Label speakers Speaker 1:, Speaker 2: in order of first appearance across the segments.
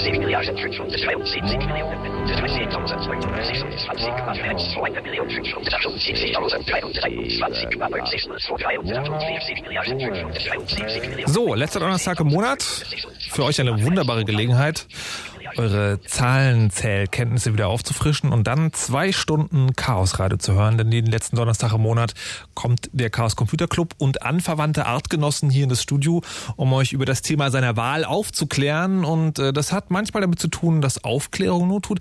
Speaker 1: für Milliarden 572 So, letzter Donnerstag im Monat. Für euch eine wunderbare Gelegenheit, eure Zahlenzählkenntnisse wieder aufzufrischen und dann zwei Stunden Chaosradio zu hören, denn jeden letzten Donnerstag im Monat kommt der Chaos Computer Club und anverwandte Artgenossen hier in das Studio, um euch über das Thema seiner Wahl aufzuklären und äh, das hat manchmal damit zu tun, dass Aufklärung not tut,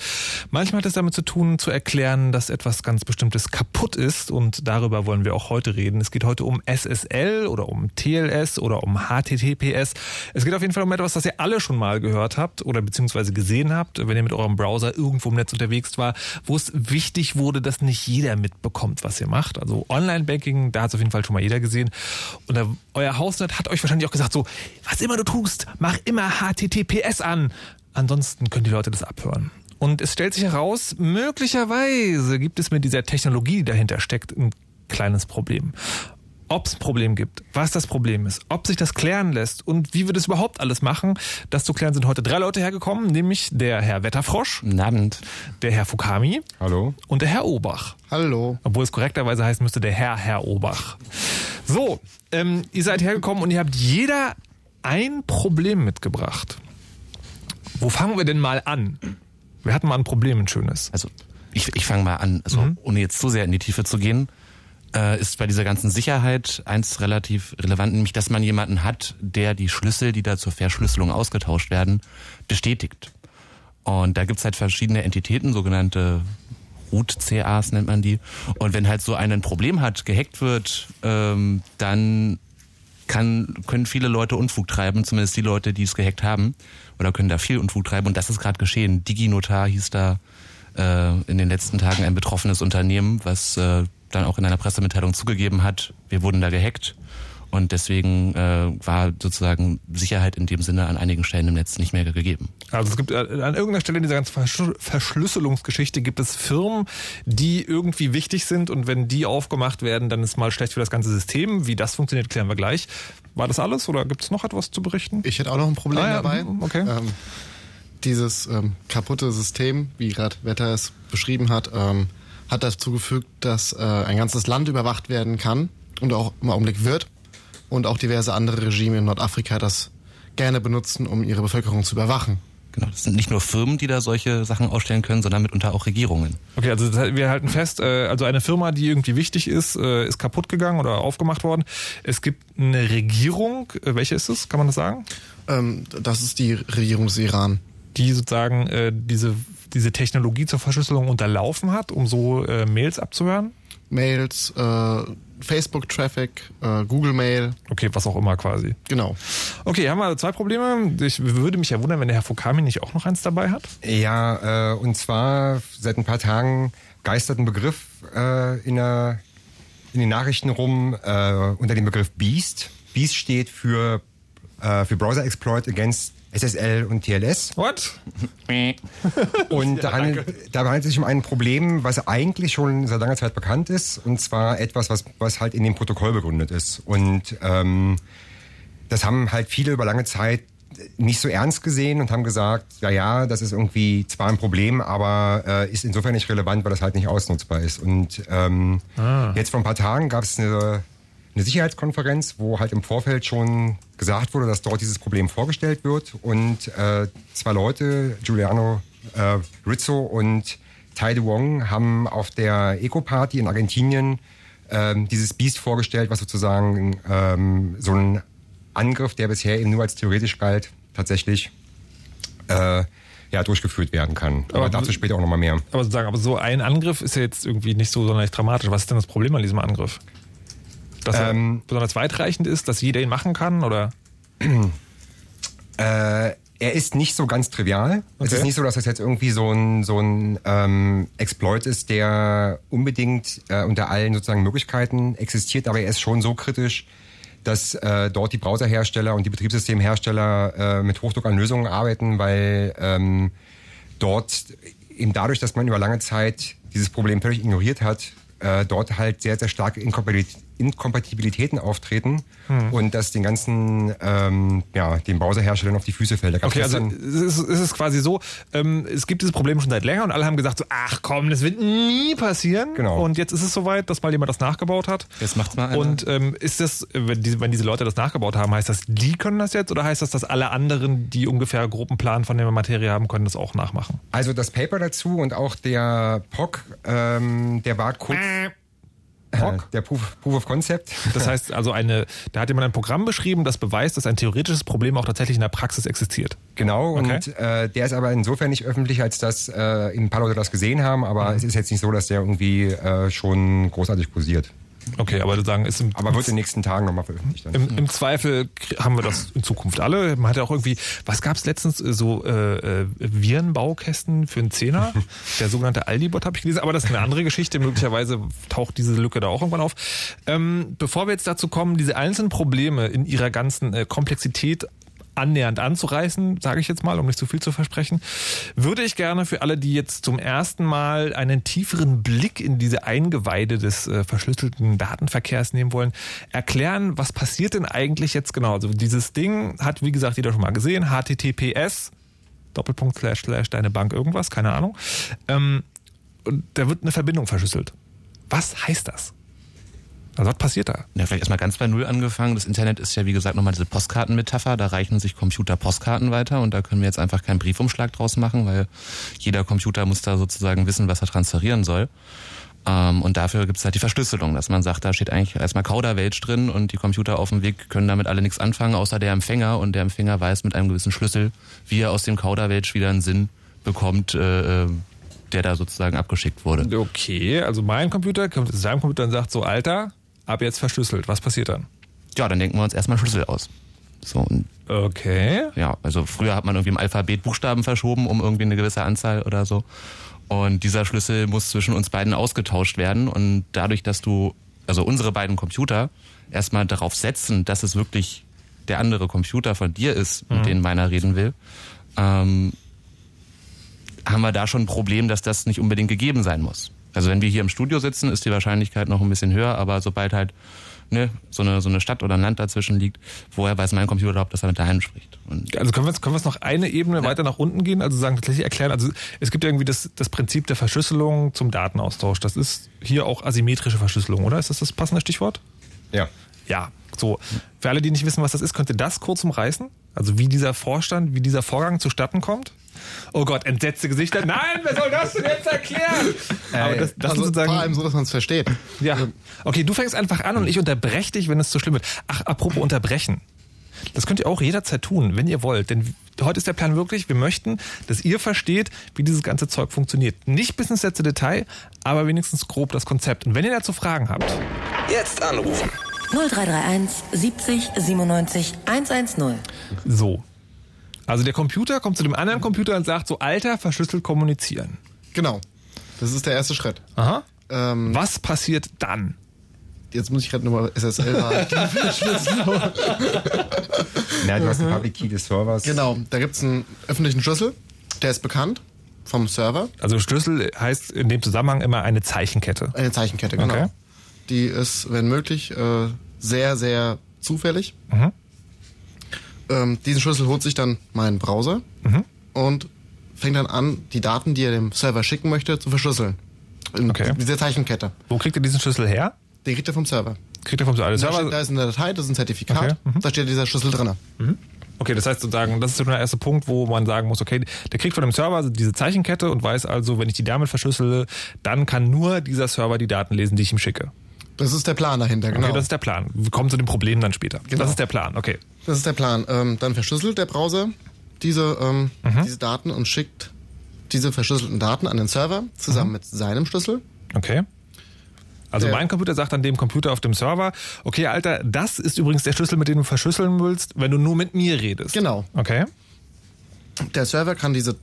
Speaker 1: manchmal hat es damit zu tun, zu erklären, dass etwas ganz Bestimmtes kaputt ist und darüber wollen wir auch heute reden. Es geht heute um SSL oder um TLS oder um HTTPS. Es geht auf jeden Fall um etwas, das ihr alle schon mal gehört habt oder beziehungsweise gesehen gesehen habt, wenn ihr mit eurem Browser irgendwo im Netz unterwegs war, wo es wichtig wurde, dass nicht jeder mitbekommt, was ihr macht. Also Online-Banking, da hat es auf jeden Fall schon mal jeder gesehen. Und euer Hausnet hat euch wahrscheinlich auch gesagt, so, was immer du tust, mach immer HTTPS an. Ansonsten können die Leute das abhören. Und es stellt sich heraus, möglicherweise gibt es mit dieser Technologie, die dahinter steckt, ein kleines Problem. Ob es ein Problem gibt, was das Problem ist, ob sich das klären lässt und wie wir das überhaupt alles machen, das zu klären sind heute drei Leute hergekommen, nämlich der Herr Wetterfrosch,
Speaker 2: Guten Abend.
Speaker 1: der Herr Fukami
Speaker 3: Hallo.
Speaker 1: und der Herr Obach.
Speaker 3: Hallo.
Speaker 1: Obwohl es korrekterweise heißen müsste der Herr Herr Obach. So, ähm, ihr seid hergekommen und ihr habt jeder ein Problem mitgebracht. Wo fangen wir denn mal an? Wir hatten mal ein Problem, ein schönes.
Speaker 2: Also ich, ich fange mal an. Also ohne jetzt zu sehr in die Tiefe zu gehen, äh, ist bei dieser ganzen Sicherheit eins relativ relevant, nämlich dass man jemanden hat, der die Schlüssel, die da zur Verschlüsselung ausgetauscht werden, bestätigt. Und da gibt's halt verschiedene Entitäten, sogenannte Root-CAs nennt man die. Und wenn halt so einer ein Problem hat, gehackt wird, ähm, dann kann, können viele Leute Unfug treiben, zumindest die Leute, die es gehackt haben, oder können da viel Unfug treiben. Und das ist gerade geschehen. DigiNotar hieß da äh, in den letzten Tagen ein betroffenes Unternehmen, was äh, dann auch in einer Pressemitteilung zugegeben hat, wir wurden da gehackt. Und deswegen äh, war sozusagen Sicherheit in dem Sinne an einigen Stellen im Netz nicht mehr gegeben.
Speaker 1: Also es gibt äh, an irgendeiner Stelle in dieser ganzen Verschl- Verschlüsselungsgeschichte gibt es Firmen, die irgendwie wichtig sind und wenn die aufgemacht werden, dann ist mal schlecht für das ganze System. Wie das funktioniert, klären wir gleich. War das alles oder gibt es noch etwas zu berichten?
Speaker 3: Ich hätte auch noch ein Problem
Speaker 1: Ah ja,
Speaker 3: dabei.
Speaker 1: mhm, okay.
Speaker 3: Ähm, dieses ähm, kaputte System, wie gerade Wetter es beschrieben hat, ähm, hat dazu gefügt, dass äh, ein ganzes Land überwacht werden kann und auch im Augenblick wird. Und auch diverse andere Regime in Nordafrika das gerne benutzen, um ihre Bevölkerung zu überwachen.
Speaker 2: Genau, das sind nicht nur Firmen, die da solche Sachen ausstellen können, sondern mitunter auch Regierungen.
Speaker 1: Okay, also wir halten fest, äh, also eine Firma, die irgendwie wichtig ist, äh, ist kaputt gegangen oder aufgemacht worden. Es gibt eine Regierung, äh, welche ist es? Kann man das sagen?
Speaker 3: Ähm, das ist die Regierung des Iran.
Speaker 1: Die sozusagen äh, diese diese Technologie zur Verschlüsselung unterlaufen hat, um so äh, Mails abzuhören.
Speaker 3: Mails, äh, Facebook-Traffic, äh, Google-Mail,
Speaker 1: Okay, was auch immer quasi.
Speaker 3: genau.
Speaker 1: Okay, haben wir zwei Probleme. Ich würde mich ja wundern, wenn der Herr Fukami nicht auch noch eins dabei hat.
Speaker 4: Ja, äh, und zwar seit ein paar Tagen geistert ein Begriff äh, in, der, in den Nachrichten rum äh, unter dem Begriff Beast. Beast steht für, äh, für Browser Exploit Against SSL und TLS.
Speaker 1: What?
Speaker 4: Und da, handelt, da handelt es sich um ein Problem, was eigentlich schon seit langer Zeit bekannt ist, und zwar etwas, was, was halt in dem Protokoll begründet ist. Und ähm, das haben halt viele über lange Zeit nicht so ernst gesehen und haben gesagt, ja, ja, das ist irgendwie zwar ein Problem, aber äh, ist insofern nicht relevant, weil das halt nicht ausnutzbar ist. Und ähm, jetzt vor ein paar Tagen gab es eine, eine Sicherheitskonferenz, wo halt im Vorfeld schon gesagt wurde, dass dort dieses Problem vorgestellt wird. Und äh, zwei Leute, Giuliano äh, Rizzo und Tai De Wong, haben auf der Eco-Party in Argentinien ähm, dieses Biest vorgestellt, was sozusagen ähm, so ein Angriff, der bisher eben nur als theoretisch galt, tatsächlich äh, ja, durchgeführt werden kann. Aber,
Speaker 1: Aber-
Speaker 4: dazu später auch nochmal mehr.
Speaker 1: Aber sozusagen, aber so ein Angriff ist ja jetzt irgendwie nicht so sonderlich dramatisch. Was ist denn das Problem an diesem Angriff? Dass er
Speaker 4: Ähm,
Speaker 1: besonders weitreichend ist, dass jeder ihn machen kann oder?
Speaker 4: Äh, er ist nicht so ganz trivial. Es
Speaker 1: Okay.
Speaker 4: ist nicht so, dass das jetzt irgendwie so ein, so ein ähm, Exploit ist, der unbedingt äh, unter allen sozusagen Möglichkeiten existiert, aber er ist schon so kritisch, dass äh, dort die Browserhersteller und die Betriebssystemhersteller äh, mit Hochdruck an Lösungen arbeiten, weil ähm, dort eben dadurch, dass man über lange Zeit dieses Problem völlig ignoriert hat, äh, dort halt sehr, sehr starke Inkompatibil- Inkompatibilitäten auftreten
Speaker 1: Hm.
Speaker 4: und das den ganzen, ähm, ja, den Browserherstellern auf die Füße fällt.
Speaker 1: Okay, also es ist, es ist quasi so, ähm, es gibt dieses Problem schon seit länger und alle haben gesagt so, ach komm, das wird nie passieren.
Speaker 4: Genau.
Speaker 1: Und jetzt ist es soweit, dass mal jemand das nachgebaut hat.
Speaker 2: Jetzt macht's mal einer.
Speaker 1: Und ähm, ist das, wenn diese, wenn diese Leute das nachgebaut haben, heißt das, die können das jetzt oder heißt das, dass alle anderen, die ungefähr groben Plan von der Materie haben, können das auch nachmachen?
Speaker 4: Also das Paper dazu und auch der POC, ähm, der war kurz... Äh, der Proof, Proof of Concept.
Speaker 1: Das heißt also eine, da hat jemand ein Programm beschrieben, das beweist, dass ein theoretisches Problem auch tatsächlich in der Praxis existiert.
Speaker 4: Genau,
Speaker 1: Okay.
Speaker 4: und äh, der ist aber insofern nicht öffentlich, als dass äh, ein paar Leute das gesehen haben, aber es ist jetzt nicht so, dass der irgendwie äh, schon großartig kursiert.
Speaker 1: Okay, aber sozusagen ist im,
Speaker 4: Aber wird in den nächsten Tagen nochmal veröffentlicht.
Speaker 1: Im, Im Zweifel haben wir das in Zukunft alle. Man hat ja auch irgendwie, was gab es letztens, äh, so äh, äh, Virenbaukästen für einen Zehner? Der sogenannte Aldi-Bot habe ich gelesen, aber das ist eine andere Geschichte. Möglicherweise taucht diese Lücke da auch irgendwann auf. Ähm, bevor wir jetzt dazu kommen, diese einzelnen Probleme in ihrer ganzen äh, Komplexität annähernd anzureißen, sage ich jetzt mal, um nicht zu viel zu versprechen, würde ich gerne für alle, die jetzt zum ersten Mal einen tieferen Blick in diese Eingeweide des äh, verschlüsselten Datenverkehrs nehmen wollen, erklären, was passiert denn eigentlich jetzt genau. Also dieses Ding hat, wie gesagt, jeder schon mal gesehen, HTTPS, Doppelpunkt, Slash, Slash, deine Bank, irgendwas, keine Ahnung. Ähm, und da wird eine Verbindung verschlüsselt. Was heißt das? Also was passiert da?
Speaker 2: Ja, vielleicht erstmal ganz bei Null angefangen. Das Internet ist ja, wie gesagt, nochmal diese Postkartenmetapher. Da reichen sich Computer Postkarten weiter und da können wir jetzt einfach keinen Briefumschlag draus machen, weil jeder Computer muss da sozusagen wissen, was er transferieren soll. Ähm, und dafür gibt es halt die Verschlüsselung, dass man sagt, da steht eigentlich erstmal Kauderwelsch drin und die Computer auf dem Weg können damit alle nichts anfangen, außer der Empfänger. Und der Empfänger weiß mit einem gewissen Schlüssel, wie er aus dem Kauderwelsch wieder einen Sinn bekommt, äh, äh der da sozusagen abgeschickt wurde.
Speaker 1: Okay, also mein Computer kommt zu seinem Computer und sagt so, Alter, ab jetzt verschlüsselt. Was passiert dann?
Speaker 2: Ja, dann denken wir uns erstmal Schlüssel aus. So,
Speaker 1: Okay.
Speaker 2: ja, also früher hat man irgendwie im Alphabet Buchstaben verschoben, um irgendwie eine gewisse Anzahl oder so. Und dieser Schlüssel muss zwischen uns beiden ausgetauscht werden. Und dadurch, dass du, also unsere beiden Computer, erstmal darauf setzen, dass es wirklich der andere Computer von dir ist, mit dem meiner reden will, ähm, haben wir da schon ein Problem, dass das nicht unbedingt gegeben sein muss. Also wenn wir hier im Studio sitzen, ist die Wahrscheinlichkeit noch ein bisschen höher, aber sobald halt ne, so, eine, so eine Stadt oder ein Land dazwischen liegt, woher weiß mein Computer überhaupt, dass er mit daheim spricht? Und
Speaker 1: Also können wir jetzt, können wir jetzt noch eine Ebene weiter nach unten gehen? Also sagen tatsächlich erklären, also es gibt ja irgendwie das, das Prinzip der Verschlüsselung zum Datenaustausch. Das ist hier auch asymmetrische Verschlüsselung, oder? Ist das das passende Stichwort?
Speaker 4: Ja.
Speaker 1: Ja, so. Für alle, die nicht wissen, was das ist, könnt ihr das kurz umreißen? Also wie dieser Vorstand, wie dieser Vorgang zustatten kommt? Oh Gott, entsetzte Gesichter. Nein, wer soll das denn jetzt erklären? Aber das, das
Speaker 3: also
Speaker 1: ist sozusagen.
Speaker 3: vor allem so, dass man es versteht.
Speaker 1: Ja. Okay, du fängst einfach an und ich unterbreche dich, wenn es zu schlimm wird. Ach, apropos unterbrechen. Das könnt ihr auch jederzeit tun, wenn ihr wollt. Denn heute ist der Plan wirklich, wir möchten, dass ihr versteht, wie dieses ganze Zeug funktioniert. Nicht bis ins letzte Detail, aber wenigstens grob das Konzept. Und wenn ihr dazu Fragen habt,
Speaker 5: Jetzt anrufen.
Speaker 6: 0331 70 97 110.
Speaker 1: so. Also der Computer kommt zu dem anderen Computer und sagt so, Alter, verschlüsselt kommunizieren.
Speaker 3: Genau. Das ist der erste Schritt.
Speaker 1: Aha.
Speaker 3: Ähm,
Speaker 1: Was passiert dann?
Speaker 3: jetzt muss ich gerade nochmal SSL verschlüsseln.
Speaker 4: Na, du hast den Public Key des Servers.
Speaker 3: Genau, da gibt es einen öffentlichen Schlüssel, der ist bekannt vom Server.
Speaker 1: Also Schlüssel heißt in dem Zusammenhang immer eine Zeichenkette.
Speaker 3: Eine Zeichenkette, genau.
Speaker 1: Okay.
Speaker 3: Die ist, wenn möglich, äh, sehr, sehr zufällig.
Speaker 1: Mhm.
Speaker 3: Ähm, diesen Schlüssel holt sich dann mein Browser
Speaker 1: Mhm.
Speaker 3: und fängt dann an, die Daten, die er dem Server schicken möchte, zu verschlüsseln. In
Speaker 1: Okay.
Speaker 3: dieser Zeichenkette.
Speaker 1: Wo kriegt ihr diesen Schlüssel her?
Speaker 3: Den kriegt er vom Server.
Speaker 1: Kriegt ihr vom Server?
Speaker 3: Da, steht, da ist eine Datei, das ist ein Zertifikat,
Speaker 1: Okay, mhm.
Speaker 3: da steht dieser Schlüssel drin.
Speaker 1: Okay, das heißt sozusagen, das ist so der erste Punkt, wo man sagen muss, okay, der kriegt von dem Server diese Zeichenkette und weiß also, wenn ich die damit verschlüssele, dann kann nur dieser Server die Daten lesen, die ich ihm schicke.
Speaker 3: Das ist der Plan dahinter, genau.
Speaker 1: Okay, das ist der Plan. Wir kommen zu dem Problem dann später.
Speaker 3: Genau.
Speaker 1: Das ist der Plan, okay.
Speaker 3: Das ist der Plan. Ähm, dann verschlüsselt der Browser diese, ähm,
Speaker 1: Mhm.
Speaker 3: diese Daten und schickt diese verschlüsselten Daten an den Server
Speaker 1: Mhm.
Speaker 3: zusammen mit seinem Schlüssel.
Speaker 1: Okay. Also mein Computer sagt an dem Computer auf dem Server, okay, Alter, das ist übrigens der Schlüssel, mit dem du verschlüsseln willst, wenn du nur mit mir redest.
Speaker 3: Genau.
Speaker 1: Okay.
Speaker 3: Der Server kann diese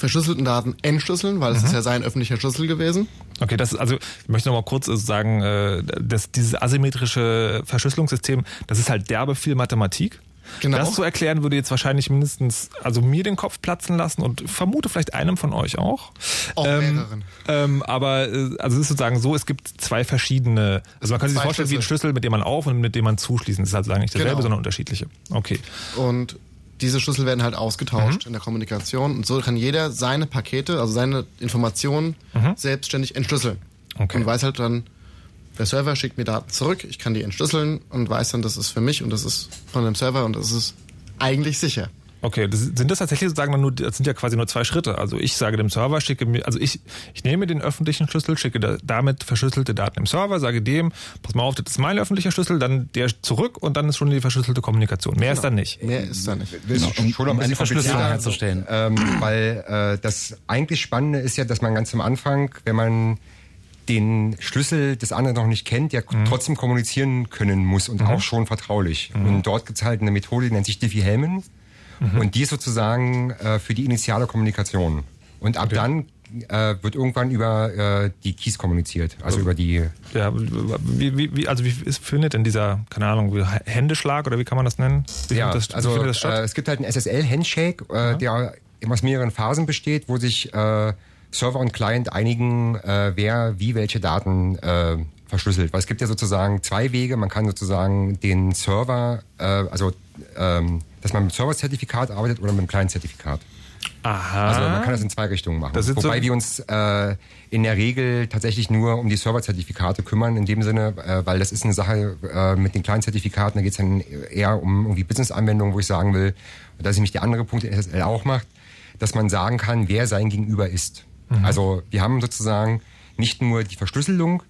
Speaker 3: verschlüsselten Daten entschlüsseln, weil es
Speaker 1: Mhm.
Speaker 3: ist ja sein öffentlicher Schlüssel gewesen.
Speaker 1: Okay, das ist also, ich möchte noch mal kurz äh, sagen, äh, dass dieses asymmetrische Verschlüsselungssystem, das ist halt derbe viel Mathematik.
Speaker 3: Genau.
Speaker 1: Das zu erklären würde jetzt wahrscheinlich mindestens, also mir den Kopf platzen lassen und vermute vielleicht einem von euch auch.
Speaker 3: Auch mehreren.
Speaker 1: Ähm, aber äh, also es ist sozusagen so, es gibt zwei verschiedene, also man kann sich vorstellen wie ein
Speaker 3: Schlüssel.
Speaker 1: Schlüssel, mit dem man auf und mit dem man zuschließen. Das ist halt sagen nicht dasselbe,
Speaker 3: Genau.
Speaker 1: sondern unterschiedliche. Okay.
Speaker 3: Und diese Schlüssel werden halt ausgetauscht in der Kommunikation. Und so kann jeder seine Pakete, also seine Informationen selbstständig entschlüsseln.
Speaker 1: Okay.
Speaker 3: Und weiß halt dann, der Server schickt mir Daten zurück, ich kann die entschlüsseln und weiß dann, das ist für mich und das ist von dem Server und das ist eigentlich sicher.
Speaker 1: Okay, das, sind das tatsächlich sozusagen dann nur, das sind ja quasi nur zwei Schritte. Also ich sage dem Server, schicke mir, also ich, ich nehme den öffentlichen Schlüssel, schicke da, damit verschlüsselte Daten im Server, sage dem, pass mal auf, das ist mein öffentlicher Schlüssel, dann der zurück und dann ist schon die verschlüsselte Kommunikation. Mehr ist dann nicht.
Speaker 3: Mehr ist da nicht.
Speaker 4: Ist schon
Speaker 2: um eine Verschlüsselung herzustellen.
Speaker 4: Ähm, weil äh, das eigentlich Spannende ist ja, dass man ganz am Anfang, wenn man den Schlüssel des anderen noch nicht kennt, ja trotzdem kommunizieren können muss und auch schon vertraulich. Und dort gibt es halt eine Methode, die nennt sich Diffie-Hellman. Und die ist sozusagen äh, für die initiale Kommunikation. Und ab dann äh, wird irgendwann über äh, die Keys kommuniziert. Also über die.
Speaker 1: Ja, wie, wie, also wie ist, findet denn dieser, keine Ahnung, Händeschlag oder wie kann man das nennen? Wie
Speaker 4: Ja,
Speaker 1: das,
Speaker 4: also
Speaker 1: wie findet das statt?
Speaker 4: äh, es gibt halt einen SSL-Handshake, äh, der aus mehreren Phasen besteht, wo sich äh, Server und Client einigen, äh, wer wie welche Daten verschlüsselt. Weil es gibt ja sozusagen zwei Wege. Man kann sozusagen den Server, äh, also ähm, dass man mit dem Server-Zertifikat arbeitet oder mit dem Client-Zertifikat.
Speaker 1: Aha.
Speaker 4: Also man kann das in zwei Richtungen machen.
Speaker 1: Das sind
Speaker 4: Wobei
Speaker 1: so-
Speaker 4: wir uns äh, in der Regel tatsächlich nur um die Server-Zertifikate kümmern, in dem Sinne, äh, weil das ist eine Sache äh, mit den kleinen Zertifikaten, da geht es dann eher um irgendwie Business-Anwendungen, wo ich sagen will, und das ist nämlich der andere Punkt, den SSL auch macht, dass man sagen kann, wer sein Gegenüber ist. Also wir haben sozusagen nicht nur die Verschlüsselung,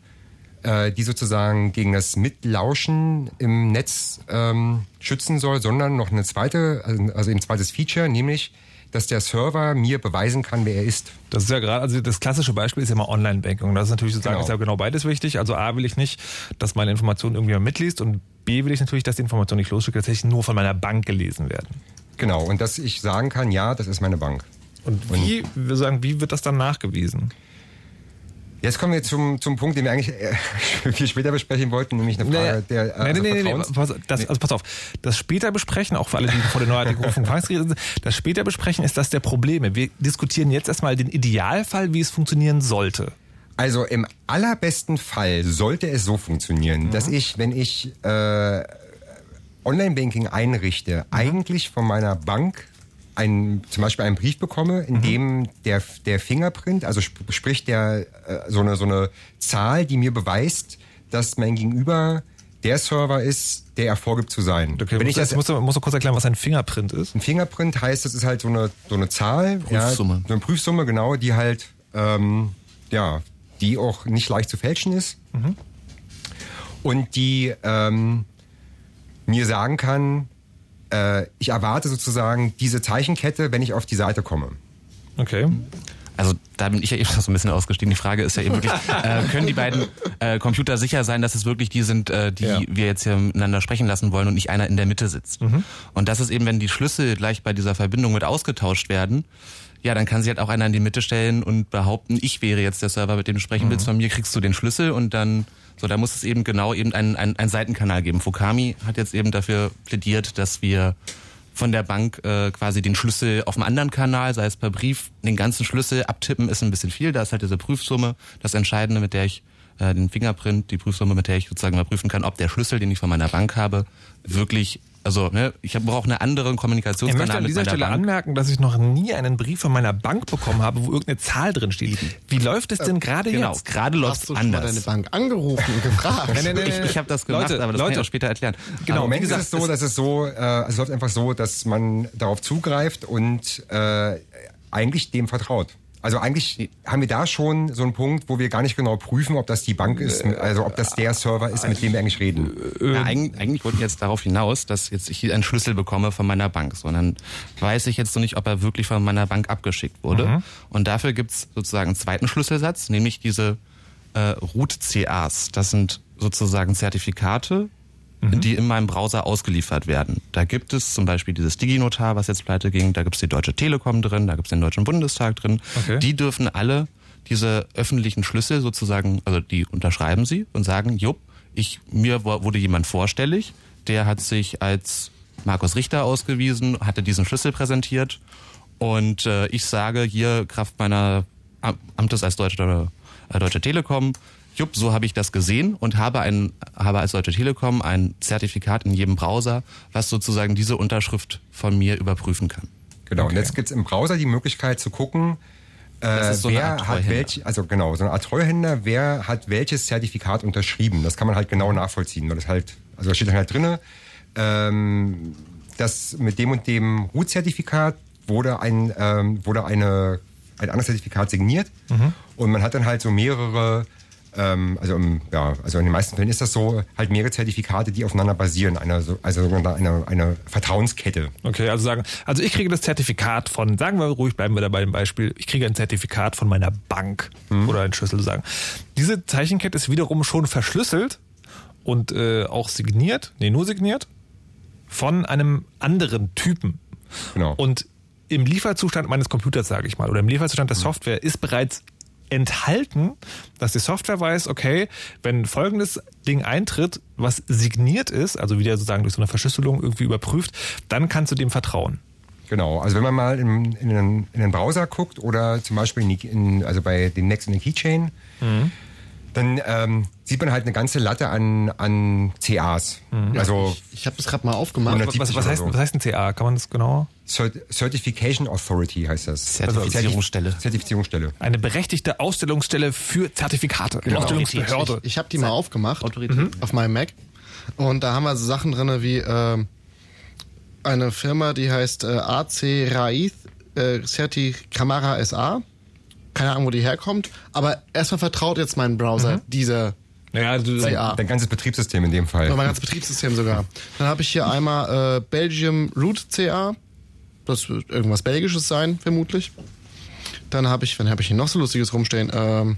Speaker 4: äh, die sozusagen gegen das Mitlauschen im Netz ähm, schützen soll, sondern noch eine zweite, also also ein zweites Feature, nämlich, dass der Server mir beweisen kann, wer er ist.
Speaker 1: Das ist ja gerade, also das klassische Beispiel ist ja mal Online-Banking. Das ist natürlich sozusagen,
Speaker 4: Genau.
Speaker 1: ist ja genau beides wichtig. Also A will ich nicht, dass meine Informationen irgendjemand mitliest und B will ich natürlich, dass die Informationen, ich losschicke, tatsächlich nur von meiner Bank gelesen werden.
Speaker 4: Genau, und dass ich sagen kann, ja, das ist meine Bank.
Speaker 1: Und wie, wir sagen, wie wird das dann nachgewiesen?
Speaker 4: Jetzt kommen wir zum, zum Punkt, den wir eigentlich äh, viel später besprechen wollten, nämlich eine Frage der äh,
Speaker 1: nee, nee,
Speaker 4: Vertrauens-
Speaker 1: pass, das, also pass auf. Das später besprechen, auch für alle, die vor der neuartigen Rufung sind, das später besprechen ist das der Probleme. Wir diskutieren jetzt erstmal den Idealfall, wie es funktionieren sollte.
Speaker 4: Also im allerbesten Fall sollte es so funktionieren, dass ich, wenn ich äh, Online-Banking einrichte, eigentlich von meiner Bank ein, zum Beispiel einen Brief bekomme, in dem der, der Fingerprint, also sp sprich der, äh, so, eine, so eine Zahl, die mir beweist, dass mein Gegenüber der Server ist, der er vorgibt zu sein.
Speaker 1: Okay,
Speaker 4: wenn
Speaker 1: muss,
Speaker 4: ich das,
Speaker 1: musst, du, musst du kurz erklären, was ein Fingerprint ist?
Speaker 4: ein Fingerprint heißt, das ist halt so eine, so eine Zahl.
Speaker 2: Prüfsumme.
Speaker 4: Ja, so eine Prüfsumme, genau, die halt, ähm, ja, die auch nicht leicht zu fälschen ist. Und die ähm, mir sagen kann, äh, ich erwarte sozusagen diese Zeichenkette, wenn ich auf die Seite komme.
Speaker 1: Okay.
Speaker 2: Also da bin ich ja eben schon so ein bisschen ausgestiegen. Die Frage ist ja eben wirklich, äh, können die beiden äh, Computer sicher sein, dass es wirklich die sind, äh, die
Speaker 1: Ja.
Speaker 2: wir jetzt hier miteinander sprechen lassen wollen und nicht einer in der Mitte sitzt. Und das ist eben, wenn die Schlüssel gleich bei dieser Verbindung mit ausgetauscht werden, ja, dann kann sich halt auch einer in die Mitte stellen und behaupten, ich wäre jetzt der Server, mit dem du sprechen willst. Von mir kriegst du den Schlüssel und dann, so, da muss es eben genau eben einen, einen, einen Seitenkanal geben. Fukami hat jetzt eben dafür plädiert, dass wir von der Bank äh, quasi den Schlüssel auf einem anderen Kanal, sei es per Brief, den ganzen Schlüssel abtippen ist ein bisschen viel. Da ist halt diese Prüfsumme das Entscheidende, mit der ich äh, den Fingerprint, die Prüfsumme, mit der ich sozusagen mal prüfen kann, ob der Schlüssel, den ich von meiner Bank habe, wirklich, also ne, ich brauche einen anderen
Speaker 1: Ich
Speaker 2: Kommunikationskanal
Speaker 1: möchte an
Speaker 2: mit
Speaker 1: dieser
Speaker 2: meiner
Speaker 1: Stelle
Speaker 2: Bank.
Speaker 1: anmerken, dass ich noch nie einen Brief von meiner Bank bekommen habe, wo irgendeine Zahl drin steht. Wie läuft es denn gerade
Speaker 2: Genau,
Speaker 1: jetzt?
Speaker 2: gerade läuft
Speaker 3: Hast
Speaker 2: es
Speaker 3: du schon mal deine
Speaker 2: anders.
Speaker 3: Bank angerufen und gefragt?
Speaker 1: Nee, nee, nee,
Speaker 2: Ich, ich habe das gemacht,
Speaker 1: Leute,
Speaker 2: aber das kann ich
Speaker 1: Leute.
Speaker 2: auch später erklären.
Speaker 4: Genau,
Speaker 2: Aber
Speaker 4: im
Speaker 2: wie
Speaker 4: Moment
Speaker 2: gesagt,
Speaker 4: ist es so, dass es so, äh, es läuft einfach so, dass man darauf zugreift und äh, eigentlich dem vertraut. Also eigentlich haben wir da schon so einen Punkt, wo wir gar nicht genau prüfen, ob das die Bank ist, also ob das der Server ist, mit dem wir eigentlich reden.
Speaker 2: Ja, eigentlich, eigentlich wollten wir jetzt darauf hinaus, dass jetzt ich hier einen Schlüssel bekomme von meiner Bank, sondern weiß ich jetzt noch nicht, ob er wirklich von meiner Bank abgeschickt wurde. Und dafür gibt's sozusagen einen zweiten Schlüsselsatz, nämlich diese äh, Root-CAs. Das sind sozusagen Zertifikate, die in meinem Browser ausgeliefert werden. Da gibt es zum Beispiel dieses DigiNotar, was jetzt pleite ging, da gibt es die Deutsche Telekom drin, da gibt es den Deutschen Bundestag drin.
Speaker 1: Okay.
Speaker 2: Die dürfen alle diese öffentlichen Schlüssel sozusagen, also die unterschreiben sie und sagen, jupp, ich, mir wurde jemand vorstellig, der hat sich als Markus Richter ausgewiesen, hatte diesen Schlüssel präsentiert und äh, ich sage hier Kraft meiner Am- Amtes als Deutsche, äh, Deutsche Telekom, jupp, so habe ich das gesehen und habe, ein, habe als Deutsche Telekom ein Zertifikat in jedem Browser, was sozusagen diese Unterschrift von mir überprüfen kann.
Speaker 4: Genau, und jetzt gibt's im Browser die Möglichkeit zu gucken, äh,
Speaker 2: so
Speaker 4: wer hat welch, also genau, so eine Art Treuhänder, wer hat welches Zertifikat unterschrieben. Das kann man halt genau nachvollziehen, weil das halt, also da steht dann halt drinne, ähm, dass mit dem und dem Root-Zertifikat wurde ein, ähm, wurde eine, ein anderes Zertifikat signiert und man hat dann halt so mehrere ähm, also, im, ja, also in den meisten Fällen ist das so, halt mehrere Zertifikate, die aufeinander basieren, eine, so- also sogenannte eine, eine Vertrauenskette.
Speaker 1: Okay, also sagen, also ich kriege das Zertifikat von, sagen wir ruhig, bleiben wir dabei im Beispiel, ich kriege ein Zertifikat von meiner Bank oder ein Schlüssel sagen. Diese Zeichenkette ist wiederum schon verschlüsselt und äh, auch signiert, nee, nur signiert von einem anderen Typen.
Speaker 4: Genau.
Speaker 1: Und im Lieferzustand meines Computers, sage ich mal, oder im Lieferzustand der Software ist bereits enthalten, dass die Software weiß, okay, wenn folgendes Ding eintritt, was signiert ist, also wieder sozusagen durch so eine Verschlüsselung irgendwie überprüft, dann kannst du dem vertrauen.
Speaker 4: Genau, also wenn man mal in, in, den, in den Browser guckt oder zum Beispiel in, also bei den Next in den Keychain, dann ähm, sieht man halt eine ganze Latte an, an CAs. Also
Speaker 3: Ich habe das gerade mal aufgemacht.
Speaker 1: Was, was, was, heißt,
Speaker 4: so.
Speaker 1: was heißt ein CA? Kann man das genau?
Speaker 4: Cert- Certification Authority heißt das.
Speaker 2: Zertifizierungsstelle.
Speaker 4: Also Zertifizierungsstelle.
Speaker 1: Eine berechtigte Ausstellungsstelle für Zertifikate. Ausstellungsbehörde.
Speaker 3: Ich, ich habe die mal aufgemacht
Speaker 2: Autorität.
Speaker 3: auf meinem Mac und da haben wir so Sachen drin wie ähm, eine Firma, die heißt äh, AC Raiz äh, Certi Camara SA. Keine Ahnung, wo die herkommt, aber erstmal vertraut jetzt mein Browser dieser
Speaker 1: Naja, du,
Speaker 3: CA.
Speaker 4: Dein ganzes Betriebssystem in dem Fall.
Speaker 3: Oder mein ganzes Betriebssystem sogar. Dann habe ich hier einmal äh, Belgium Root CA. Das wird irgendwas Belgisches sein, vermutlich. Dann habe ich, wann habe ich hier noch so Lustiges rumstehen? Ähm,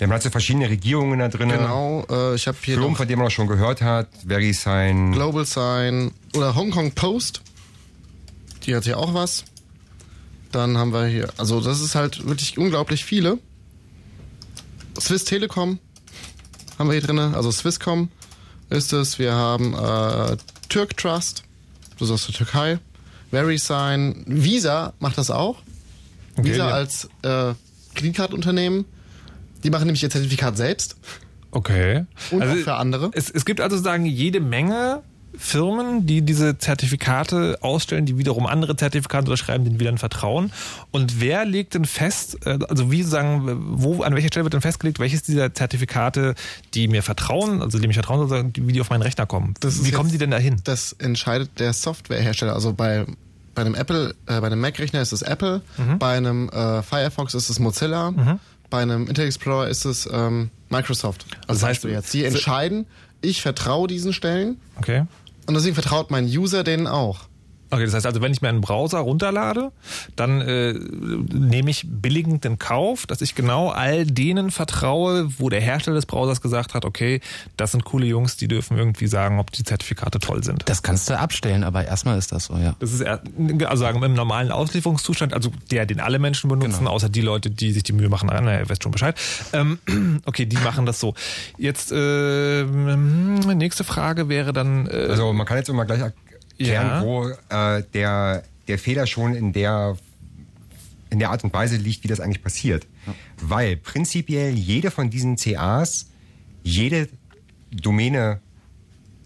Speaker 4: Der hat so verschiedene Regierungen da drin.
Speaker 3: genau, äh, ich habe hier noch
Speaker 4: von denen man auch schon gehört hat. VeriSign.
Speaker 3: Global Sign oder Hong Kong Post. Die hat hier auch was. Dann haben wir hier, also das ist halt wirklich unglaublich viele. Swiss Telekom haben wir hier drin, also Swisscom ist es. Wir haben äh, Turk Trust, das ist aus der Türkei. VeriSign, Visa macht das auch.
Speaker 1: Okay,
Speaker 3: Visa
Speaker 1: ja.
Speaker 3: als äh, Kreditkartunternehmen. Die machen nämlich ihr Zertifikat selbst
Speaker 1: Okay.
Speaker 3: und auch für andere.
Speaker 1: Es, es gibt also sozusagen jede Menge Firmen, die diese Zertifikate ausstellen, die wiederum andere Zertifikate unterschreiben, denen wir dann vertrauen. Und wer legt denn fest, äh, also wie sagen, wo, an welcher Stelle wird denn festgelegt, welches dieser Zertifikate, die mir vertrauen, also die mich vertrauen, wie die auf meinen Rechner kommen? Wie kommen
Speaker 3: jetzt-
Speaker 1: die denn dahin?
Speaker 3: Das entscheidet der Softwarehersteller. Also bei, bei einem Apple, äh, bei einem Mac-Rechner ist es Apple,
Speaker 1: Mhm.
Speaker 3: bei einem äh, Firefox ist es Mozilla, bei einem Internet Explorer ist es ähm, Microsoft. Also
Speaker 1: Das heißt,
Speaker 3: jetzt. Die entscheiden, ich vertraue diesen Stellen
Speaker 1: Okay.
Speaker 3: Und deswegen vertraut mein User denen auch.
Speaker 1: Okay, das heißt also, wenn ich mir einen Browser runterlade, dann äh, nehme ich billigend in Kauf, dass ich genau all denen vertraue, wo der Hersteller des Browsers gesagt hat, okay, das sind coole Jungs, die dürfen irgendwie sagen, ob die Zertifikate toll sind.
Speaker 2: Das kannst du abstellen, aber erstmal ist das so, ja.
Speaker 1: Das ist also sagen im normalen Auslieferungszustand, also der, den alle Menschen benutzen,
Speaker 2: Genau.
Speaker 1: außer die Leute, die sich die Mühe machen. Ah, Na, ihr wisst schon Bescheid. Ähm, okay, die machen das so. Jetzt äh, nächste Frage wäre dann. Äh,
Speaker 4: Also man kann jetzt immer gleich
Speaker 1: Ja.
Speaker 4: wo äh, der, der Fehler schon in der, in der Art und Weise liegt, wie das eigentlich passiert. Weil prinzipiell jede von diesen CAs jede Domäne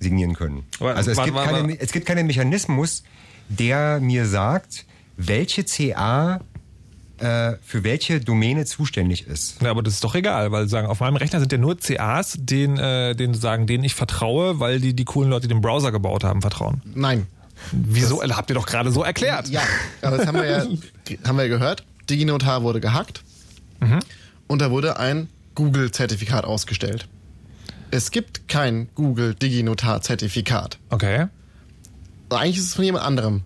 Speaker 4: signieren können.
Speaker 1: Wa-
Speaker 4: Also es
Speaker 1: wa-
Speaker 4: gibt,
Speaker 1: wa-
Speaker 4: keine, es gibt keinen Mechanismus, der mir sagt, welche CA äh, für welche Domäne zuständig ist.
Speaker 1: Ja, aber das ist doch egal, weil sagen, auf meinem Rechner sind ja nur CAs, denen, äh, denen sagen, denen ich vertraue, weil die die coolen Leute, die den Browser gebaut haben, vertrauen.
Speaker 3: Nein.
Speaker 1: Wieso? Habt ihr doch gerade so erklärt.
Speaker 3: Ja, aber das haben wir ja haben wir ja gehört. DigiNotar wurde gehackt und da wurde ein Google-Zertifikat ausgestellt. Es gibt kein Google DigiNotar-Zertifikat.
Speaker 1: Okay.
Speaker 3: Eigentlich ist es von jemand anderem.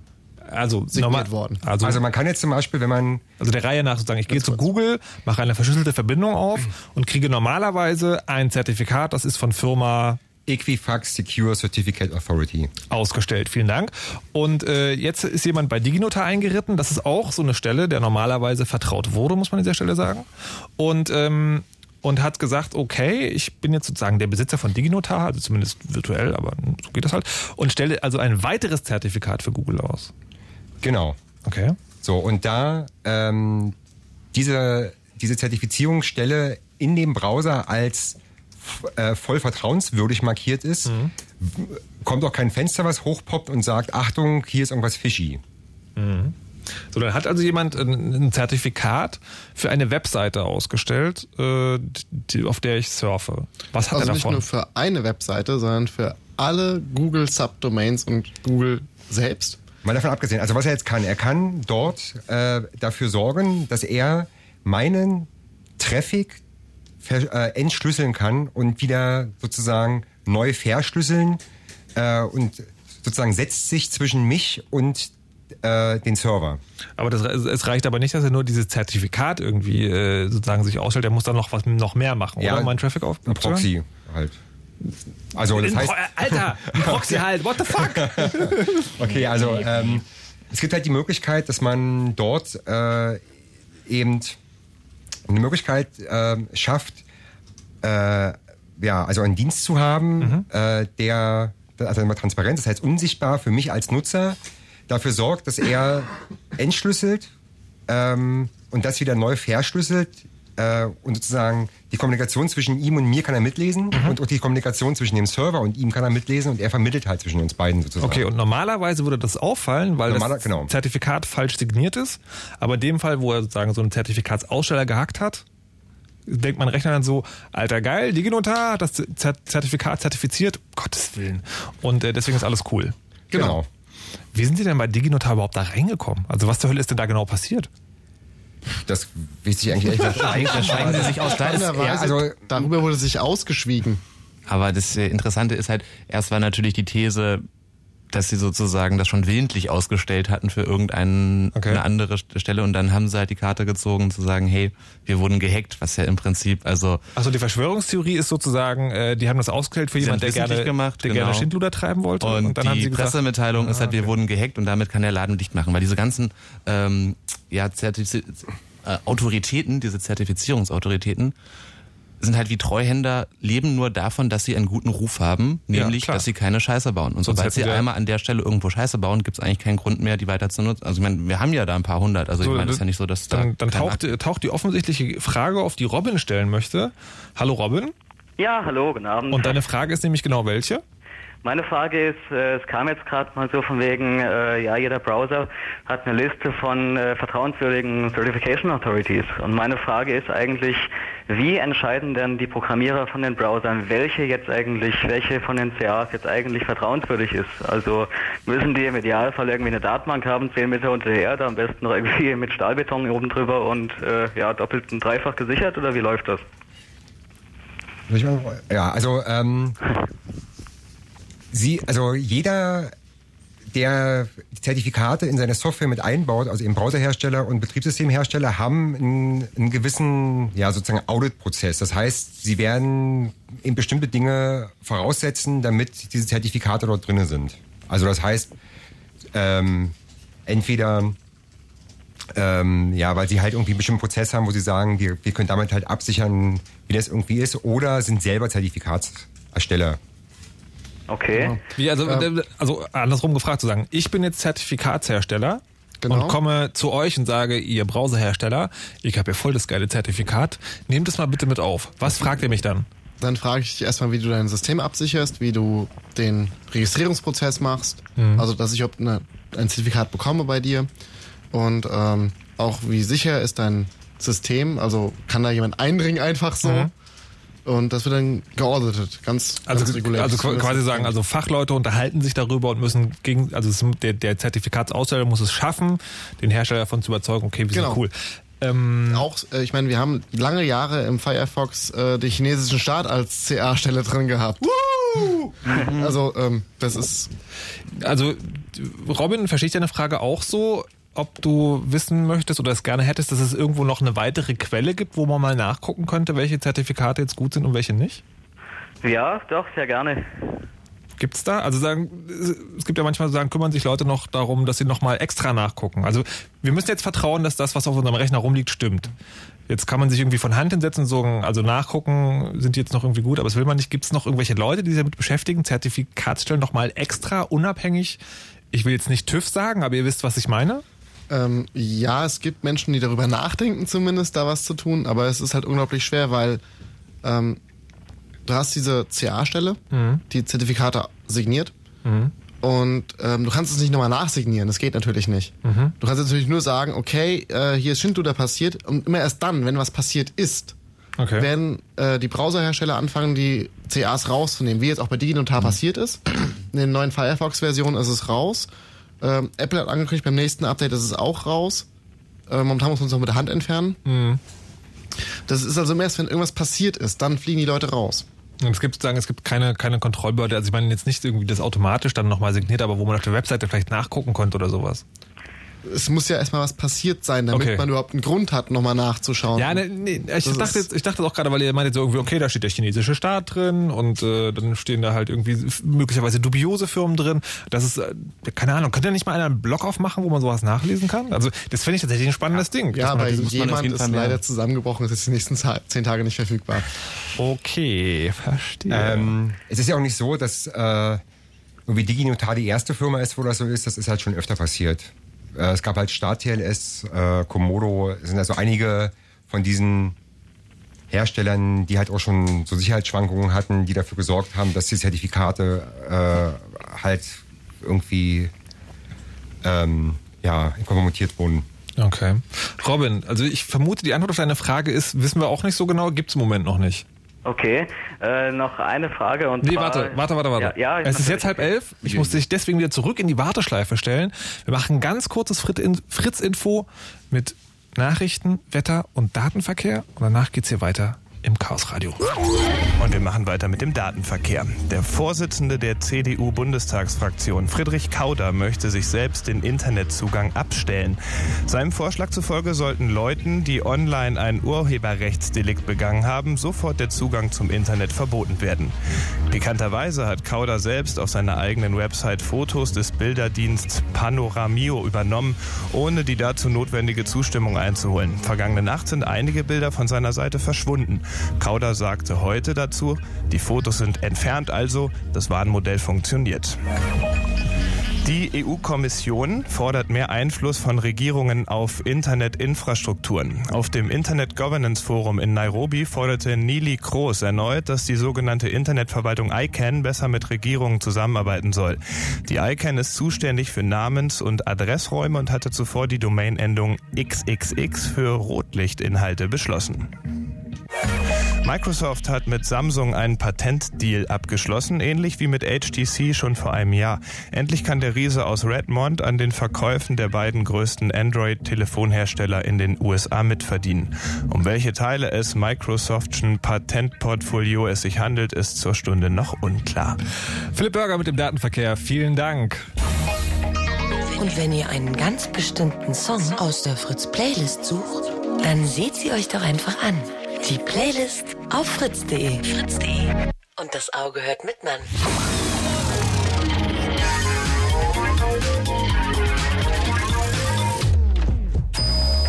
Speaker 1: Also
Speaker 3: Signiert
Speaker 1: normal,
Speaker 3: worden.
Speaker 1: Also,
Speaker 4: Also man kann jetzt zum Beispiel, wenn man
Speaker 1: also der Reihe nach sozusagen, ich gehe zu. Google, mache eine verschlüsselte Verbindung auf und kriege normalerweise ein Zertifikat, das ist von Firma
Speaker 4: Equifax Secure Certificate Authority.
Speaker 1: ausgestellt. Vielen Dank. Und äh, jetzt ist jemand bei DigiNotar eingeritten. Das ist auch so eine Stelle, der normalerweise vertraut wurde, muss man an dieser Stelle sagen. Und ähm, und hat gesagt, okay, ich bin jetzt sozusagen der Besitzer von DigiNotar, also zumindest virtuell, aber so geht das halt, und stelle also ein weiteres Zertifikat für Google aus.
Speaker 4: Genau.
Speaker 1: Okay.
Speaker 4: So, und da ähm, diese, diese Zertifizierungsstelle in dem Browser als äh, voll vertrauenswürdig markiert ist, w- kommt auch kein Fenster, was hochpoppt und sagt, Achtung, hier ist irgendwas fishy.
Speaker 1: So, dann hat also jemand ein, Zertifikat für eine Webseite ausgestellt, äh, auf der ich surfe. Was hat
Speaker 3: Also
Speaker 1: er
Speaker 3: nicht
Speaker 1: davon?
Speaker 3: nur für eine Webseite, sondern für alle Google Subdomains und Google selbst.
Speaker 4: Mal davon abgesehen, also was er jetzt kann, er kann dort äh, dafür sorgen, dass er meinen Traffic äh, entschlüsseln kann und wieder sozusagen neu verschlüsseln äh, und sozusagen setzt sich zwischen mich und äh, den Server.
Speaker 1: Aber das, es reicht aber nicht, dass er nur dieses Zertifikat irgendwie äh, sozusagen sich ausstellt. Er muss dann noch was noch mehr machen,
Speaker 4: Ja,
Speaker 1: oder? Um meinen Traffic auf.
Speaker 4: Ein Proxy halt. Also das heißt,
Speaker 1: Alter, ein Proxy halt. What the fuck?
Speaker 4: okay, also ähm, es gibt halt die Möglichkeit, dass man dort äh, eben eine Möglichkeit äh, schafft, äh, ja, also einen Dienst zu haben, mhm. äh, der, also immer transparent, das heißt unsichtbar für mich als Nutzer, dafür sorgt, dass er entschlüsselt ähm, und das wieder neu verschlüsselt äh, und sozusagen die Kommunikation zwischen ihm und mir kann er mitlesen mhm. und auch die Kommunikation zwischen dem Server und ihm kann er mitlesen und er vermittelt halt zwischen uns beiden sozusagen.
Speaker 1: Okay, und normalerweise würde das auffallen, weil Normaler, das genau. Zertifikat falsch signiert ist, aber in dem Fall, wo er sozusagen so einen Zertifikatsaussteller gehackt hat, denkt mein Rechner dann so, alter geil, DigiNotar hat das Zertifikat zertifiziert, Gottes Willen. Und äh, deswegen ist alles cool.
Speaker 4: Genau. genau.
Speaker 1: Wie sind Sie denn bei DigiNotar überhaupt da reingekommen? Also was zur Hölle ist denn da genau passiert?
Speaker 4: Das weiß ich eigentlich echt.
Speaker 2: Da schweigen Sie sich aus. Da ist,
Speaker 3: ja, also, darüber wurde sich ausgeschwiegen.
Speaker 2: Aber das Interessante ist halt, erst war natürlich die These, dass sie sozusagen das schon willentlich ausgestellt hatten für irgendeine okay. andere Stelle und dann haben sie halt die Karte gezogen zu sagen, hey, wir wurden gehackt, was ja im Prinzip also
Speaker 1: also die Verschwörungstheorie ist sozusagen, äh, die haben das ausgestellt für jemanden, der gerne
Speaker 2: gemacht,
Speaker 1: der
Speaker 2: genau.
Speaker 1: gerne Schindluder treiben wollte
Speaker 2: und, und dann die haben sie gesagt, Pressemitteilung ah, ist halt, wir okay. wurden gehackt und damit kann der Laden dicht machen, weil diese ganzen ähm, ja Zertifiz äh, Autoritäten, diese Zertifizierungsautoritäten sind halt wie Treuhänder, leben nur davon, dass sie einen guten Ruf haben, nämlich, ja, dass sie keine Scheiße bauen. Und sobald sie einmal an der Stelle irgendwo Scheiße bauen, gibt es eigentlich keinen Grund mehr, die weiter zu nutzen. Also ich meine, wir haben ja da ein paar hundert. Also so, ich meine, das ist ja nicht so, dass
Speaker 1: dann, da dann taucht, taucht die offensichtliche Frage auf, die Robin stellen möchte. Hallo Robin.
Speaker 7: Ja, hallo, guten Abend.
Speaker 1: Und deine Frage ist nämlich genau welche?
Speaker 7: Meine Frage ist, äh, es kam jetzt gerade mal so von wegen, äh, ja, jeder Browser hat eine Liste von äh, vertrauenswürdigen Certification Authorities. Und meine Frage ist eigentlich, wie entscheiden denn die Programmierer von den Browsern, welche jetzt eigentlich, welche von den CAs jetzt eigentlich vertrauenswürdig ist? Also müssen die im Idealfall irgendwie eine Datenbank haben, 10 Meter unter der Erde, am besten noch irgendwie mit Stahlbeton oben drüber und ja, doppelt und dreifach gesichert oder wie läuft das?
Speaker 4: Ja, also ähm, Sie, also jeder, der Zertifikate in seine Software mit einbaut, also eben Browserhersteller und Betriebssystemhersteller, haben einen, einen gewissen, ja, sozusagen Auditprozess. Das heißt, sie werden eben bestimmte Dinge voraussetzen, damit diese Zertifikate dort drinnen sind. Also das heißt, ähm, entweder ähm, ja, weil sie halt irgendwie einen bestimmten Prozess haben, wo sie sagen, wir, wir können damit halt absichern, wie das irgendwie ist, oder sind selber Zertifikatsersteller
Speaker 7: Okay.
Speaker 1: Wie, also, ähm, also andersrum gefragt zu sagen, ich bin jetzt Zertifikatshersteller genau. und komme zu euch und sage, ihr Browserhersteller, ich habe ja voll das geile Zertifikat, nehmt es mal bitte mit auf. Was fragt ihr mich dann?
Speaker 3: Dann frage ich dich erstmal, wie du dein System absicherst, wie du den Registrierungsprozess machst, mhm. also dass ich eine, ein Zertifikat bekomme bei dir und ähm, auch wie sicher ist dein System, also kann da jemand eindringen einfach so. Mhm. Und das wird dann geordnet, ganz,
Speaker 1: also,
Speaker 3: ganz regulär.
Speaker 1: Also quasi sagen, also Fachleute unterhalten sich darüber und müssen gegen, also der, der Zertifikatsaussteller muss es schaffen, den Hersteller davon zu überzeugen, okay, wir genau. sind cool.
Speaker 3: Ähm, auch, äh, ich meine, wir haben lange Jahre im Firefox äh, den chinesischen Staat als CA-Stelle drin gehabt. Woo! also, ähm, das ist.
Speaker 1: Also, Robin, verstehe ich deine Frage auch so? Ob du wissen möchtest oder es gerne hättest, dass es irgendwo noch eine weitere Quelle gibt, wo man mal nachgucken könnte, welche Zertifikate jetzt gut sind und welche nicht?
Speaker 7: Ja, doch, sehr gerne.
Speaker 1: Gibt's da? Also sagen, es gibt ja manchmal sagen, kümmern sich Leute noch darum, dass sie nochmal extra nachgucken. Also wir müssen jetzt vertrauen, dass das, was auf unserem Rechner rumliegt, stimmt. Jetzt kann man sich irgendwie von Hand hinsetzen und sagen, also nachgucken, sind die jetzt noch irgendwie gut, aber das will man nicht. Gibt es noch irgendwelche Leute, die sich damit beschäftigen, Zertifikatsstellen nochmal extra unabhängig? Ich will jetzt nicht TÜV sagen, aber ihr wisst, was ich meine?
Speaker 3: Ähm, ja, es gibt Menschen, die darüber nachdenken, zumindest da was zu tun, aber es ist halt unglaublich schwer, weil ähm, du hast diese CA-Stelle, mhm. die Zertifikate signiert. Mhm. Und ähm, du kannst es nicht nochmal nachsignieren, das geht natürlich nicht. Mhm. Du kannst natürlich nur sagen, okay, äh, hier ist Schindluder passiert und immer erst dann, wenn was passiert ist, okay. werden äh, die Browserhersteller anfangen, die CAs rauszunehmen, wie jetzt auch bei DigiNotar mhm. passiert ist. In den neuen Firefox-Versionen ist es raus. Ähm, Apple hat angekündigt, beim nächsten Update ist es auch raus. Äh, momentan muss man es noch mit der Hand entfernen. Mhm. Das ist also erst, wenn irgendwas passiert ist, dann fliegen die Leute raus.
Speaker 1: Es gibt sozusagen, es gibt keine, keine Kontrollbehörde, also ich meine jetzt nicht irgendwie das automatisch dann nochmal signiert, aber wo man auf der Webseite vielleicht nachgucken könnte oder sowas.
Speaker 3: Es muss ja erstmal was passiert sein, damit
Speaker 1: Okay.
Speaker 3: man überhaupt einen Grund hat, nochmal nachzuschauen.
Speaker 1: Ja, ne, nee, ich
Speaker 3: Das
Speaker 1: dachte jetzt, ich dachte auch gerade, weil ihr meintet so irgendwie, okay, da steht der chinesische Staat drin und äh, dann stehen da halt irgendwie möglicherweise dubiose Firmen drin. Das ist, äh, keine Ahnung, könnt ihr nicht mal einer einen Blog aufmachen, wo man sowas nachlesen kann? Also das finde ich tatsächlich ein spannendes Ding.
Speaker 3: Ja,
Speaker 2: auf
Speaker 3: jemand ist leider zusammengebrochen, ist jetzt die nächsten zehn Tage nicht verfügbar.
Speaker 1: Okay, verstehe.
Speaker 4: Ähm, es ist ja auch nicht so, dass äh, irgendwie DigiNotar die erste Firma ist, wo das so ist. Das ist halt schon öfter passiert. Äh, es gab halt Start TLS, äh, Komodo, es sind also einige von diesen Herstellern, die halt auch schon so Sicherheitsschwankungen hatten, die dafür gesorgt haben, dass die Zertifikate äh, halt irgendwie ähm, ja, kompromittiert wurden.
Speaker 1: Okay. Robin, also ich vermute, die Antwort auf deine Frage ist, wissen wir auch nicht so genau, gibt's im Moment noch nicht.
Speaker 7: Okay, äh, noch eine Frage und
Speaker 1: Nee, warte, warte, warte, warte.
Speaker 7: Ja, ja,
Speaker 1: es ist jetzt halb elf. Ich muss dich deswegen wieder zurück in die Warteschleife stellen. Wir machen ein ganz kurzes Frit- Fritz-Info mit Nachrichten, Wetter und Datenverkehr. Und danach geht's hier weiter im Chaosradio.
Speaker 8: Und wir machen weiter mit dem Datenverkehr. Der Vorsitzende der CDU-Bundestagsfraktion, Friedrich Kauder, möchte sich selbst den Internetzugang abstellen. Seinem Vorschlag zufolge sollten Leuten, die online ein Urheberrechtsdelikt begangen haben, sofort der Zugang zum Internet verboten werden. Pikanterweise hat Kauder selbst auf seiner eigenen Website Fotos des Bilderdiensts Panoramio übernommen, ohne die dazu notwendige Zustimmung einzuholen. Vergangene Nacht sind einige Bilder von seiner Seite verschwunden. Kauder sagte heute dazu, die Fotos sind entfernt, also das Warnmodell funktioniert. Die EU-Kommission fordert mehr Einfluss von Regierungen auf Internetinfrastrukturen. Auf dem Internet Governance Forum in Nairobi forderte Neelie Kroes erneut, dass die sogenannte Internetverwaltung ICANN besser mit Regierungen zusammenarbeiten soll. Die ICANN ist zuständig für Namens- und Adressräume und hatte zuvor die Domainendung XXX für Rotlichtinhalte beschlossen. Microsoft hat mit Samsung einen Patentdeal abgeschlossen, ähnlich wie mit HTC schon vor einem Jahr. Endlich kann der Riese aus Redmond an den Verkäufen der beiden größten Android-Telefonhersteller in den USA mitverdienen. Um welche Teile es Microsoftschen Patentportfolio es sich handelt, ist zur Stunde noch unklar.
Speaker 1: Philipp Burger mit dem Datenverkehr. Vielen Dank.
Speaker 6: Und wenn ihr einen ganz bestimmten Song aus der Fritz-Playlist sucht, dann seht sie euch doch einfach an. Die Playlist auf fritz.de. Fritz.de. Und das Auge hört mit, Mann.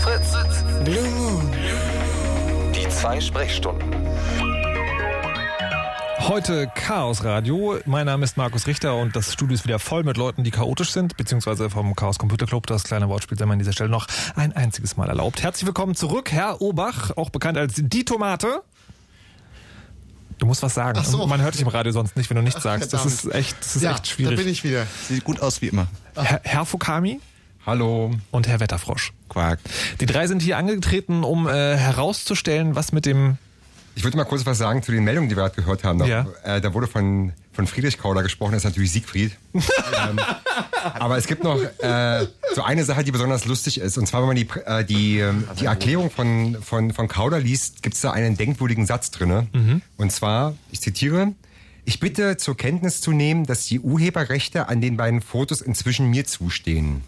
Speaker 5: Fritz.
Speaker 6: Blue Moon.
Speaker 5: Die zwei Sprechstunden.
Speaker 1: Heute Chaos Radio. Mein Name ist Markus Richter und das Studio ist wieder voll mit Leuten, die chaotisch sind, beziehungsweise vom Chaos Computer Club. Das kleine Wortspiel sei mir an dieser Stelle noch ein einziges Mal erlaubt. Herzlich willkommen zurück, Herr Obach, auch bekannt als die Tomate. Du musst was sagen.
Speaker 3: Ach so.
Speaker 1: Man hört dich im Radio sonst nicht, wenn du nichts sagst. Das ist echt, das ist
Speaker 3: ja,
Speaker 1: echt schwierig.
Speaker 3: da bin ich wieder.
Speaker 2: Sieht gut aus wie immer.
Speaker 1: Herr, Herr Fukami
Speaker 4: Hallo.
Speaker 1: und Herr Wetterfrosch.
Speaker 2: Quark.
Speaker 1: Die drei sind hier angetreten, um äh, herauszustellen, was mit dem
Speaker 4: Ich würde mal kurz was sagen zu den Meldungen, die wir gerade gehört haben. Da,
Speaker 1: Ja.
Speaker 4: äh, da wurde von, von Friedrich Kauder gesprochen, das ist natürlich Siegfried. ähm, aber es gibt noch äh, so eine Sache, die besonders lustig ist. Und zwar, wenn man die, äh, die, ähm, die Erklärung von, von, von Kauder liest, gibt es da einen denkwürdigen Satz drinne. Und zwar, ich zitiere, ich bitte zur Kenntnis zu nehmen, dass die Urheberrechte an den beiden Fotos inzwischen mir zustehen.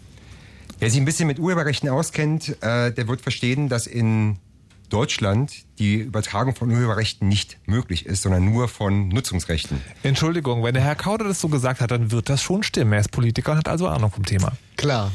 Speaker 4: Wer sich ein bisschen mit Urheberrechten auskennt, äh, der wird verstehen, dass in Deutschland die Übertragung von Urheberrechten nicht möglich ist, sondern nur von Nutzungsrechten.
Speaker 1: Entschuldigung, wenn der Herr Kauder das so gesagt hat, dann wird das schon stimmen. Er ist Politiker und hat also Ahnung vom Thema.
Speaker 3: Klar.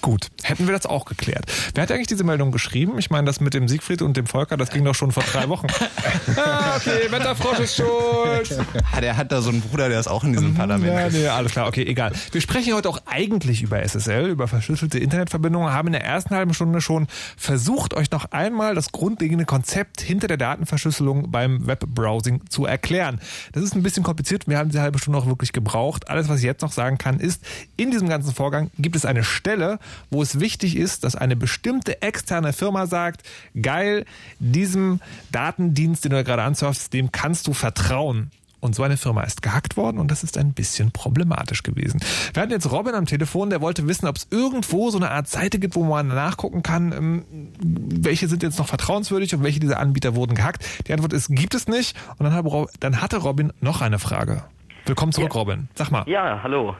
Speaker 1: Gut, hätten wir das auch geklärt. Wer hat eigentlich diese Meldung geschrieben? Ich meine, das mit dem Siegfried und dem Volker, das ging doch schon vor drei Wochen. ah, okay, Wetterfrosch ist schuld.
Speaker 2: Ah, der hat da so einen Bruder, der ist auch in diesem Parlament.
Speaker 1: Ja, nee, alles klar, okay, egal. Wir sprechen heute auch eigentlich über SSL, über verschlüsselte Internetverbindungen, haben in der ersten halben Stunde schon versucht, euch noch einmal das grundlegende Konzept hinter der Datenverschlüsselung beim Webbrowsing zu erklären. Das ist ein bisschen kompliziert, wir haben diese halbe Stunde auch wirklich gebraucht. Alles, was ich jetzt noch sagen kann, ist, in diesem ganzen Vorgang gibt es eine Stelle, wo es wichtig ist, dass eine bestimmte externe Firma sagt, geil, diesem Datendienst, den du gerade ansurfst, dem kannst du vertrauen. Und so eine Firma ist gehackt worden und das ist ein bisschen problematisch gewesen. Wir hatten jetzt Robin am Telefon, der wollte wissen, ob es irgendwo so eine Art Seite gibt, wo man nachgucken kann, ähm, welche sind jetzt noch vertrauenswürdig und welche dieser Anbieter wurden gehackt. Die Antwort ist, gibt es nicht. Und dann, hat dann hatte Robin noch eine Frage. Willkommen zurück,
Speaker 7: Ja.
Speaker 1: Robin. Sag mal.
Speaker 7: Ja, hallo.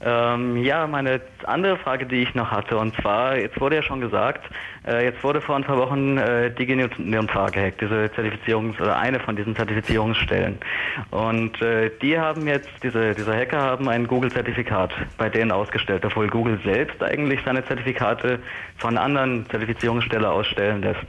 Speaker 7: Ähm, ja, meine andere Frage, die ich noch hatte, und zwar, jetzt wurde ja schon gesagt, äh, jetzt wurde vor ein paar Wochen äh, DigiNeonFAR gehackt, diese Zertifizierungs- oder eine von diesen Zertifizierungsstellen. Und äh, die haben jetzt, diese, diese Hacker haben ein Google-Zertifikat bei denen ausgestellt, obwohl Google selbst eigentlich seine Zertifikate von anderen Zertifizierungsstellen ausstellen lässt.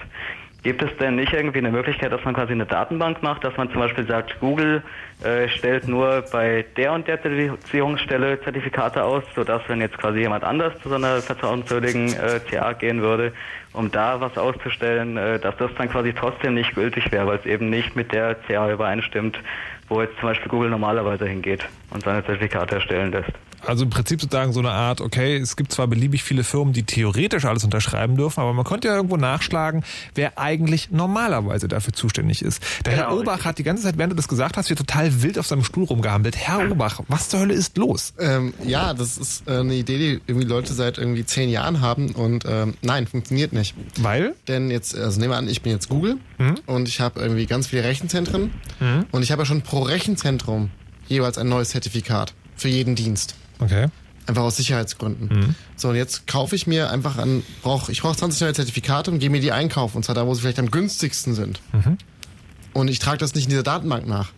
Speaker 7: Gibt es denn nicht irgendwie eine Möglichkeit, dass man quasi eine Datenbank macht, dass man zum Beispiel sagt, Google äh, stellt nur bei der und der Zertifizierungsstelle Zertifikate aus, sodass wenn jetzt quasi jemand anders zu so einer vertrauenswürdigen äh, TA gehen würde, um da was auszustellen, äh, dass das dann quasi trotzdem nicht gültig wäre, weil es eben nicht mit der CA übereinstimmt, wo jetzt zum Beispiel Google normalerweise hingeht und seine Zertifikate erstellen lässt.
Speaker 1: Also im Prinzip sozusagen so eine Art, okay, es gibt zwar beliebig viele Firmen, die theoretisch alles unterschreiben dürfen, aber man könnte ja irgendwo nachschlagen, wer eigentlich normalerweise dafür zuständig ist. Der
Speaker 7: Genau,
Speaker 1: Herr Obach hat die ganze Zeit, während du das gesagt hast, hier total wild auf seinem Stuhl rumgehampelt. Herr Obach, was zur Hölle ist los?
Speaker 3: Ähm, ja, das ist äh, eine Idee, die irgendwie Leute seit irgendwie zehn Jahren haben und ähm, nein, funktioniert nicht.
Speaker 1: Weil?
Speaker 3: Denn jetzt, also nehmen wir an, ich bin jetzt Google
Speaker 1: Mhm.
Speaker 3: und ich habe irgendwie ganz viele Rechenzentren
Speaker 1: Mhm.
Speaker 3: und ich habe ja schon pro Rechenzentrum jeweils ein neues Zertifikat für jeden Dienst.
Speaker 1: Okay.
Speaker 3: Einfach aus Sicherheitsgründen.
Speaker 1: Mhm.
Speaker 3: So, und jetzt kaufe ich mir einfach an, brauch, ich brauche 20 neue Zertifikate und gehe mir die einkaufen. Und zwar da, wo sie vielleicht am günstigsten sind.
Speaker 1: Mhm.
Speaker 3: Und ich trage das nicht in dieser Datenbank nach.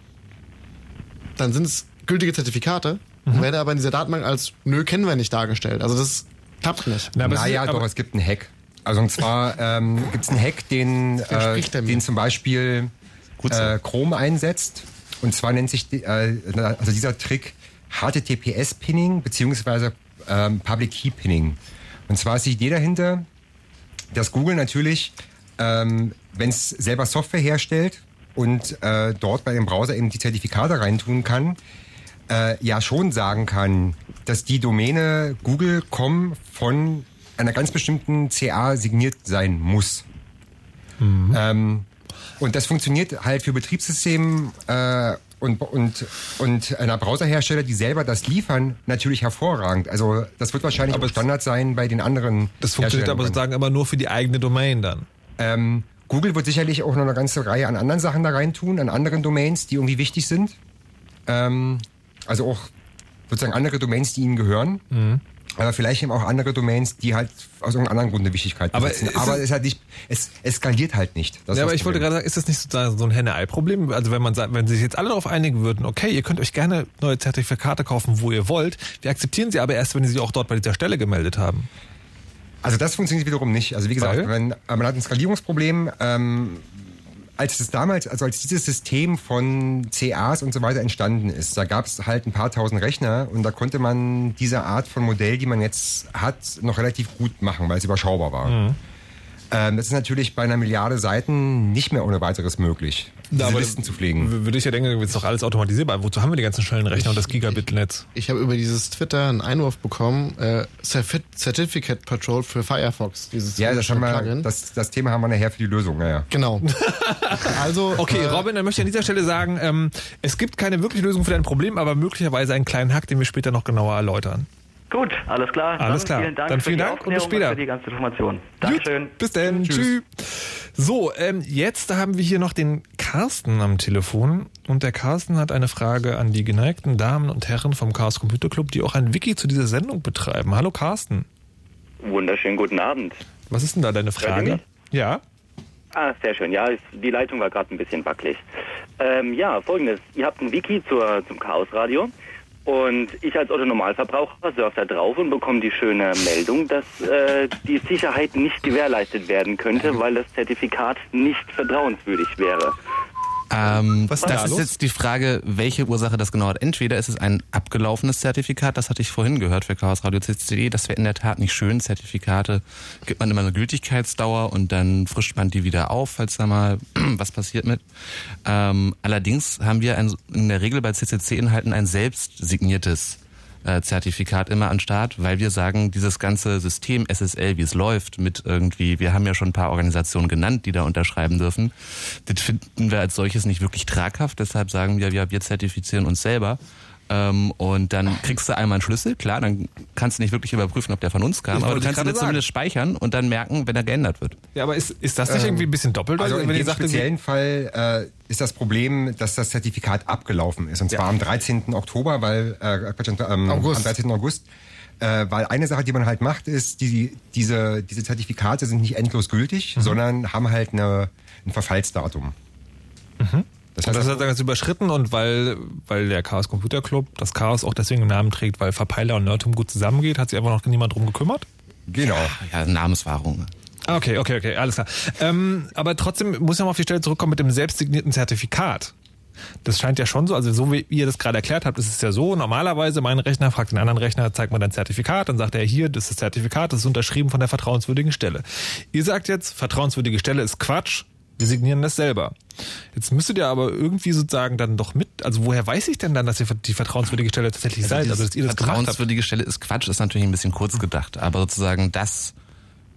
Speaker 3: Dann sind es gültige Zertifikate
Speaker 1: Mhm.
Speaker 3: und werde aber in dieser Datenbank als nö, kennen wir nicht dargestellt. Also das klappt nicht.
Speaker 1: Na, aber es
Speaker 4: naja, doch,
Speaker 1: aber-
Speaker 4: es gibt einen Hack. Also und zwar ähm, gibt es einen Hack, den, äh, den zum Beispiel äh, Chrome einsetzt. Und zwar nennt sich die, äh, also dieser Trick HTTPS-Pinning beziehungsweise ähm, Public Key Pinning. Und zwar ist die Idee dahinter, dass Google natürlich, ähm, wenn es selber Software herstellt und äh, dort bei dem Browser eben die Zertifikate reintun kann, äh, ja schon sagen kann, dass die Domäne Google.com von einer ganz bestimmten CA signiert sein muss. Ähm, und das funktioniert halt für Betriebssystem äh, und, und, und einer Browserhersteller, die selber das liefern, natürlich hervorragend. Also das wird wahrscheinlich
Speaker 1: Aber
Speaker 4: Standard sein bei den anderen.
Speaker 1: Das funktioniert aber sozusagen immer nur für die eigene Domain dann.
Speaker 4: Ähm, Google wird sicherlich auch noch eine ganze Reihe an anderen Sachen da reintun, an anderen Domains, die irgendwie wichtig sind. Ähm, also auch sozusagen andere Domains, die ihnen gehören.
Speaker 1: Mhm.
Speaker 4: Aber vielleicht eben auch andere Domains, die halt aus irgendeinem anderen Grund eine Wichtigkeit
Speaker 1: Aber
Speaker 4: besitzen. Aber
Speaker 1: es-
Speaker 4: es ist halt nicht, es eskaliert halt nicht. Das
Speaker 1: ja, aber ich wollte gerade sagen, ist das nicht sozusagen so ein Henne-Ei-Problem? Also wenn man sagt, wenn sich jetzt alle darauf einigen würden, okay, ihr könnt euch gerne neue Zertifikate kaufen, wo ihr wollt, wir akzeptieren sie aber erst, wenn sie sich auch dort bei dieser Stelle gemeldet haben.
Speaker 4: Also das funktioniert wiederum nicht. Also wie gesagt, wenn, man hat ein Skalierungsproblem. Ähm, als es damals, also als dieses System von CAs und so weiter entstanden ist, da gab es halt ein paar tausend Rechner und da konnte man diese Art von Modell, die man jetzt hat, noch relativ gut machen, weil es überschaubar war. Ähm, das ist natürlich bei einer Milliarde Seiten nicht mehr ohne weiteres möglich, diese
Speaker 1: aber
Speaker 4: Listen zu pflegen.
Speaker 1: Würde ich ja denken, ist doch alles automatisierbar. Wozu haben wir die ganzen schnellen Rechner und das Gigabit-Netz?
Speaker 3: Ich habe über dieses Twitter einen Einwurf bekommen, äh, Certi- Certificate Patrol für Firefox. Dieses
Speaker 4: Ja, das, haben wir, das, das Thema haben wir nachher für die Lösung. Naja.
Speaker 3: Genau. also,
Speaker 1: Okay,
Speaker 3: äh,
Speaker 1: Robin, dann möchte ich an dieser Stelle sagen, ähm, es gibt keine wirkliche Lösung für dein Problem, aber möglicherweise einen kleinen Hack, den wir später noch genauer erläutern.
Speaker 7: Gut, alles klar.
Speaker 1: Alles
Speaker 7: Dann
Speaker 1: klar.
Speaker 7: Vielen Dank
Speaker 1: Dann vielen Dank und bis später.
Speaker 7: für die ganze Information. Dankeschön.
Speaker 1: Gut, bis dann. Tschüss. So, ähm, jetzt haben wir hier noch den Carsten am Telefon. Und der Carsten hat eine Frage an die geneigten Damen und Herren vom Chaos Computer Club, die auch ein Wiki zu dieser Sendung betreiben. Hallo Carsten.
Speaker 9: Wunderschönen guten Abend.
Speaker 1: Was ist denn da deine Frage? Ja.
Speaker 9: Ah, sehr schön. Ja, ist, die Leitung war gerade ein bisschen wackelig. Ähm, ja, folgendes. Ihr habt ein Wiki zur, zum Chaosradio und ich als Otto-Normalverbraucher surfe da drauf und bekomme die schöne Meldung, dass äh, die Sicherheit nicht gewährleistet werden könnte, weil das Zertifikat nicht vertrauenswürdig wäre.
Speaker 2: Ähm,
Speaker 1: Was ist da
Speaker 2: das ist
Speaker 1: los?
Speaker 2: jetzt die Frage, welche Ursache das genau hat. Entweder ist es ein abgelaufenes Zertifikat, das hatte ich vorhin gehört für Chaos Radio CCD, das wäre in der Tat nicht schön. Zertifikate gibt man immer eine Gültigkeitsdauer und dann frischt man die wieder auf, falls da mal was passiert mit. Ähm, allerdings haben wir ein, in der Regel bei CCC-Inhalten ein selbst signiertes Zertifikat immer an Start, weil wir sagen, dieses ganze System SSL, wie es läuft, mit irgendwie, wir haben ja schon ein paar Organisationen genannt, die da unterschreiben dürfen, das finden wir als solches nicht wirklich traghaft. Deshalb sagen wir, ja, wir zertifizieren uns selber. Ähm, und dann kriegst du einmal einen Schlüssel, klar, dann kannst du nicht wirklich überprüfen, ob der von uns kam,
Speaker 1: Ich
Speaker 2: aber du kannst ihn zumindest speichern und dann merken, wenn er geändert wird.
Speaker 1: Ja, aber ist, ist das nicht irgendwie ein bisschen doppelt?
Speaker 4: Also in
Speaker 1: wenn ihr
Speaker 4: dem
Speaker 1: sagt,
Speaker 4: speziellen Fall äh, ist das Problem, dass das Zertifikat abgelaufen ist. Und zwar am 13. Oktober, weil äh, Quatsch, ähm,
Speaker 3: August.
Speaker 4: am 13. August. Äh, weil eine Sache, die man halt macht, ist, die, diese, diese Zertifikate sind nicht endlos gültig,
Speaker 1: Mhm.
Speaker 4: sondern haben halt eine, ein Verfallsdatum. Das heißt,
Speaker 1: das
Speaker 4: also,
Speaker 1: hat er jetzt überschritten und weil, weil der Chaos Computer Club das Chaos auch deswegen im Namen trägt, weil Verpeiler und Nerdtum gut zusammengeht, hat sich einfach noch niemand drum gekümmert?
Speaker 4: genau.
Speaker 2: Ja, Namenswahrung.
Speaker 1: Ah, Okay, okay, okay, alles klar. Ähm, aber trotzdem muss ich mal auf die Stelle zurückkommen mit dem selbstsignierten Zertifikat. Das scheint ja schon so, also so wie ihr das gerade erklärt habt, ist es ja so, normalerweise mein Rechner fragt den anderen Rechner, zeigt mir dein Zertifikat, dann sagt er hier, das ist das Zertifikat, das ist unterschrieben von der vertrauenswürdigen Stelle. Ihr sagt jetzt, vertrauenswürdige Stelle ist Quatsch, wir signieren das selber. Jetzt müsstet ihr aber irgendwie sozusagen dann doch mit, also woher weiß ich denn dann, dass ihr die vertrauenswürdige Stelle tatsächlich seid, also dass ihr das?
Speaker 2: Vertrauenswürdige Stelle ist Quatsch, ist natürlich ein bisschen kurz gedacht, aber sozusagen das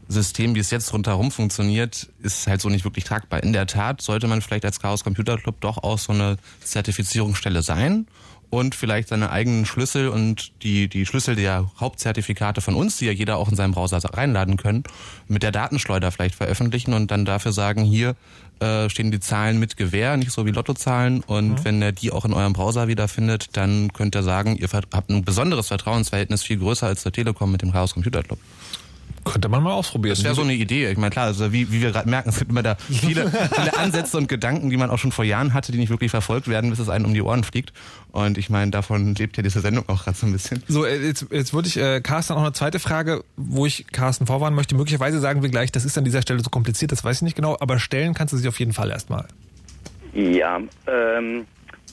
Speaker 2: System, wie es jetzt rundherum funktioniert, ist halt so nicht wirklich tragbar. In der Tat sollte man vielleicht als Chaos Computer Club doch auch so eine Zertifizierungsstelle sein und vielleicht seine eigenen Schlüssel und die, die Schlüssel der Hauptzertifikate von uns, die ja jeder auch in seinem Browser reinladen können, mit der Datenschleuder vielleicht veröffentlichen und dann dafür sagen, hier äh, stehen die Zahlen mit Gewähr, nicht so wie Lottozahlen und wenn er die auch in eurem Browser wiederfindet, dann könnt ihr sagen, ihr habt ein besonderes Vertrauensverhältnis, viel größer als der Telekom mit dem Chaos Computer Club.
Speaker 1: Könnte man mal ausprobieren.
Speaker 2: Das wäre so eine Idee. Ich meine, klar, also wie, wie wir gerade merken, es gibt immer da viele, viele Ansätze und Gedanken, die man auch schon vor Jahren hatte, die nicht wirklich verfolgt werden, bis es einem um die Ohren fliegt. Und ich meine, davon lebt ja diese Sendung auch gerade so ein bisschen.
Speaker 1: So, äh, jetzt, jetzt würde ich äh, Carsten auch eine zweite Frage, wo ich Carsten vorwarnen möchte. Möglicherweise sagen wir gleich, das ist an dieser Stelle so kompliziert, das weiß ich nicht genau, aber stellen kannst du sich auf jeden Fall erstmal.
Speaker 9: Ja, ähm,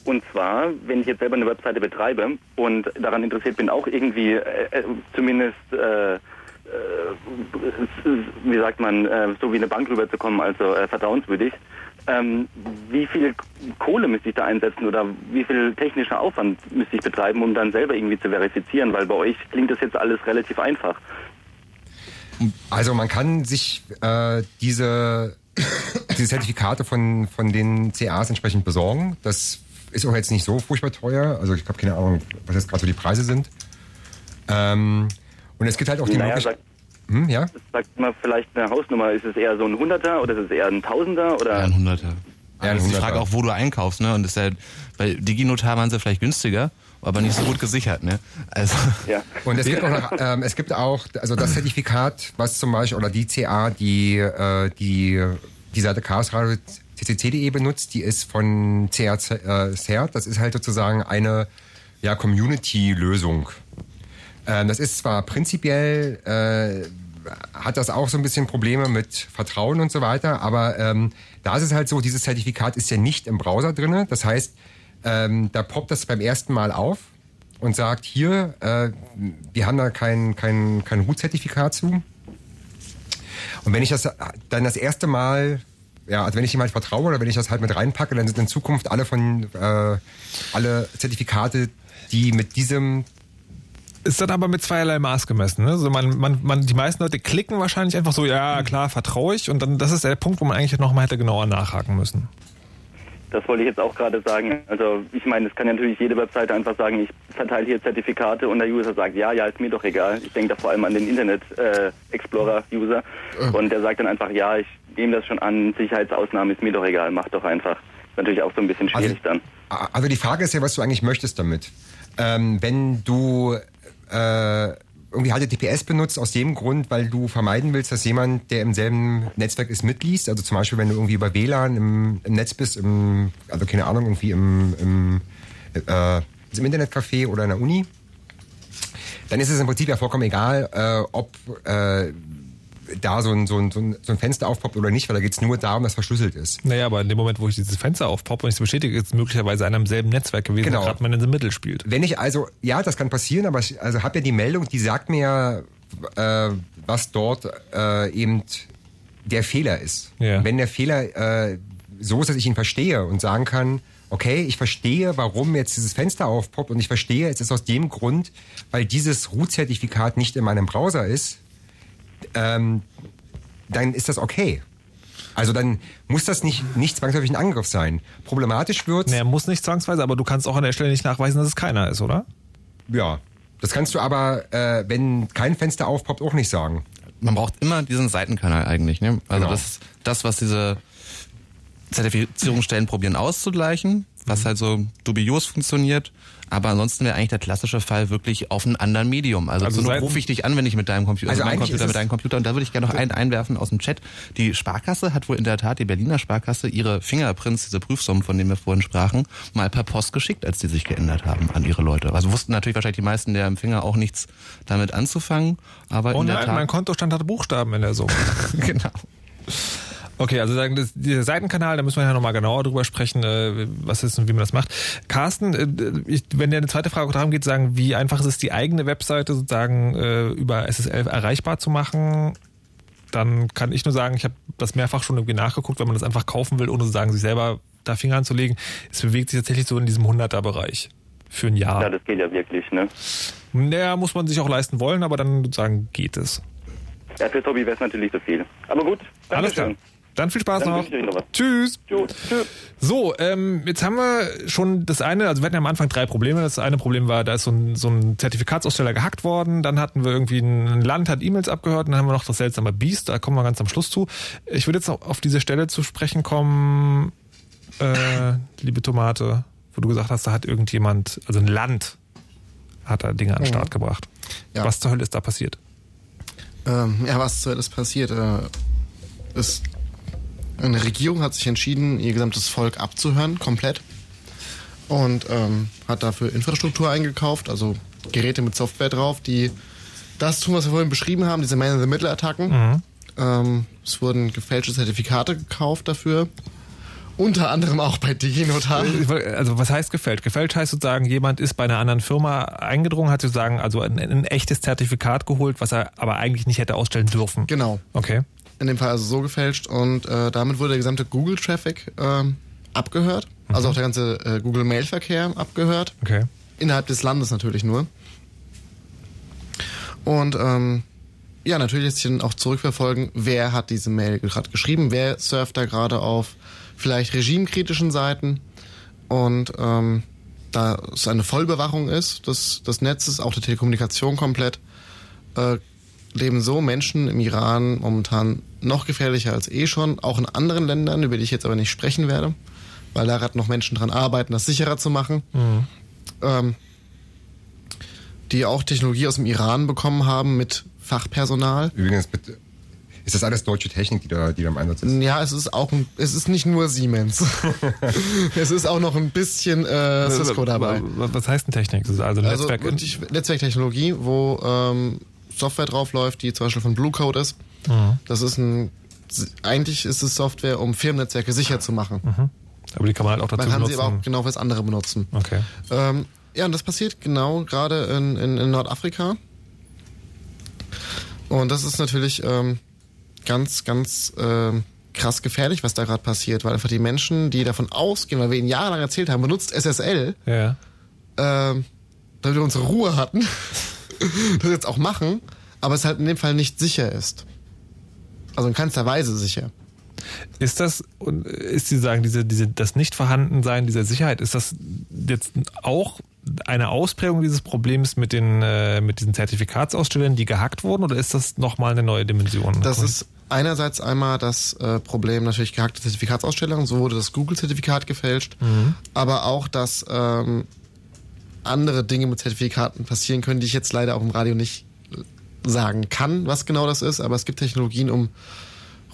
Speaker 9: und zwar, wenn ich jetzt selber eine Webseite betreibe und daran interessiert bin, auch irgendwie äh, äh, zumindest, äh, wie sagt man, äh, so wie eine Bank rüberzukommen, also äh, vertrauenswürdig, ähm, wie viel Kohle müsste ich da einsetzen oder wie viel technischer Aufwand müsste ich betreiben, um dann selber irgendwie zu verifizieren? Weil bei euch klingt das jetzt alles relativ einfach.
Speaker 4: Also man kann sich äh, diese, diese Zertifikate von, von den CAs entsprechend besorgen. Das ist auch jetzt nicht so furchtbar teuer. Also ich habe keine Ahnung, was jetzt gerade so die Preise sind. Ähm, und es gibt halt auch die
Speaker 9: Naja,
Speaker 4: Möglichkeit... Hm, ja?
Speaker 9: sagt mal vielleicht eine Hausnummer, ist es eher so ein Hunderter oder ist es eher ein Tausender oder?
Speaker 2: Ja, ein Hunderter.
Speaker 4: Ja,
Speaker 2: die
Speaker 4: Hunderter.
Speaker 2: Frage auch, wo du einkaufst, ne? Und das ist ja, bei Diginotar waren sie vielleicht günstiger, aber nicht so gut gesichert, ne? Also,
Speaker 9: Ja.
Speaker 4: Und es gibt auch, noch, ähm, es gibt auch, also das Zertifikat, was zum Beispiel, oder die CA, die äh, die, die Seite Chaos Radio ccc.de benutzt, die ist von CA äh, CERT. Das ist halt sozusagen eine ja, Community-Lösung. Ähm, das ist zwar prinzipiell, äh, hat das auch so ein bisschen Probleme mit Vertrauen und so weiter, aber ähm, da ist es halt so, dieses Zertifikat ist ja nicht im Browser drinne. Das heißt, ähm, da poppt das beim ersten Mal auf und sagt, hier, äh, wir haben da kein, kein, kein Root-Zertifikat zu. Und wenn ich das dann das erste Mal, ja, also wenn ich halt vertraue oder wenn ich das halt mit reinpacke, dann sind in Zukunft alle von, äh, alle Zertifikate, die mit diesem
Speaker 1: Ist dann aber mit zweierlei Maß gemessen. Ne? Also man, man, man, die meisten Leute klicken wahrscheinlich einfach so, ja klar, vertraue ich. Und dann das ist der Punkt, wo man eigentlich nochmal hätte genauer nachhaken müssen.
Speaker 9: Das wollte ich jetzt auch gerade sagen. Also ich meine, es kann ja natürlich jede Webseite einfach sagen, ich verteile hier Zertifikate und der User sagt, ja, ja, ist mir doch egal. Ich denke da vor allem an den Internet äh, Explorer User und der sagt dann einfach, ja, ich nehme das schon an, Sicherheitsausnahme ist mir doch egal, mach doch einfach. Ist natürlich auch so ein bisschen schwierig dann.
Speaker 4: Also die Frage ist ja, was du eigentlich möchtest damit. Ähm, wenn du äh, irgendwie HTTPS benutzt aus dem Grund, weil du vermeiden willst, dass jemand, der im selben Netzwerk ist, mitliest. Also zum Beispiel, wenn du irgendwie über WLAN im, im Netz bist, im, also keine Ahnung, irgendwie im, im, äh, im Internetcafé oder in der Uni, dann ist es im Prinzip ja vollkommen egal, äh, ob äh, da so ein, so, ein, so ein Fenster aufpoppt oder nicht, weil da geht es nur darum, dass verschlüsselt ist.
Speaker 1: Naja, aber in dem Moment, wo ich dieses Fenster aufpoppe und ich es bestätige, ist es möglicherweise einer im selben Netzwerk gewesen,
Speaker 4: Genau.
Speaker 1: gerade man in the Middle spielt.
Speaker 4: Wenn ich also, ja, das kann passieren, aber ich also habe ja die Meldung, die sagt mir ja, äh, was dort äh, eben der Fehler ist.
Speaker 1: Ja.
Speaker 4: Wenn der Fehler äh, so ist, dass ich ihn verstehe und sagen kann, okay, ich verstehe, warum jetzt dieses Fenster aufpoppt und ich verstehe, es ist aus dem Grund, weil dieses Root-Zertifikat nicht in meinem Browser ist, ähm, dann ist das okay. Also dann muss das nicht, nicht zwangsläufig ein Angriff sein. Problematisch wird.
Speaker 1: Naja, muss nicht zwangsweise, aber du kannst auch an der Stelle nicht nachweisen, dass es keiner ist, oder?
Speaker 4: Ja. Das kannst du aber, äh, wenn kein Fenster aufpoppt, auch nicht sagen.
Speaker 2: Man braucht immer diesen Seitenkanal eigentlich. Ne? Also
Speaker 4: Genau.
Speaker 2: das ist das, was diese Zertifizierungsstellen probieren auszugleichen, was halt so dubios funktioniert. Aber ansonsten wäre eigentlich der klassische Fall wirklich auf einem anderen Medium. Also,
Speaker 1: Also
Speaker 2: rufe ich dich an, wenn ich mit deinem Computer, also,
Speaker 4: Also
Speaker 2: mein Computer mit deinem Computer. Und da würde ich gerne noch einen einwerfen aus dem Chat. Die Sparkasse hat wohl in der Tat, die Berliner Sparkasse, ihre Fingerprints, diese Prüfsummen, von denen wir vorhin sprachen, mal per Post geschickt, als die sich geändert haben an ihre Leute. Also wussten natürlich wahrscheinlich die meisten der Empfänger auch nichts damit anzufangen. Aber
Speaker 1: Oh
Speaker 2: in der Tat.
Speaker 1: mein Kontostand hatte Buchstaben in der Summe.
Speaker 2: genau.
Speaker 1: Okay, also sagen, das, dieser Seitenkanal, da müssen wir ja nochmal genauer drüber sprechen, äh, was ist und wie man das macht. Carsten, äh, ich, wenn dir eine zweite Frage darum geht, sagen, wie einfach ist es, die eigene Webseite sozusagen äh, über SSL erreichbar zu machen, dann kann ich nur sagen, ich habe das mehrfach schon irgendwie nachgeguckt, wenn man das einfach kaufen will, ohne sozusagen sich selber da Finger anzulegen. Es bewegt sich tatsächlich so in diesem 100er-Bereich für ein Jahr.
Speaker 9: Ja, das geht ja wirklich, ne?
Speaker 1: Naja, muss man sich auch leisten wollen, aber dann sozusagen geht es.
Speaker 9: Ja, fürs Hobby wäre es natürlich zu viel. Aber gut,
Speaker 1: Alles klar. Dann viel Spaß
Speaker 9: Dann
Speaker 1: noch. Tschüss.
Speaker 9: Tschüss.
Speaker 1: So, ähm, jetzt haben wir schon das eine, also wir hatten ja am Anfang drei Probleme. Das eine Problem war, da ist so ein, so ein Zertifikatsaussteller gehackt worden. Dann hatten wir irgendwie ein Land hat E-Mails abgehört. Und dann haben wir noch das seltsame Beast. Da kommen wir ganz am Schluss zu. Ich würde jetzt noch auf diese Stelle zu sprechen kommen, äh, liebe Tomate, wo du gesagt hast, da hat irgendjemand, also ein Land, hat da Dinge an den Start gebracht.
Speaker 3: Ja.
Speaker 1: Was zur Hölle ist da passiert?
Speaker 3: Ähm, ja, was zur Hölle ist passiert? Äh, ist, eine Regierung hat sich entschieden, ihr gesamtes Volk abzuhören, komplett. Und ähm, hat dafür Infrastruktur eingekauft, also Geräte mit Software drauf, die das tun, was wir vorhin beschrieben haben, diese Man-in-the-Middle-Attacken. Ähm, es wurden gefälschte Zertifikate gekauft dafür. Unter anderem auch bei DigiNotar.
Speaker 1: Wollt- Also was heißt gefälscht? Gefälscht heißt sozusagen, jemand ist bei einer anderen Firma eingedrungen, hat sozusagen also ein, ein echtes Zertifikat geholt, was er aber eigentlich nicht hätte ausstellen dürfen.
Speaker 3: Genau.
Speaker 1: Okay.
Speaker 3: In dem Fall also so gefälscht und äh, damit wurde der gesamte Google-Traffic ähm, abgehört, also auch der ganze äh, Google-Mail-Verkehr abgehört,
Speaker 1: Okay.
Speaker 3: innerhalb des Landes natürlich nur. Und ähm, ja, natürlich lässt sich dann auch zurückverfolgen, wer hat diese Mail gerade geschrieben, wer surft da gerade auf vielleicht regimekritischen Seiten und ähm, da es eine Vollbewachung ist des, des Netzes, auch der Telekommunikation komplett, äh, leben so Menschen im Iran momentan noch gefährlicher als eh schon, auch in anderen Ländern, über die ich jetzt aber nicht sprechen werde, weil da gerade noch Menschen dran arbeiten, das sicherer zu machen. Ähm, die auch Technologie aus dem Iran bekommen haben mit Fachpersonal.
Speaker 4: Übrigens, bitte, ist das alles deutsche Technik, die da, die da im Einsatz ist?
Speaker 3: Ja, es ist auch ein, es ist nicht nur Siemens. es ist auch noch ein bisschen äh, Cisco dabei.
Speaker 1: Was heißt denn Technik? Das ist also
Speaker 3: Also
Speaker 1: Netzwerk.
Speaker 3: wirklich Netzwerktechnologie, wo ähm, Software drauf läuft, die zum Beispiel von Blue Code ist.
Speaker 1: Mhm.
Speaker 3: Das ist ein eigentlich ist es Software, um Firmennetzwerke sicher zu machen.
Speaker 1: aber die kann man halt auch dazu
Speaker 3: Man kann
Speaker 1: benutzen.
Speaker 3: sie aber auch genau fürs andere benutzen.
Speaker 1: okay.
Speaker 3: Ähm, ja, und das passiert genau gerade in, in, in Nordafrika. Und das ist natürlich ähm, ganz, ganz ähm, krass gefährlich, was da gerade passiert, weil einfach die Menschen, die davon ausgehen, weil wir ihnen jahrelang erzählt haben, benutzt SSL,
Speaker 1: Ja.
Speaker 3: ähm, damit wir unsere Ruhe hatten, das jetzt auch machen, aber es halt in dem Fall nicht sicher ist. Also in keinster Weise sicher.
Speaker 1: Ist das, und ist Sie sagen, diese, diese, das Nichtvorhandensein dieser Sicherheit, ist das jetzt auch eine Ausprägung dieses Problems mit den, äh, mit diesen Zertifikatsausstellern, die gehackt wurden, oder ist das nochmal eine neue Dimension?
Speaker 3: Das ist einerseits einmal das äh, Problem natürlich gehackte Zertifikatsausstellung, so wurde das Google-Zertifikat gefälscht, aber auch, dass ähm, andere Dinge mit Zertifikaten passieren können, die ich jetzt leider auch im Radio nicht sagen kann, was genau das ist, aber es gibt Technologien, um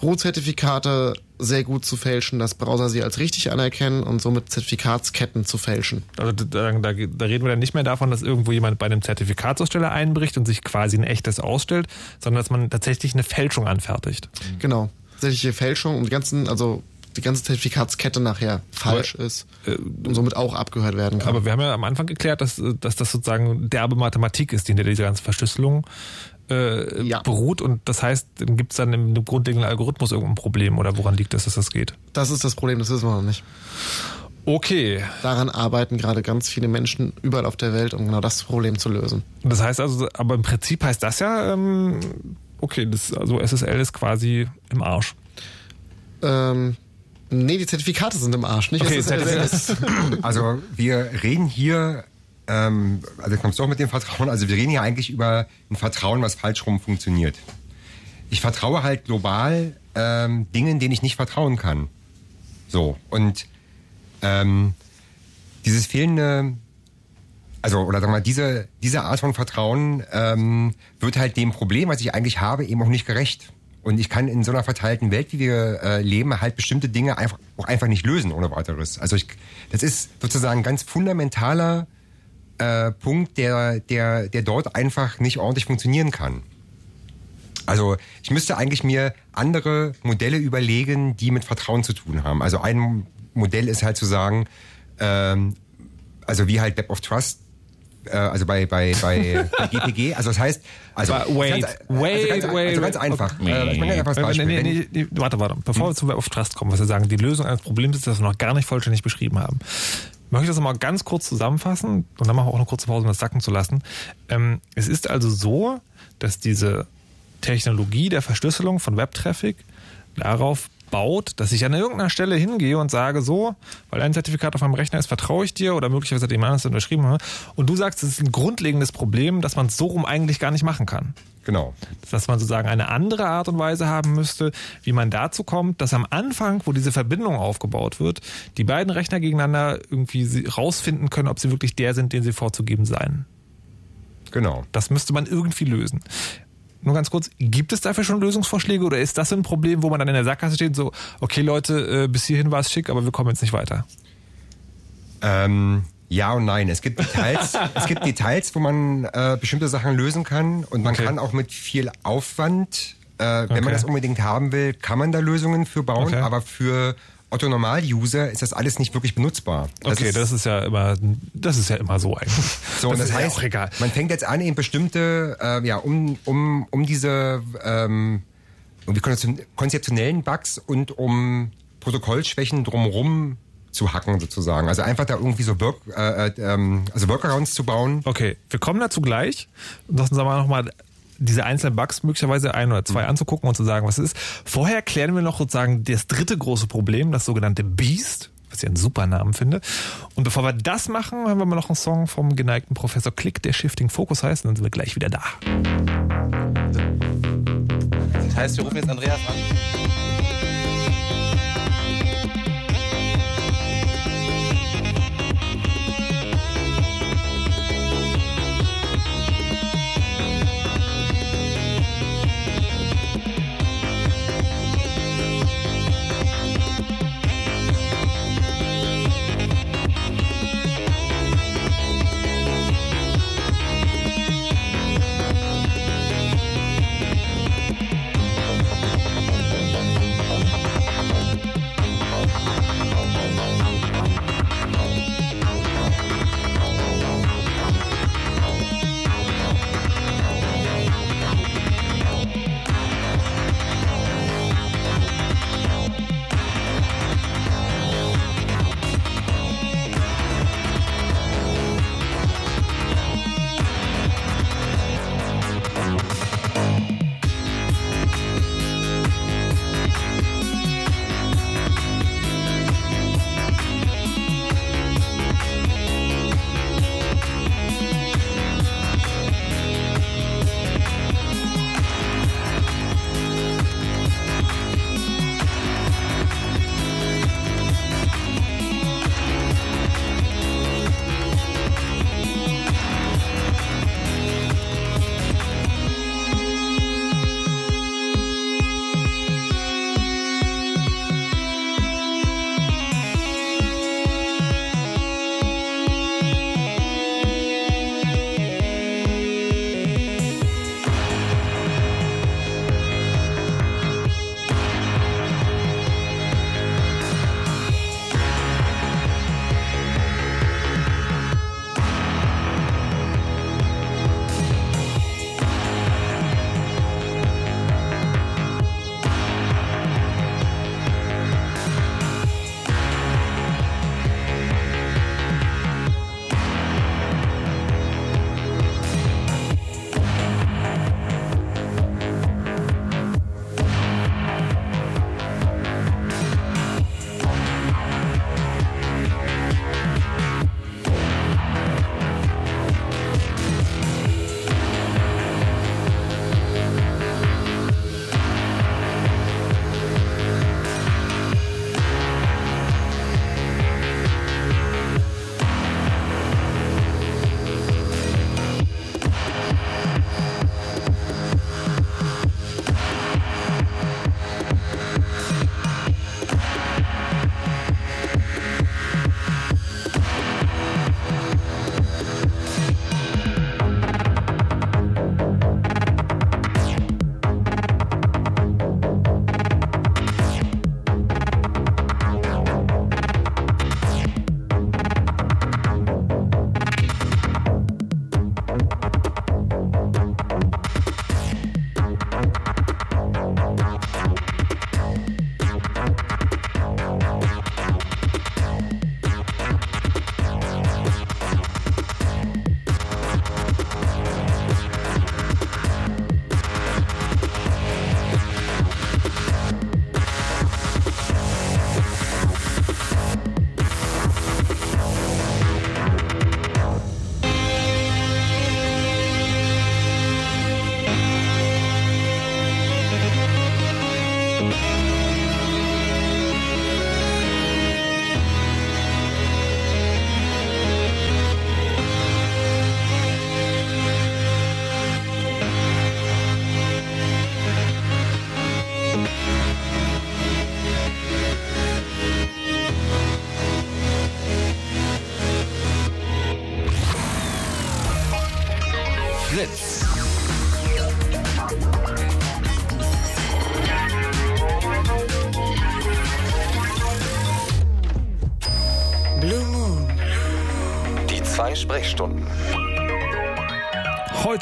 Speaker 3: Root-Zertifikate sehr gut zu fälschen, dass Browser sie als richtig anerkennen und somit Zertifikatsketten zu fälschen.
Speaker 1: Also da, da, da reden wir dann nicht mehr davon, dass irgendwo jemand bei einem Zertifikatsaussteller einbricht und sich quasi ein echtes ausstellt, sondern dass man tatsächlich eine Fälschung anfertigt.
Speaker 3: Genau. Tatsächliche Fälschung und die ganzen, also die ganze Zertifikatskette nachher falsch ist und somit auch abgehört werden kann.
Speaker 1: Aber wir haben ja am Anfang geklärt, dass, dass das sozusagen derbe Mathematik ist, die hinter dieser ganzen Verschlüsselung äh,
Speaker 3: Ja.
Speaker 1: beruht. Und das heißt, gibt es dann im grundlegenden Algorithmus irgendein Problem oder woran liegt es, dass das geht?
Speaker 3: das ist das Problem, das wissen wir noch nicht.
Speaker 1: Okay.
Speaker 3: Daran arbeiten gerade ganz viele Menschen überall auf der Welt, um genau das Problem zu lösen.
Speaker 1: Das heißt also, aber im Prinzip heißt das ja, ähm, okay, das, also SSL ist quasi im Arsch.
Speaker 3: Ähm, nee, die Zertifikate sind im Arsch, nicht?
Speaker 1: Okay.
Speaker 4: Also wir reden hier, ähm, also kommst du auch mit dem Vertrauen, also wir reden hier eigentlich über ein Vertrauen, was falsch rum funktioniert. Ich vertraue halt global ähm, Dingen, denen ich nicht vertrauen kann. So, und ähm, dieses fehlende, also oder sagen wir mal, diese, diese Art von Vertrauen ähm, wird halt dem Problem, was ich eigentlich habe, eben auch nicht gerecht. Und ich kann in so einer verteilten Welt, wie wir äh, leben, halt bestimmte Dinge einfach auch einfach nicht lösen ohne weiteres. Also ich, das ist sozusagen ein ganz fundamentaler äh, Punkt, der, der, der dort einfach nicht ordentlich funktionieren kann. Also ich müsste eigentlich mir andere Modelle überlegen, die mit Vertrauen zu tun haben. Also ein Modell ist halt zu sagen, ähm, also wie halt Web of Trust, äh, also bei, bei, bei, GPG, also das heißt, also,
Speaker 1: wait,
Speaker 4: ganz,
Speaker 1: wait,
Speaker 4: also ganz,
Speaker 1: wait,
Speaker 4: also ganz
Speaker 1: wait.
Speaker 4: einfach.
Speaker 1: Okay.
Speaker 4: Äh, ich bringe einfach das
Speaker 1: Nee,
Speaker 4: Beispiel.
Speaker 1: nee,
Speaker 4: Wenn-
Speaker 1: nee, nee, warte, warte. Bevor wir zu Web of Trust kommen, was wir sagen, die Lösung eines Problems ist, das wir noch gar nicht vollständig beschrieben haben. Möchte ich das mal ganz kurz zusammenfassen und dann machen wir auch eine kurze Pause, um das sacken zu lassen. Ähm, es ist also so, dass diese Technologie der Verschlüsselung von Webtraffic darauf baut, dass ich an irgendeiner Stelle hingehe und sage, so, weil ein Zertifikat auf meinem Rechner ist, vertraue ich dir oder möglicherweise hat jemand anderes unterschrieben. Und du sagst, es ist ein grundlegendes Problem, dass man es so rum eigentlich gar nicht machen kann
Speaker 4: Genau.
Speaker 1: dass man sozusagen eine andere Art und Weise haben müsste, wie man dazu kommt, dass am Anfang, wo diese Verbindung aufgebaut wird, die beiden Rechner gegeneinander irgendwie rausfinden können, ob sie wirklich der sind, den sie vorzugeben seien.
Speaker 4: Genau.
Speaker 1: Das müsste man irgendwie lösen. Nur ganz kurz, gibt es dafür schon Lösungsvorschläge oder ist das ein Problem, wo man dann in der Sackgasse steht, so, okay Leute, äh, bis hierhin war es schick, aber wir kommen jetzt nicht weiter?
Speaker 4: Ähm, ja und nein. Es gibt Details, es gibt Details, wo man äh, bestimmte Sachen lösen kann und man
Speaker 1: Okay.
Speaker 4: kann auch mit viel Aufwand, äh, wenn
Speaker 1: Okay.
Speaker 4: man das unbedingt haben will, kann man da Lösungen für bauen,
Speaker 1: Okay.
Speaker 4: aber für Otto Normal-User ist das alles nicht wirklich benutzbar.
Speaker 1: okay, das ist ja immer, das ist ja immer so eigentlich.
Speaker 4: So, und das,
Speaker 1: ist ja
Speaker 4: heißt,
Speaker 1: auch egal.
Speaker 4: man fängt jetzt an, eben bestimmte, äh, ja, um, um, um diese ähm, konzeptionellen Bugs und um Protokollschwächen drumherum zu hacken sozusagen. Also einfach da irgendwie so Work, äh, äh, ähm, also Workarounds zu bauen.
Speaker 1: Okay, wir kommen dazu gleich. Lassen uns aber nochmal diese einzelnen Bugs möglicherweise ein oder zwei anzugucken und zu sagen, was es ist. Vorher klären wir noch sozusagen das dritte große Problem, das sogenannte Beast, was ich einen super Namen finde. Und bevor wir das machen, haben wir mal noch einen Song vom geneigten Professor Klick, der Shifting Focus heißt, und dann sind wir gleich wieder da.
Speaker 2: Das heißt, wir rufen jetzt Andreas an.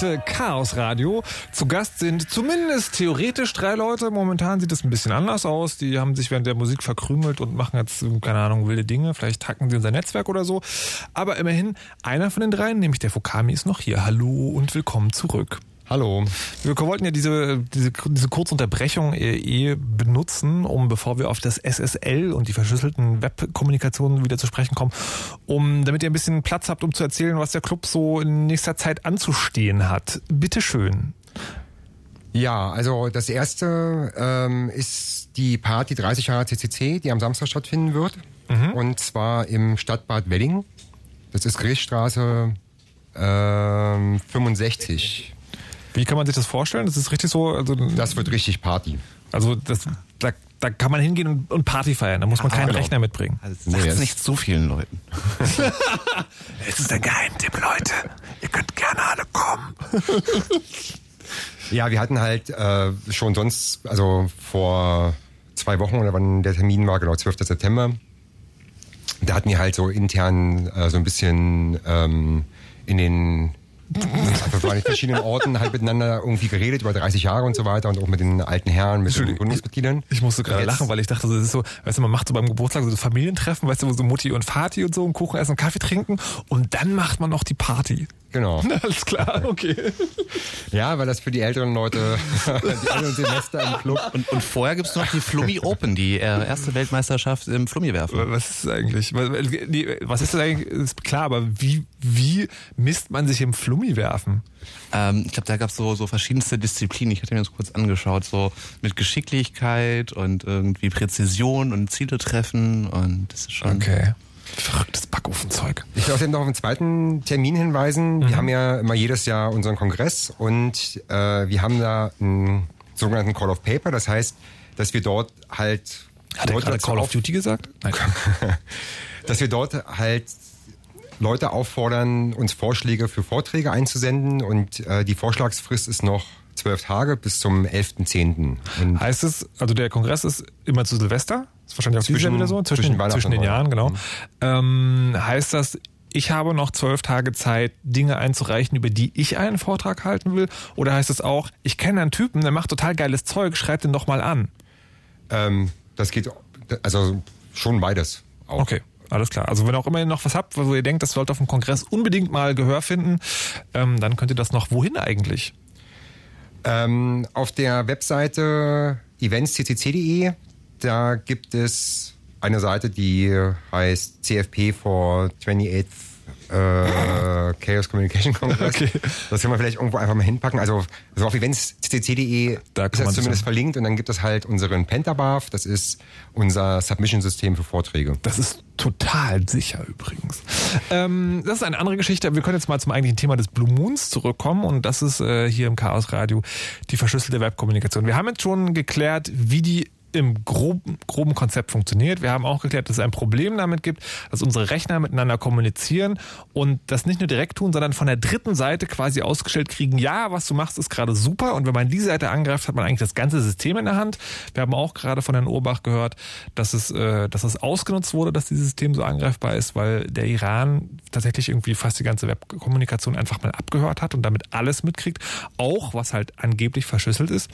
Speaker 1: Heute Chaos Radio. Zu Gast sind zumindest theoretisch drei Leute. Momentan sieht es ein bisschen anders aus. Die haben sich während der Musik verkrümelt und machen jetzt, keine Ahnung, wilde Dinge. Vielleicht hacken sie unser Netzwerk oder so. Aber immerhin, einer von den dreien, nämlich der Fukami, ist noch hier. Hallo und willkommen zurück.
Speaker 4: Hallo.
Speaker 1: Wir wollten ja diese, diese, diese kurze Unterbrechung eh, benutzen, um bevor wir auf das SSL und die verschlüsselten Webkommunikationen wieder zu sprechen kommen, um damit ihr ein bisschen Platz habt, um zu erzählen, was der Club so in nächster Zeit anzustehen hat. Bitte schön.
Speaker 4: Ja, also das erste ähm, ist die Party 30 Jahre CCC, die am Samstag stattfinden wird. Und zwar im Stadtbad Welling. Das ist Griechstraße ähm, 65.
Speaker 1: Wie kann man sich das vorstellen? Das ist richtig so, also,
Speaker 4: Das wird richtig Party.
Speaker 1: also das, da, da kann man hingehen und, und Party feiern. Da muss man keinen
Speaker 4: genau.
Speaker 1: Rechner mitbringen.
Speaker 2: Also sagt's
Speaker 4: das-
Speaker 2: nicht so vielen Leuten.
Speaker 1: Es ist ein Geheimtipp, Leute. Ihr könnt gerne alle kommen.
Speaker 4: Ja, wir hatten halt äh, schon sonst, also vor zwei Wochen oder wann der Termin war, genau 12. September, da hatten wir halt so intern äh, so ein bisschen ähm, in den also waren in verschiedenen Orten halt miteinander irgendwie geredet über 30 Jahre und so weiter und auch mit den alten Herren, mit den Gründungsmitgliedern.
Speaker 1: Ich musste gerade lachen, weil ich dachte, das ist so, weißt du, man macht so beim Geburtstag so Familientreffen, weißt du, wo so Mutti und Vati und so und Kuchen essen und Kaffee trinken und dann macht man noch die Party.
Speaker 4: Genau.
Speaker 1: Alles klar, okay.
Speaker 4: Ja, weil das für die älteren Leute, die älteren Semester im Club.
Speaker 2: Und, und vorher gibt's noch die Flummi Open, die äh, erste Weltmeisterschaft im Flummi-Werfen.
Speaker 1: Was ist das eigentlich? Was, ist das eigentlich? Ist klar, aber wie, wie misst man sich im Flummi werfen?
Speaker 2: Ähm, ich glaube, da gab's so, so verschiedenste Disziplinen. Ich hatte mir das kurz angeschaut, so mit Geschicklichkeit und irgendwie Präzision und Ziele treffen und das ist schon.
Speaker 1: Okay. Verrücktes Backofenzeug.
Speaker 4: Ich will auch noch auf den zweiten Termin hinweisen. Wir haben ja immer jedes Jahr unseren Kongress und äh, wir haben da einen sogenannten Call of Paper. Das heißt, dass wir dort halt
Speaker 1: Hat er gerade Call of Duty gesagt? Nein.
Speaker 4: dass wir dort halt Leute auffordern, uns Vorschläge für Vorträge einzusenden und äh, die Vorschlagsfrist ist noch zwölf Tage bis zum 11.10. Und
Speaker 1: Heißt es, also der Kongress ist immer zu Silvester? Ist wahrscheinlich auch dieses Jahr
Speaker 4: Zwischen-
Speaker 1: wieder so? Zwischen,
Speaker 4: zwischen
Speaker 1: zwischen den Jahren, genau.
Speaker 4: Weihnachten.
Speaker 1: Ähm, heißt das, ich habe noch zwölf Tage Zeit, Dinge einzureichen, über die ich einen Vortrag halten will? Oder heißt es auch, ich kenne einen Typen, der macht total geiles Zeug, schreibt den doch mal an?
Speaker 4: ähm, das geht also schon beides. Auch.
Speaker 1: Okay. Alles klar. Also wenn ihr auch immer noch was habt, wo ihr denkt, das sollte auf dem Kongress unbedingt mal Gehör finden, ähm, dann könnt ihr das noch wohin eigentlich?
Speaker 4: Ähm, auf der Webseite eventsccc.de, da gibt es eine Seite, die heißt CFP for 28th äh, Chaos Communication Congress.
Speaker 1: Okay.
Speaker 4: Das können wir vielleicht irgendwo einfach mal hinpacken. Also, also auf eventsccc.de
Speaker 1: Da
Speaker 4: ist das zumindest
Speaker 1: dann-
Speaker 4: verlinkt und dann gibt es halt unseren Pentabarf, das ist unser Submission-System für Vorträge.
Speaker 1: Das ist total sicher übrigens. Ähm, das ist eine andere Geschichte. Wir können jetzt mal zum eigentlichen Thema des Blue Moons zurückkommen und das ist äh, hier im Chaos Radio die verschlüsselte Webkommunikation. Wir haben jetzt schon geklärt, wie die im groben, groben Konzept funktioniert. Wir haben auch geklärt, dass es ein Problem damit gibt, dass unsere Rechner miteinander kommunizieren und das nicht nur direkt tun, sondern von der dritten Seite quasi ausgestellt kriegen, ja, was du machst, ist gerade super und wenn man die Seite angreift, hat man eigentlich das ganze System in der Hand. Wir haben auch gerade von Herrn Urbach gehört, dass es, äh, dass es ausgenutzt wurde, dass dieses System so angreifbar ist, weil der Iran tatsächlich irgendwie fast die ganze Webkommunikation einfach mal abgehört hat und damit alles mitkriegt, auch was halt angeblich verschlüsselt ist.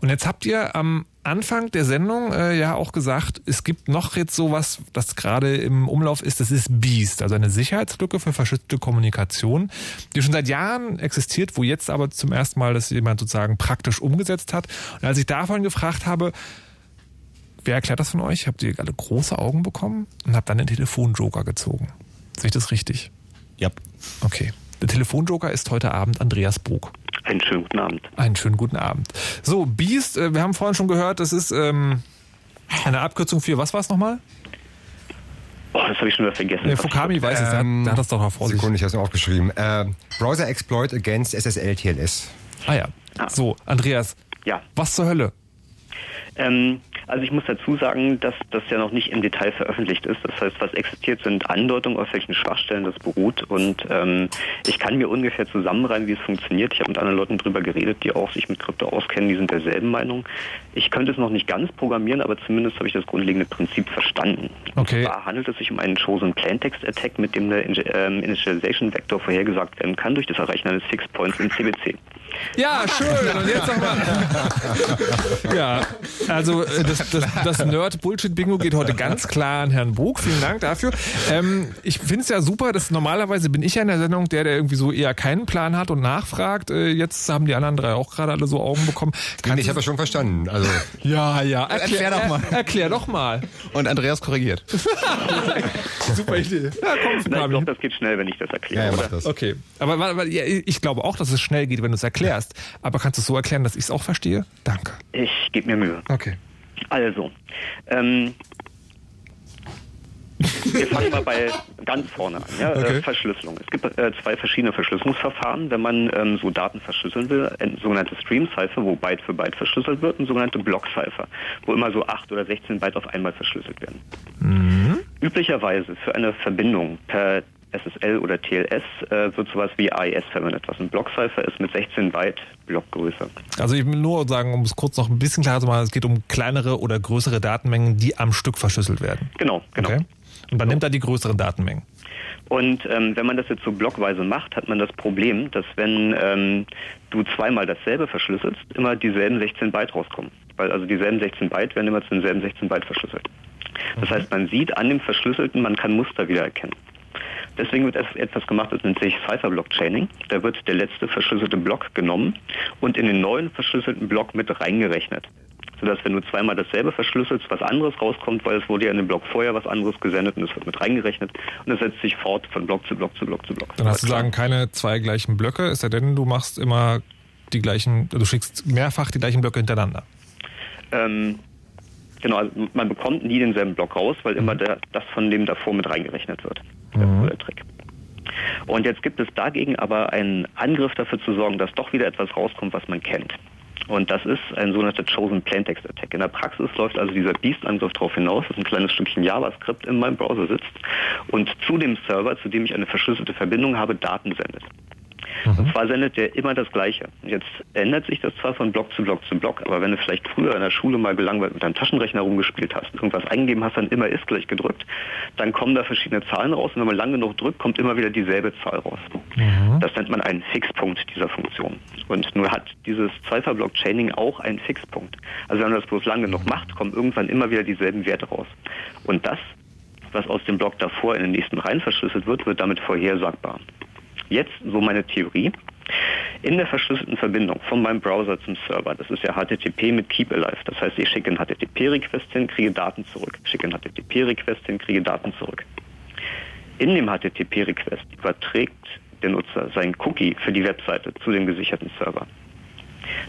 Speaker 1: Und jetzt habt ihr am Anfang der Sendung äh, ja auch gesagt, es gibt noch jetzt sowas, das gerade im Umlauf ist, das ist Beast, also eine Sicherheitslücke für verschlüsselte Kommunikation, die schon seit Jahren existiert, wo jetzt aber zum ersten Mal das jemand sozusagen praktisch umgesetzt hat. Und als ich davon gefragt habe, wer erklärt das von euch? Habt ihr alle große Augen bekommen und habt dann den Telefonjoker gezogen. Sehe ich das richtig?
Speaker 2: Ja.
Speaker 1: Okay. Der Telefonjoker ist heute Abend Andreas Bog.
Speaker 10: Einen schönen guten Abend.
Speaker 1: Einen schönen guten Abend. So, Beast, äh, wir haben vorhin schon gehört, das ist ähm, eine Abkürzung für, was war es nochmal?
Speaker 10: Oh, das habe ich schon wieder vergessen.
Speaker 1: Der Fukami weiß es, der, hat-
Speaker 4: Ähm,
Speaker 1: der hat das doch noch vor sich.
Speaker 4: Sekunde, ich habe es mir aufgeschrieben. Äh, Browser Exploit against SSL TLS.
Speaker 1: Ah ja.
Speaker 10: Ah.
Speaker 1: So, Andreas,
Speaker 10: Ja.
Speaker 1: was zur Hölle?
Speaker 10: Ähm, Also ich muss dazu sagen, dass das ja noch nicht im Detail veröffentlicht ist. Das heißt, was existiert, sind Andeutungen, auf welchen Schwachstellen das beruht. Und ähm, ich kann mir ungefähr zusammenreimen, wie es funktioniert. Ich habe mit anderen Leuten drüber geredet, die auch sich mit Krypto auskennen, die sind derselben Meinung. Ich könnte es noch nicht ganz programmieren, aber zumindest habe ich das grundlegende Prinzip verstanden.
Speaker 1: Okay.
Speaker 10: Und zwar handelt es sich um einen Chosen Plaintext Attack, mit dem der ähm, Initialization Vector vorhergesagt werden kann durch das Erreichen eines Fixed Points im CBC.
Speaker 1: Ja, schön. Und jetzt nochmal. Ja, also äh, das, das, das Nerd-Bullshit-Bingo geht heute ganz klar an Herrn Bug. Vielen Dank dafür. Ähm, ich finde es ja super, dass normalerweise bin ich ja in der Sendung der, der irgendwie so eher keinen Plan hat und nachfragt. Äh, jetzt haben die anderen drei auch gerade alle so Augen bekommen.
Speaker 4: Kann ich habe das schon verstanden. Also
Speaker 1: Ja, ja. Erklär,
Speaker 11: Erklär doch mal.
Speaker 1: Er, erklär doch mal.
Speaker 11: Und Andreas korrigiert.
Speaker 1: Super Idee. Ja, komm, Fabi.
Speaker 10: glaube, das geht schnell, wenn ich das erkläre.
Speaker 4: ja, ja, das.
Speaker 1: Okay, aber, aber, aber ja, ich glaube auch, dass es schnell geht, wenn du es erklärst. Aber kannst du es so erklären, dass ich es auch verstehe? Danke.
Speaker 10: Ich gebe mir Mühe.
Speaker 1: Okay.
Speaker 10: Also, ähm, wir fangen mal bei ganz vorne an. Ja?
Speaker 1: Okay.
Speaker 10: Äh, Verschlüsselung. Es gibt äh, zwei verschiedene Verschlüsselungsverfahren, wenn man ähm, so Daten verschlüsseln will. Ein sogenannte Stream-Cipher, wo Byte für Byte verschlüsselt wird, und sogenannte Block-Cipher, wo immer so 8 oder 16 Byte auf einmal verschlüsselt werden. Üblicherweise für eine Verbindung per SSL oder TLS äh, wird sowas wie AES verwendet, was ein Block-Cipher ist mit 16 Byte Blockgröße.
Speaker 1: Also ich will nur sagen, um es kurz noch ein bisschen klarer zu machen, es geht um kleinere oder größere Datenmengen, die am Stück verschlüsselt werden.
Speaker 10: Genau, genau.
Speaker 1: Okay? Und man nimmt da die größeren Datenmengen.
Speaker 10: Und ähm, wenn man das jetzt so blockweise macht, hat man das Problem, dass wenn ähm, du zweimal dasselbe verschlüsselst, immer dieselben 16 Byte rauskommen. Weil also dieselben 16 Byte werden immer zu denselben 16 Byte verschlüsselt. Das heißt, man sieht an dem Verschlüsselten, man kann Muster wiedererkennen. Deswegen wird etwas gemacht, das nennt sich Cipher-Block-Chaining. Da wird der letzte verschlüsselte Block genommen und in den neuen verschlüsselten Block mit reingerechnet. Sodass, wenn du zweimal dasselbe verschlüsselst, was anderes rauskommt, weil es wurde ja in dem Block vorher was anderes gesendet und es wird mit reingerechnet und es setzt sich fort von Block zu Block zu Block zu Block.
Speaker 1: Dann hast du sagen, keine zwei gleichen Blöcke, es sei denn, du machst immer die gleichen, du schickst mehrfach die gleichen Blöcke hintereinander.
Speaker 10: Ähm, genau, also man bekommt nie denselben Block raus, weil immer der, das von dem davor mit reingerechnet wird. Der Trick. Und jetzt gibt es dagegen aber einen Angriff dafür zu sorgen, dass doch wieder etwas rauskommt, was man kennt. Und das ist ein sogenannter Chosen Plaintext Attack. In der Praxis läuft also dieser Beast-Angriff darauf hinaus, dass ein kleines Stückchen JavaScript in meinem Browser sitzt und zu dem Server, zu dem ich eine verschlüsselte Verbindung habe, Daten sendet. Und zwar sendet der immer das Gleiche. Jetzt ändert sich das zwar von Block zu Block zu Block, aber wenn du vielleicht früher in der Schule mal gelangweilt mit deinem Taschenrechner rumgespielt hast, irgendwas eingegeben hast, dann immer ist gleich gedrückt, dann kommen da verschiedene Zahlen raus und wenn man lang genug drückt, kommt immer wieder dieselbe Zahl raus. Das nennt man einen Fixpunkt dieser Funktion. Und nur hat dieses Cipher-Block-Chaining auch einen Fixpunkt. Also wenn man das bloß lang genug macht, kommen irgendwann immer wieder dieselben Werte raus. Und das, was aus dem Block davor in den nächsten rein verschlüsselt wird, wird damit vorhersagbar. Jetzt so meine Theorie. In der verschlüsselten Verbindung von meinem Browser zum Server, das ist ja HTTP mit Keep Alive. Das heißt, ich schicke einen HTTP-Request hin, kriege Daten zurück. Schicke einen HTTP-Request hin, kriege Daten zurück. In dem HTTP-Request überträgt der Nutzer seinen Cookie für die Webseite zu dem gesicherten Server.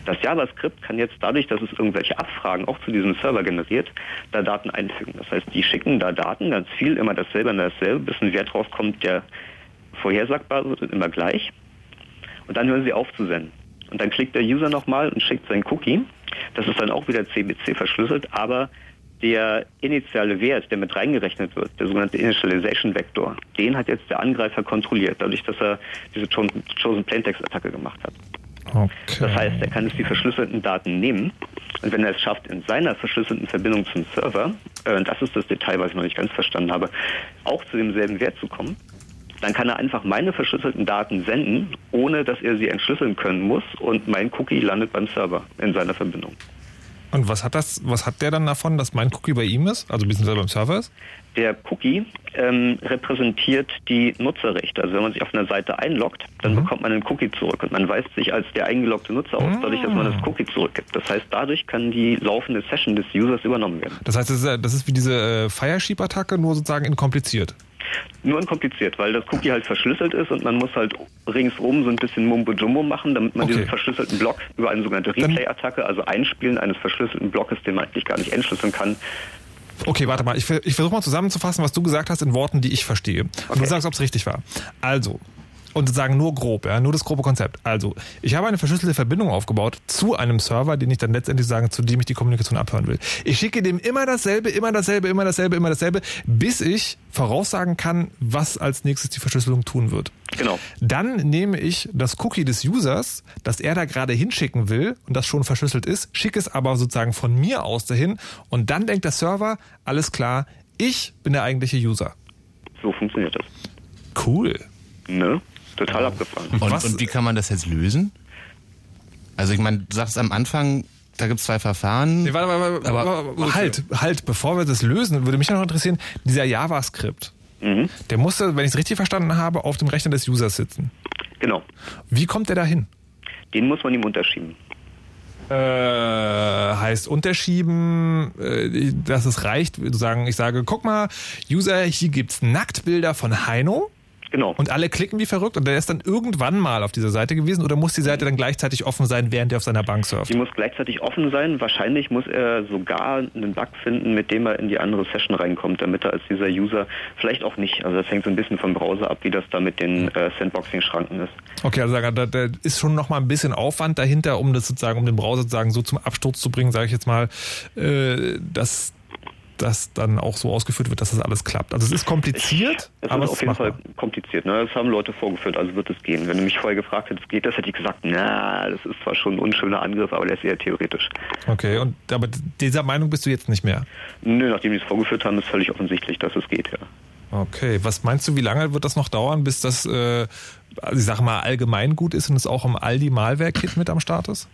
Speaker 10: Das JavaScript kann jetzt dadurch, dass es irgendwelche Abfragen auch zu diesem Server generiert, da Daten einfügen. Das heißt, die schicken da Daten, ganz viel, immer dasselbe und dasselbe, bis ein Wert rauskommt, der vorhersagbar wird und immer gleich. Und dann hören sie auf zu senden. Und dann klickt der User nochmal und schickt seinen Cookie. Das ist dann auch wieder CBC verschlüsselt, aber der initiale Wert, der mit reingerechnet wird, der sogenannte Initialization Vector, den hat jetzt der Angreifer kontrolliert, dadurch, dass er diese Chosen Plaintext Attacke gemacht hat.
Speaker 1: Okay.
Speaker 10: Das heißt, er kann jetzt die verschlüsselten Daten nehmen und wenn er es schafft, in seiner verschlüsselten Verbindung zum Server, äh, und das ist das Detail, was ich noch nicht ganz verstanden habe, auch zu demselben Wert zu kommen, dann kann er einfach meine verschlüsselten Daten senden, ohne dass er sie entschlüsseln können muss und mein Cookie landet beim Server in seiner Verbindung.
Speaker 1: Und was hat das, was hat der dann davon, dass mein Cookie bei ihm ist? Also beziehungsweise beim Server ist?
Speaker 10: Der Cookie ähm, repräsentiert die Nutzerrechte. Also wenn man sich auf einer Seite einloggt, dann bekommt man einen Cookie zurück und man weist sich als der eingeloggte Nutzer aus, dadurch, dass man das Cookie zurückgibt. Das heißt, dadurch kann die laufende Session des Users übernommen werden.
Speaker 1: Das heißt, das ist, das ist wie diese äh, Firesheep-Attacke, nur sozusagen inkompliziert.
Speaker 10: Nur unkompliziert, weil das Cookie halt verschlüsselt ist und man muss halt ringsrum so ein bisschen Mumbo-Jumbo machen, damit man
Speaker 1: Okay.
Speaker 10: diesen verschlüsselten Block über eine sogenannte Replay-Attacke, also Einspielen eines verschlüsselten Blockes, den man eigentlich gar nicht entschlüsseln kann,
Speaker 1: Okay, warte mal. Ich, ich versuche mal zusammenzufassen, was du gesagt hast in Worten, die ich verstehe. Und du sagst, ob es richtig war. Also, Und sagen nur grob, ja, nur das grobe Konzept. Also, ich habe eine verschlüsselte Verbindung aufgebaut zu einem Server, den ich dann letztendlich sagen, zu dem ich die Kommunikation abhören will. Ich schicke dem immer dasselbe, immer dasselbe, immer dasselbe, immer dasselbe, bis ich voraussagen kann, was als nächstes die Verschlüsselung tun wird.
Speaker 10: Genau.
Speaker 1: Dann nehme ich das Cookie des Users, das er da gerade hinschicken will und das schon verschlüsselt ist, schicke es aber sozusagen von mir aus dahin und dann denkt der Server, alles klar, ich bin der eigentliche User.
Speaker 10: So funktioniert das.
Speaker 1: Cool.
Speaker 10: Ne? Total abgefahren.
Speaker 2: Und,
Speaker 1: Was-
Speaker 2: und wie kann man das jetzt lösen? Also ich meine, du sagst am Anfang, da gibt es zwei Verfahren.
Speaker 1: Nee, warte, warte, warte,
Speaker 2: Aber-
Speaker 1: warte, halt, halt, bevor wir das lösen, würde mich noch interessieren, dieser JavaScript,
Speaker 10: Mhm.
Speaker 1: der musste, wenn ich es richtig verstanden habe, auf dem Rechner des Users sitzen.
Speaker 10: Genau.
Speaker 1: Wie kommt der da hin?
Speaker 10: Den muss man ihm unterschieben.
Speaker 1: Äh, heißt unterschieben, äh, dass es reicht, zu sagen, ich sage, guck mal, User, hier gibt's Nacktbilder von Heino.
Speaker 10: Genau.
Speaker 1: Und alle klicken wie verrückt und der ist dann irgendwann mal auf dieser Seite gewesen oder muss die Seite dann gleichzeitig offen sein, während er auf seiner Bank surft?
Speaker 10: Die muss gleichzeitig offen sein. Wahrscheinlich muss er sogar einen Bug finden, mit dem er in die andere Session reinkommt, damit er als dieser User vielleicht auch nicht. Also das hängt so ein bisschen vom Browser ab, wie das da mit den äh, Sandboxing-Schranken ist.
Speaker 1: Okay, also da, da ist schon noch mal ein bisschen Aufwand dahinter, um das sozusagen, um den Browser sozusagen so zum Absturz zu bringen, sage ich jetzt mal, äh, dass das dann auch so ausgeführt wird, dass das alles klappt. Also es ist kompliziert,
Speaker 10: Es
Speaker 1: aber
Speaker 10: ist
Speaker 1: es
Speaker 10: auf
Speaker 1: ist
Speaker 10: jeden. Fall kompliziert. Ne? Das haben Leute vorgeführt, also wird es gehen. Wenn du mich vorher gefragt hättest, geht das, hätte ich gesagt, na, das ist zwar schon ein unschöner Angriff, aber der ist eher theoretisch.
Speaker 1: Okay, und aber dieser Meinung bist du jetzt nicht mehr.
Speaker 10: Nö, nachdem die es vorgeführt haben, ist völlig offensichtlich, dass es geht, ja.
Speaker 1: Okay, was meinst du, wie lange wird das noch dauern, bis das, äh, also ich sag mal, allgemein gut ist und es auch im Aldi-Malware-Kit mit am Start ist?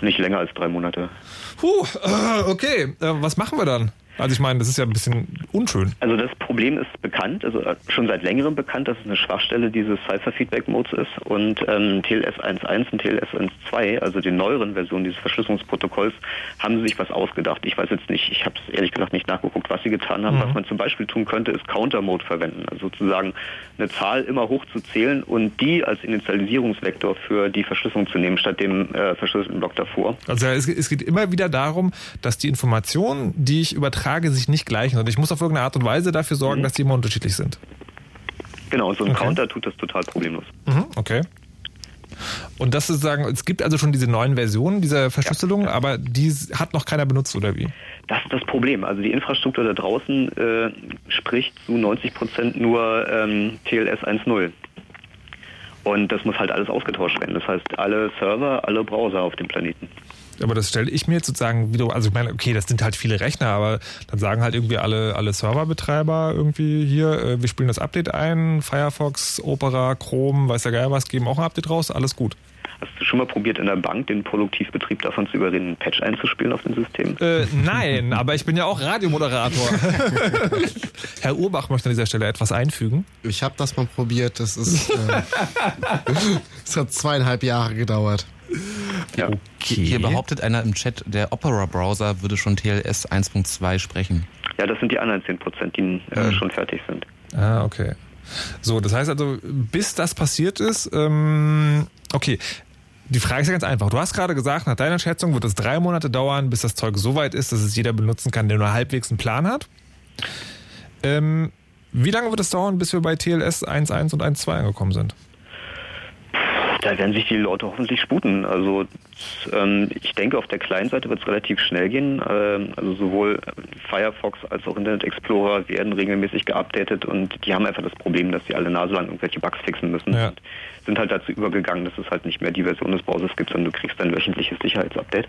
Speaker 10: Nicht länger als drei Monate.
Speaker 1: Puh, äh, okay, äh, was machen wir dann? Also ich meine, das ist ja ein bisschen unschön.
Speaker 10: Also das Problem ist bekannt, also äh, schon seit längerem bekannt, dass es eine Schwachstelle dieses Cipher-Feedback-Modes ist und ähm, TLS 1.1 und TLS 1.2, also den neueren Versionen dieses Verschlüsselungsprotokolls, haben sie sich was ausgedacht. Ich weiß jetzt nicht, ich habe es ehrlich gesagt nicht nachgeguckt, was sie getan haben.
Speaker 1: Mhm.
Speaker 10: Was man zum Beispiel tun könnte, ist Counter-Mode verwenden, also sozusagen eine Zahl immer hoch zu zählen und die als Initialisierungsvektor für die Verschlüsselung zu nehmen, statt dem äh, verschlüsselten Block davor.
Speaker 1: Also es, es geht immer wieder darum, dass die Informationen, die ich übertrage, sich nicht gleichen. Und ich muss auf irgendeine Art und Weise dafür sorgen, dass die immer unterschiedlich sind.
Speaker 10: Genau, so ein
Speaker 1: Okay.
Speaker 10: Counter tut das total problemlos.
Speaker 1: Mhm, okay. Und das ist sagen, es gibt also schon diese neuen Versionen dieser Verschlüsselung, aber die hat noch keiner benutzt, oder wie?
Speaker 10: Das ist das Problem. Also die Infrastruktur da draußen äh, spricht zu 90 Prozent nur ähm, TLS 1.0. Und das muss halt alles ausgetauscht werden. Das heißt, alle Server, alle Browser auf dem Planeten.
Speaker 1: Aber das stelle ich mir jetzt sozusagen wieder, also ich meine, okay, das sind halt viele Rechner, aber dann sagen halt irgendwie alle, alle Serverbetreiber irgendwie hier, äh, wir spielen das Update ein, Firefox, Opera, Chrome, weiß der Geil was, geben auch ein Update raus, alles gut.
Speaker 10: Hast du schon mal probiert, in der Bank den Produktivbetrieb davon zu überreden, einen Patch einzuspielen auf dem System?
Speaker 1: Äh, nein, aber ich bin ja auch Radiomoderator. Herr Urbach möchte an dieser Stelle etwas einfügen.
Speaker 3: Ich habe das mal probiert. Das ist. Äh, es hat zweieinhalb Jahre gedauert.
Speaker 10: Ja.
Speaker 2: Hier behauptet einer im Chat, der Opera-Browser würde schon TLS 1.2 sprechen.
Speaker 10: ja, das sind die anderen 10 Prozent, die äh, schon fertig sind.
Speaker 1: Ah, okay. So, das heißt also, bis das passiert ist, ähm, okay. Die Frage ist ja ganz einfach. Du hast gerade gesagt, nach deiner Schätzung wird es drei Monate dauern, bis das Zeug so weit ist, dass es jeder benutzen kann, der nur halbwegs einen Plan hat. Ähm, wie lange wird es dauern, bis wir bei TLS 1.1 und 1.2 angekommen sind?
Speaker 10: Da werden sich die Leute hoffentlich sputen. Also ähm, ich denke, auf der Client-Seite wird es relativ schnell gehen. Ähm, also sowohl Firefox als auch Internet Explorer werden regelmäßig geupdatet und die haben einfach das Problem, dass sie alle Nase lang irgendwelche Bugs fixen müssen.
Speaker 1: Ja.
Speaker 10: Und sind halt dazu übergegangen, dass es halt nicht mehr die Version des Browsers gibt, sondern du kriegst ein wöchentliches Sicherheitsupdate.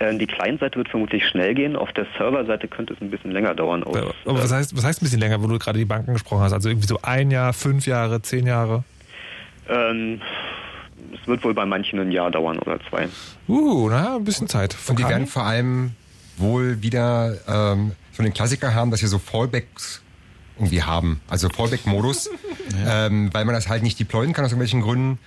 Speaker 10: Ähm, die Client-Seite wird vermutlich schnell gehen. Auf der Server-Seite könnte es ein bisschen länger dauern. Aus,
Speaker 1: Aber was heißt, was heißt ein bisschen länger, wo du gerade die Banken gesprochen hast? Also irgendwie so ein Jahr, fünf Jahre, zehn Jahre?
Speaker 10: Ähm, es wird wohl bei manchen ein Jahr dauern oder zwei.
Speaker 1: Uh, na, ein bisschen Zeit.
Speaker 4: Und die werden vor allem wohl wieder ähm, so den Klassiker haben, dass wir so Fallbacks irgendwie haben. Also Fallback-Modus, ähm, weil man das halt nicht deployen kann aus irgendwelchen Gründen.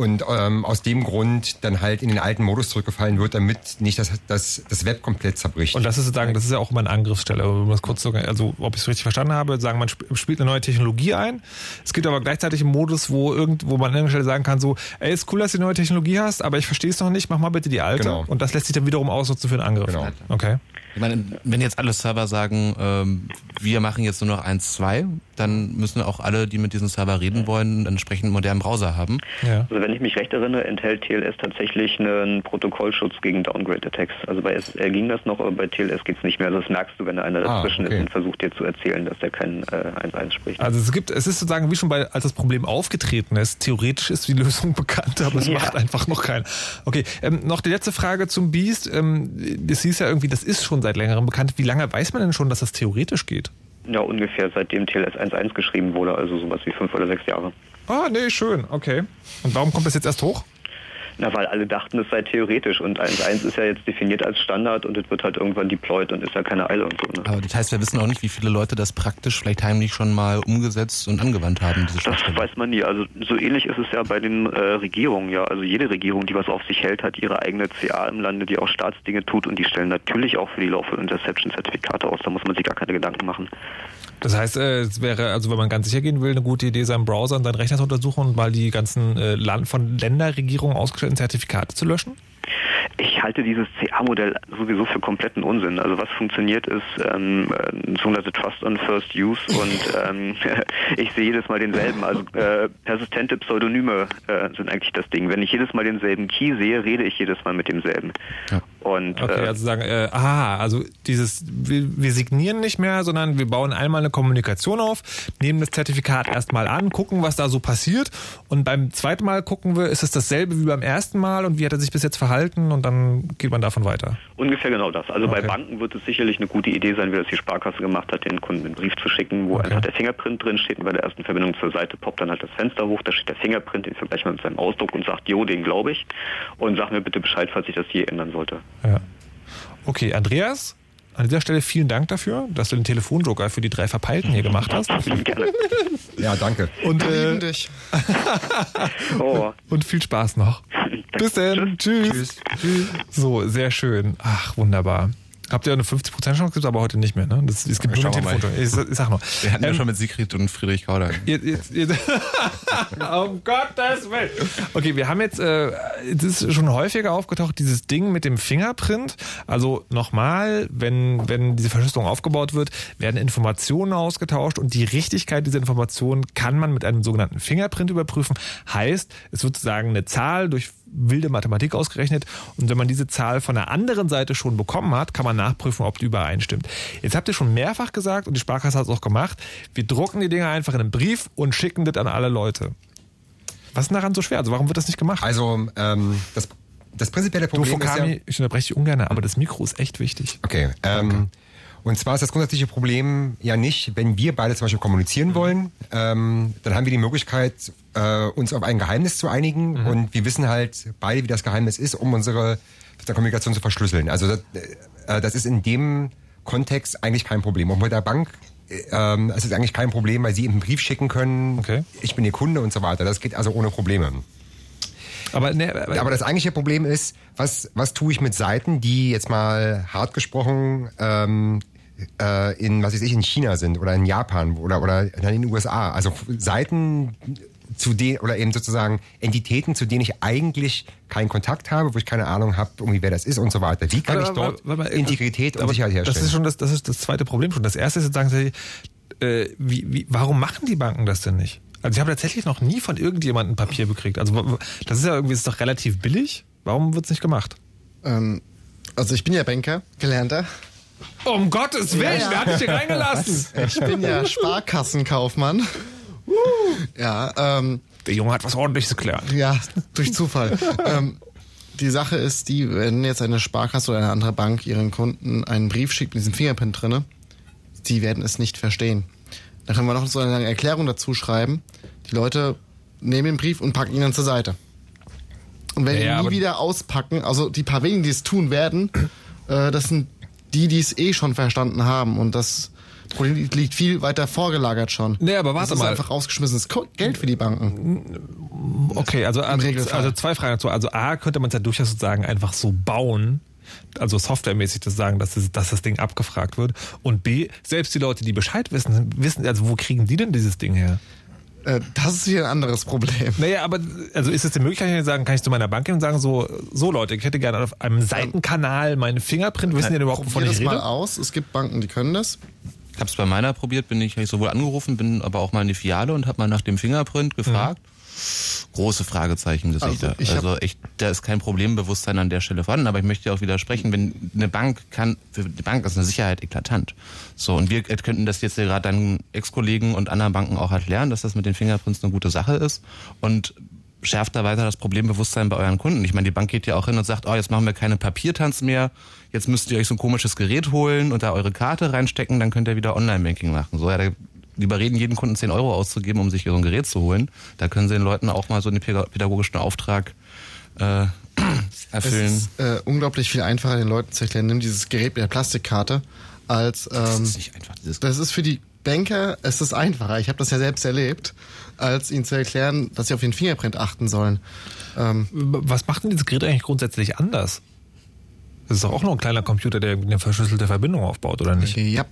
Speaker 4: Und ähm, aus dem Grund dann halt in den alten Modus zurückgefallen wird, damit nicht das, das, das Web komplett zerbricht.
Speaker 1: Und das ist sozusagen, das ist ja auch immer eine Angriffsstelle. Um das kurz zu, also ob ich es richtig verstanden habe, sagen man sp- spielt eine neue Technologie ein. Es gibt aber gleichzeitig einen Modus, wo irgend, wo man an irgendeiner Stelle sagen kann, so, ey, ist cool, dass du die neue Technologie hast, aber ich verstehe es noch nicht, mach mal bitte die alte.
Speaker 4: Genau.
Speaker 1: Und das lässt sich dann wiederum ausnutzen für einen Angriff.
Speaker 4: Genau.
Speaker 1: Okay.
Speaker 2: Ich meine, wenn jetzt alle Server sagen, ähm, wir machen jetzt nur noch eins, zwei, dann müssen auch alle, die mit diesem Server reden wollen, einen entsprechend modernen Browser haben.
Speaker 1: Ja.
Speaker 10: Also wenn ich mich recht erinnere, enthält TLS tatsächlich einen Protokollschutz gegen Downgrade-Attacks. Also bei SSL ging das noch, aber bei TLS geht's nicht mehr. Also das merkst du, wenn da einer
Speaker 4: Ah,
Speaker 10: dazwischen
Speaker 4: okay.
Speaker 10: ist und versucht dir zu erzählen, dass der kein äh, 1.1 spricht.
Speaker 1: Also es gibt, es ist sozusagen wie schon bei, als das Problem aufgetreten ist. Theoretisch ist die Lösung bekannt, aber es
Speaker 10: Ja.
Speaker 1: macht einfach noch keiner. Okay, ähm, noch die letzte Frage zum Beast. Ähm, das hieß ja irgendwie, das ist schon seit längerem bekannt. Wie lange weiß man denn schon, dass das theoretisch geht?
Speaker 10: Ja, ungefähr seitdem TLS 1.1 geschrieben wurde, also sowas wie fünf oder sechs Jahre.
Speaker 1: Ah, nee, schön, okay. Und warum kommt das jetzt erst hoch?
Speaker 10: Na, weil alle dachten, es sei theoretisch und 1.1 ist ja jetzt definiert als Standard und es wird halt irgendwann deployed und ist ja keine Eile und so. Ne?
Speaker 2: Aber das heißt, wir wissen auch nicht, wie viele Leute das praktisch vielleicht heimlich schon mal umgesetzt und angewandt haben, diese
Speaker 10: Das weiß man nie. Also so ähnlich ist es ja bei den äh, Regierungen. Ja, also jede Regierung, die was auf sich hält, hat ihre eigene CA im Lande, die auch Staatsdinge tut und die stellen natürlich auch für die Lawful Interception Zertifikate aus. Da muss man sich gar keine Gedanken machen.
Speaker 1: Das heißt, äh, es wäre, also wenn man ganz sicher gehen will, eine gute Idee, seinen Browser und seinen Rechner zu untersuchen und mal die ganzen äh, Land von Länderregierungen ausgestellten Zertifikate zu löschen?
Speaker 10: Ich halte dieses CA-Modell sowieso für kompletten Unsinn. Also was funktioniert ist ähm, äh, sogenannte Trust on First Use und ähm, ich sehe jedes Mal denselben. Also äh, persistente Pseudonyme äh, sind eigentlich das Ding. Wenn ich jedes Mal denselben Key sehe, rede ich jedes Mal mit demselben.
Speaker 2: Ja.
Speaker 10: Und
Speaker 1: Okay,
Speaker 10: äh,
Speaker 1: also sagen, äh, aha, also dieses, wir, wir signieren nicht mehr, sondern wir bauen einmal eine Kommunikation auf, nehmen das Zertifikat erstmal an, gucken, was da so passiert und beim zweiten Mal gucken wir, ist es dasselbe wie beim ersten Mal und wie hat er sich bis jetzt verhalten und dann geht man davon weiter.
Speaker 10: Ungefähr genau das. Also bei
Speaker 1: Okay.
Speaker 10: Banken wird es sicherlich eine gute Idee sein, wie das die Sparkasse gemacht hat, den Kunden einen Brief zu schicken, wo
Speaker 1: Okay.
Speaker 10: einfach der Fingerprint drin steht und bei der ersten Verbindung zur Seite poppt dann halt das Fenster hoch, da steht der Fingerprint, den vergleicht man mit seinem Ausdruck und sagt, jo, den glaube ich und sag mir bitte Bescheid, falls ich das je ändern sollte.
Speaker 1: Ja. Okay, Andreas, an dieser Stelle vielen Dank dafür, dass du den Telefonjoker für die drei Verpeilten hier gemacht hast.
Speaker 10: Gerne.
Speaker 4: Ja, danke.
Speaker 1: Und, äh,
Speaker 3: dich.
Speaker 10: Oh.
Speaker 1: und viel Spaß noch. Bis dann. Tschüss. So, sehr schön. Ach, wunderbar. Habt ihr eine 50% Chance? Gibt aber heute nicht mehr, ne? Das, es gibt nur
Speaker 2: mal.
Speaker 1: Telefonjoker. Ich, ich sag nur.
Speaker 2: Wir hatten ja
Speaker 1: Ähm,
Speaker 2: schon mit Sigrid und Friedrich Kauder.
Speaker 1: Um Gottes Willen. Okay, wir haben jetzt, äh, das ist schon häufiger aufgetaucht, dieses Ding mit dem Fingerprint. Also nochmal, wenn, wenn diese Verschlüsselung aufgebaut wird, werden Informationen ausgetauscht und die Richtigkeit dieser Informationen kann man mit einem sogenannten Fingerprint überprüfen. Heißt, es wird sozusagen eine Zahl durch wilde Mathematik ausgerechnet und wenn man diese Zahl von der anderen Seite schon bekommen hat, kann man nachprüfen, ob die übereinstimmt. Jetzt habt ihr schon mehrfach gesagt und die Sparkasse hat es auch gemacht, wir drucken die Dinger einfach in einen Brief und schicken das an alle Leute. Was ist daran so schwer? Also warum wird das nicht gemacht?
Speaker 4: Also, ähm, das, das prinzipielle
Speaker 1: du,
Speaker 4: Problem ist ja...
Speaker 1: Fokami, ich unterbreche dich ungern, aber das Mikro ist echt wichtig.
Speaker 4: Okay. Ähm, und zwar ist das grundsätzliche Problem ja nicht, wenn wir beide zum Beispiel kommunizieren wollen, ähm, dann haben wir die Möglichkeit, äh, uns auf ein Geheimnis zu einigen und wir wissen halt beide, wie das Geheimnis ist, um unsere Kommunikation zu verschlüsseln. Also das, äh, das ist in dem Kontext eigentlich kein Problem. Und bei der Bank äh, ähm, es ist eigentlich kein Problem, weil sie eben einen Brief schicken können,
Speaker 1: Okay.
Speaker 4: ich bin ihr Kunde und so weiter. Das geht also ohne Probleme.
Speaker 1: Aber, ne,
Speaker 4: Aber das eigentliche Problem ist, was, was tue ich mit Seiten, die jetzt mal hart gesprochen ähm, äh, in, was weiß ich, in China sind oder in Japan oder, oder in den USA. Also Seiten zu denen oder eben sozusagen Entitäten, zu denen ich eigentlich keinen Kontakt habe, wo ich keine Ahnung habe, irgendwie wer das ist und so weiter. Wie kann
Speaker 1: Aber-
Speaker 4: ich dort
Speaker 1: aber- aber-
Speaker 4: Integrität und Sicherheit herstellen?
Speaker 1: Das ist schon das, das ist das zweite Problem schon. Das erste ist jetzt sagen sie, äh, wie, wie, warum machen die Banken das denn nicht? Also ich habe tatsächlich noch nie von irgendjemandem Papier bekriegt. Also das ist ja irgendwie ist doch relativ billig. Warum wird's nicht gemacht?
Speaker 3: Ähm, also ich bin ja Banker, gelernter.
Speaker 1: Um Gottes Willen,
Speaker 3: Ja, ja.
Speaker 1: wer hat dich hier reingelassen?
Speaker 3: Ich bin ja Sparkassenkaufmann. Ja, ähm,
Speaker 1: Der Junge hat was ordentliches gelernt.
Speaker 3: ja, durch Zufall. ähm, die Sache ist die, wenn jetzt eine Sparkasse oder eine andere Bank ihren Kunden einen Brief schickt mit diesem Fingerprint drinne, die werden es nicht verstehen. Da können wir noch so eine lange Erklärung dazu schreiben. Die Leute nehmen den Brief und packen ihn dann zur Seite. Und wenn
Speaker 1: Ja,
Speaker 3: ihn
Speaker 1: aber-
Speaker 3: nie wieder auspacken, also die paar wenigen, die es tun werden, äh, das sind die, die es eh schon verstanden haben. Und das Problem liegt viel weiter vorgelagert schon.
Speaker 1: Nee, aber warte
Speaker 3: das ist
Speaker 1: mal.
Speaker 3: einfach rausgeschmissenes Geld für die Banken.
Speaker 1: Okay, also, also, also zwei Fragen dazu. Also A, könnte man es ja durchaus sozusagen einfach so bauen, also softwaremäßig zu sagen, dass das, dass das Ding abgefragt wird. Und B, selbst die Leute, die Bescheid wissen, wissen, also wo kriegen die denn dieses Ding her?
Speaker 3: Äh, das ist hier ein anderes Problem.
Speaker 1: Naja, aber also ist es die Möglichkeit, zu sagen, kann ich zu meiner Bank gehen und sagen, so, so Leute, ich hätte gerne auf einem Seitenkanal meinen Fingerprint, wissen die denn überhaupt, wovon ich
Speaker 3: das mal
Speaker 1: rede?
Speaker 3: aus. Es gibt Banken, die können das.
Speaker 2: habe es bei meiner probiert, bin ich, ich sowohl angerufen, bin aber auch mal in die Filiale und habe mal nach dem Fingerprint gefragt. Große Fragezeichen Gesichter.
Speaker 3: Also
Speaker 2: Also, echt, da ist kein Problembewusstsein an der Stelle vorhanden, aber ich möchte auch widersprechen, wenn eine Bank kann, für die Bank ist eine Sicherheit eklatant. So, und wir könnten das jetzt ja gerade dann Ex-Kollegen und anderen Banken auch erklären, dass das mit den Fingerprints eine gute Sache ist und schärft da weiter das Problembewusstsein bei euren Kunden. Ich meine, die Bank geht ja auch hin und sagt, oh, jetzt machen wir keine Papiertanz mehr, jetzt müsst ihr euch so ein komisches Gerät holen und da eure Karte reinstecken, dann könnt ihr wieder Online-Banking machen. So, ja, da lieber reden, jeden Kunden 10 Euro auszugeben, um sich so ein Gerät zu holen. Da können sie den Leuten auch mal so einen päda- pädagogischen Auftrag äh,
Speaker 3: Es
Speaker 2: erfüllen.
Speaker 3: ist äh, unglaublich viel einfacher, den Leuten zu erklären, nimm dieses Gerät mit der Plastikkarte, als ähm,
Speaker 2: das ist nicht einfach. Dieses
Speaker 3: das ist für die Banker, es ist einfacher, ich habe das ja selbst erlebt, als ihnen zu erklären, dass sie auf den Fingerprint achten sollen. Ähm,
Speaker 1: Was macht denn dieses Gerät eigentlich grundsätzlich anders? Das ist doch auch nur ein kleiner Computer, der eine verschlüsselte Verbindung aufbaut, oder nicht?
Speaker 3: ja,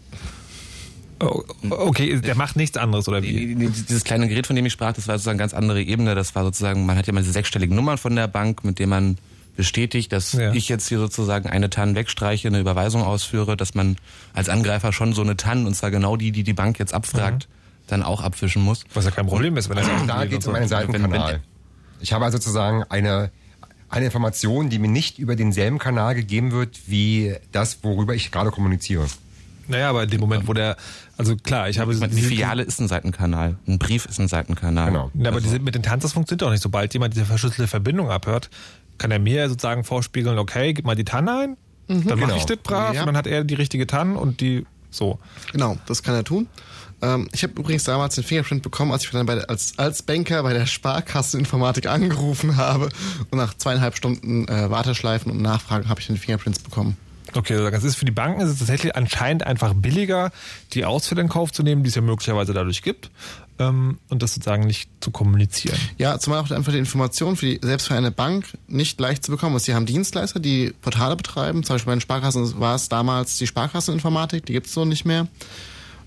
Speaker 1: Oh, Okay, der macht nichts anderes, oder wie?
Speaker 2: Die- die- Dieses kleine Gerät, von dem ich sprach, das war sozusagen eine ganz andere Ebene. Das war sozusagen, man hat ja mal diese sechsstelligen Nummern von der Bank, mit denen man bestätigt, dass
Speaker 1: Ja.
Speaker 2: ich jetzt hier sozusagen eine TAN wegstreiche, eine Überweisung ausführe, dass man als Angreifer schon so eine TAN, und zwar genau die, die die Bank jetzt abfragt, dann auch abfischen muss.
Speaker 1: Was ja kein Problem ist, wenn er
Speaker 4: Also Da geht es um einen Seitenkanal. Ich habe also sozusagen eine, eine Information, die mir nicht über denselben Kanal gegeben wird, wie das, worüber ich gerade kommuniziere.
Speaker 1: Naja, aber in dem Moment, wo der, also klar, ich habe
Speaker 2: Ich meine, Die Filiale ist ein Seitenkanal, ein Brief ist ein Seitenkanal.
Speaker 4: Genau.
Speaker 1: Ja, aber diese, mit den Tanz, das funktioniert doch nicht. Sobald jemand diese verschlüsselte Verbindung abhört, kann er mir sozusagen vorspiegeln, okay, gib mal die TAN ein, dann mache
Speaker 4: Genau.
Speaker 1: ich das brav
Speaker 3: Ja.
Speaker 1: und dann hat er die richtige TAN und die so.
Speaker 3: genau, das kann er tun. Ähm, ich habe übrigens damals den Fingerprint bekommen, als ich dann bei der, als, als Banker bei der Sparkasseninformatik angerufen habe und nach zweieinhalb Stunden äh, Warteschleifen und Nachfragen habe ich den Fingerprints bekommen.
Speaker 1: Okay, also das ist für die Banken ist es tatsächlich anscheinend einfach billiger, die Ausfälle in Kauf zu nehmen, die es ja möglicherweise dadurch gibt, ähm, und das sozusagen nicht zu kommunizieren.
Speaker 3: Ja, zumal auch einfach die Information für die, selbst für eine Bank nicht leicht zu bekommen ist. Sie haben Dienstleister, die Portale betreiben. Zum Beispiel bei den Sparkassen war es damals die Sparkasseninformatik, die gibt es so nicht mehr.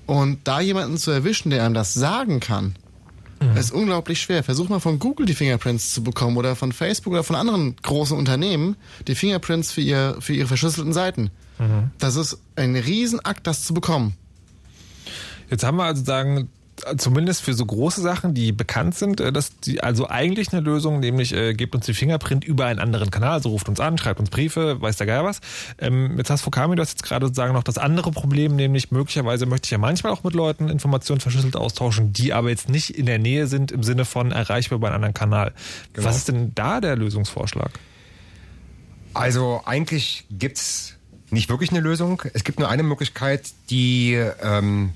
Speaker 3: Und da jemanden zu erwischen, der einem das sagen kann, ist unglaublich schwer. Versuch mal von Google die Fingerprints zu bekommen oder von Facebook oder von anderen großen Unternehmen die Fingerprints für, ihr, für ihre verschlüsselten Seiten. Das ist ein Riesenakt, das zu bekommen.
Speaker 1: Jetzt haben wir also sagen, zumindest für so große Sachen, die bekannt sind, äh, dass die also eigentlich eine Lösung, nämlich äh, gebt uns die Fingerprint über einen anderen Kanal, also ruft uns an, schreibt uns Briefe, weiß der Geil was. Ähm, jetzt hast Fokami, du hast jetzt gerade sozusagen noch das andere Problem, nämlich möglicherweise möchte ich ja manchmal auch mit Leuten Informationen verschlüsselt austauschen, die aber jetzt nicht in der Nähe sind im Sinne von erreichbar über einen anderen Kanal. Was ist denn da der Lösungsvorschlag?
Speaker 4: Also eigentlich gibt's nicht wirklich eine Lösung. Es gibt nur eine Möglichkeit, die ähm,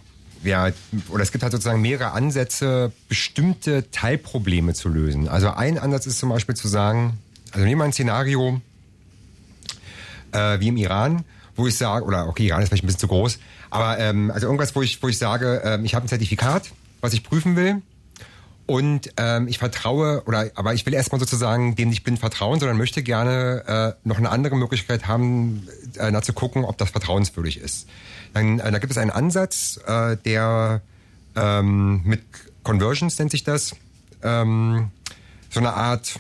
Speaker 4: ja, oder es gibt halt sozusagen mehrere Ansätze, bestimmte Teilprobleme zu lösen. Also ein Ansatz ist zum Beispiel zu sagen, also nehmen wir ein Szenario äh, wie im Iran, wo ich sage, oder okay, Iran ist vielleicht ein bisschen zu groß, aber ähm, also irgendwas, wo ich, wo ich sage, ähm, ich habe ein Zertifikat, was ich prüfen will. Und ähm, ich vertraue, oder aber ich will erstmal sozusagen dem nicht blind vertrauen, sondern möchte gerne äh, noch eine andere Möglichkeit haben, äh, zu gucken, ob das vertrauenswürdig ist. Dann, äh, da gibt es einen Ansatz, äh, der ähm, mit Conversions nennt sich das, ähm, so eine Art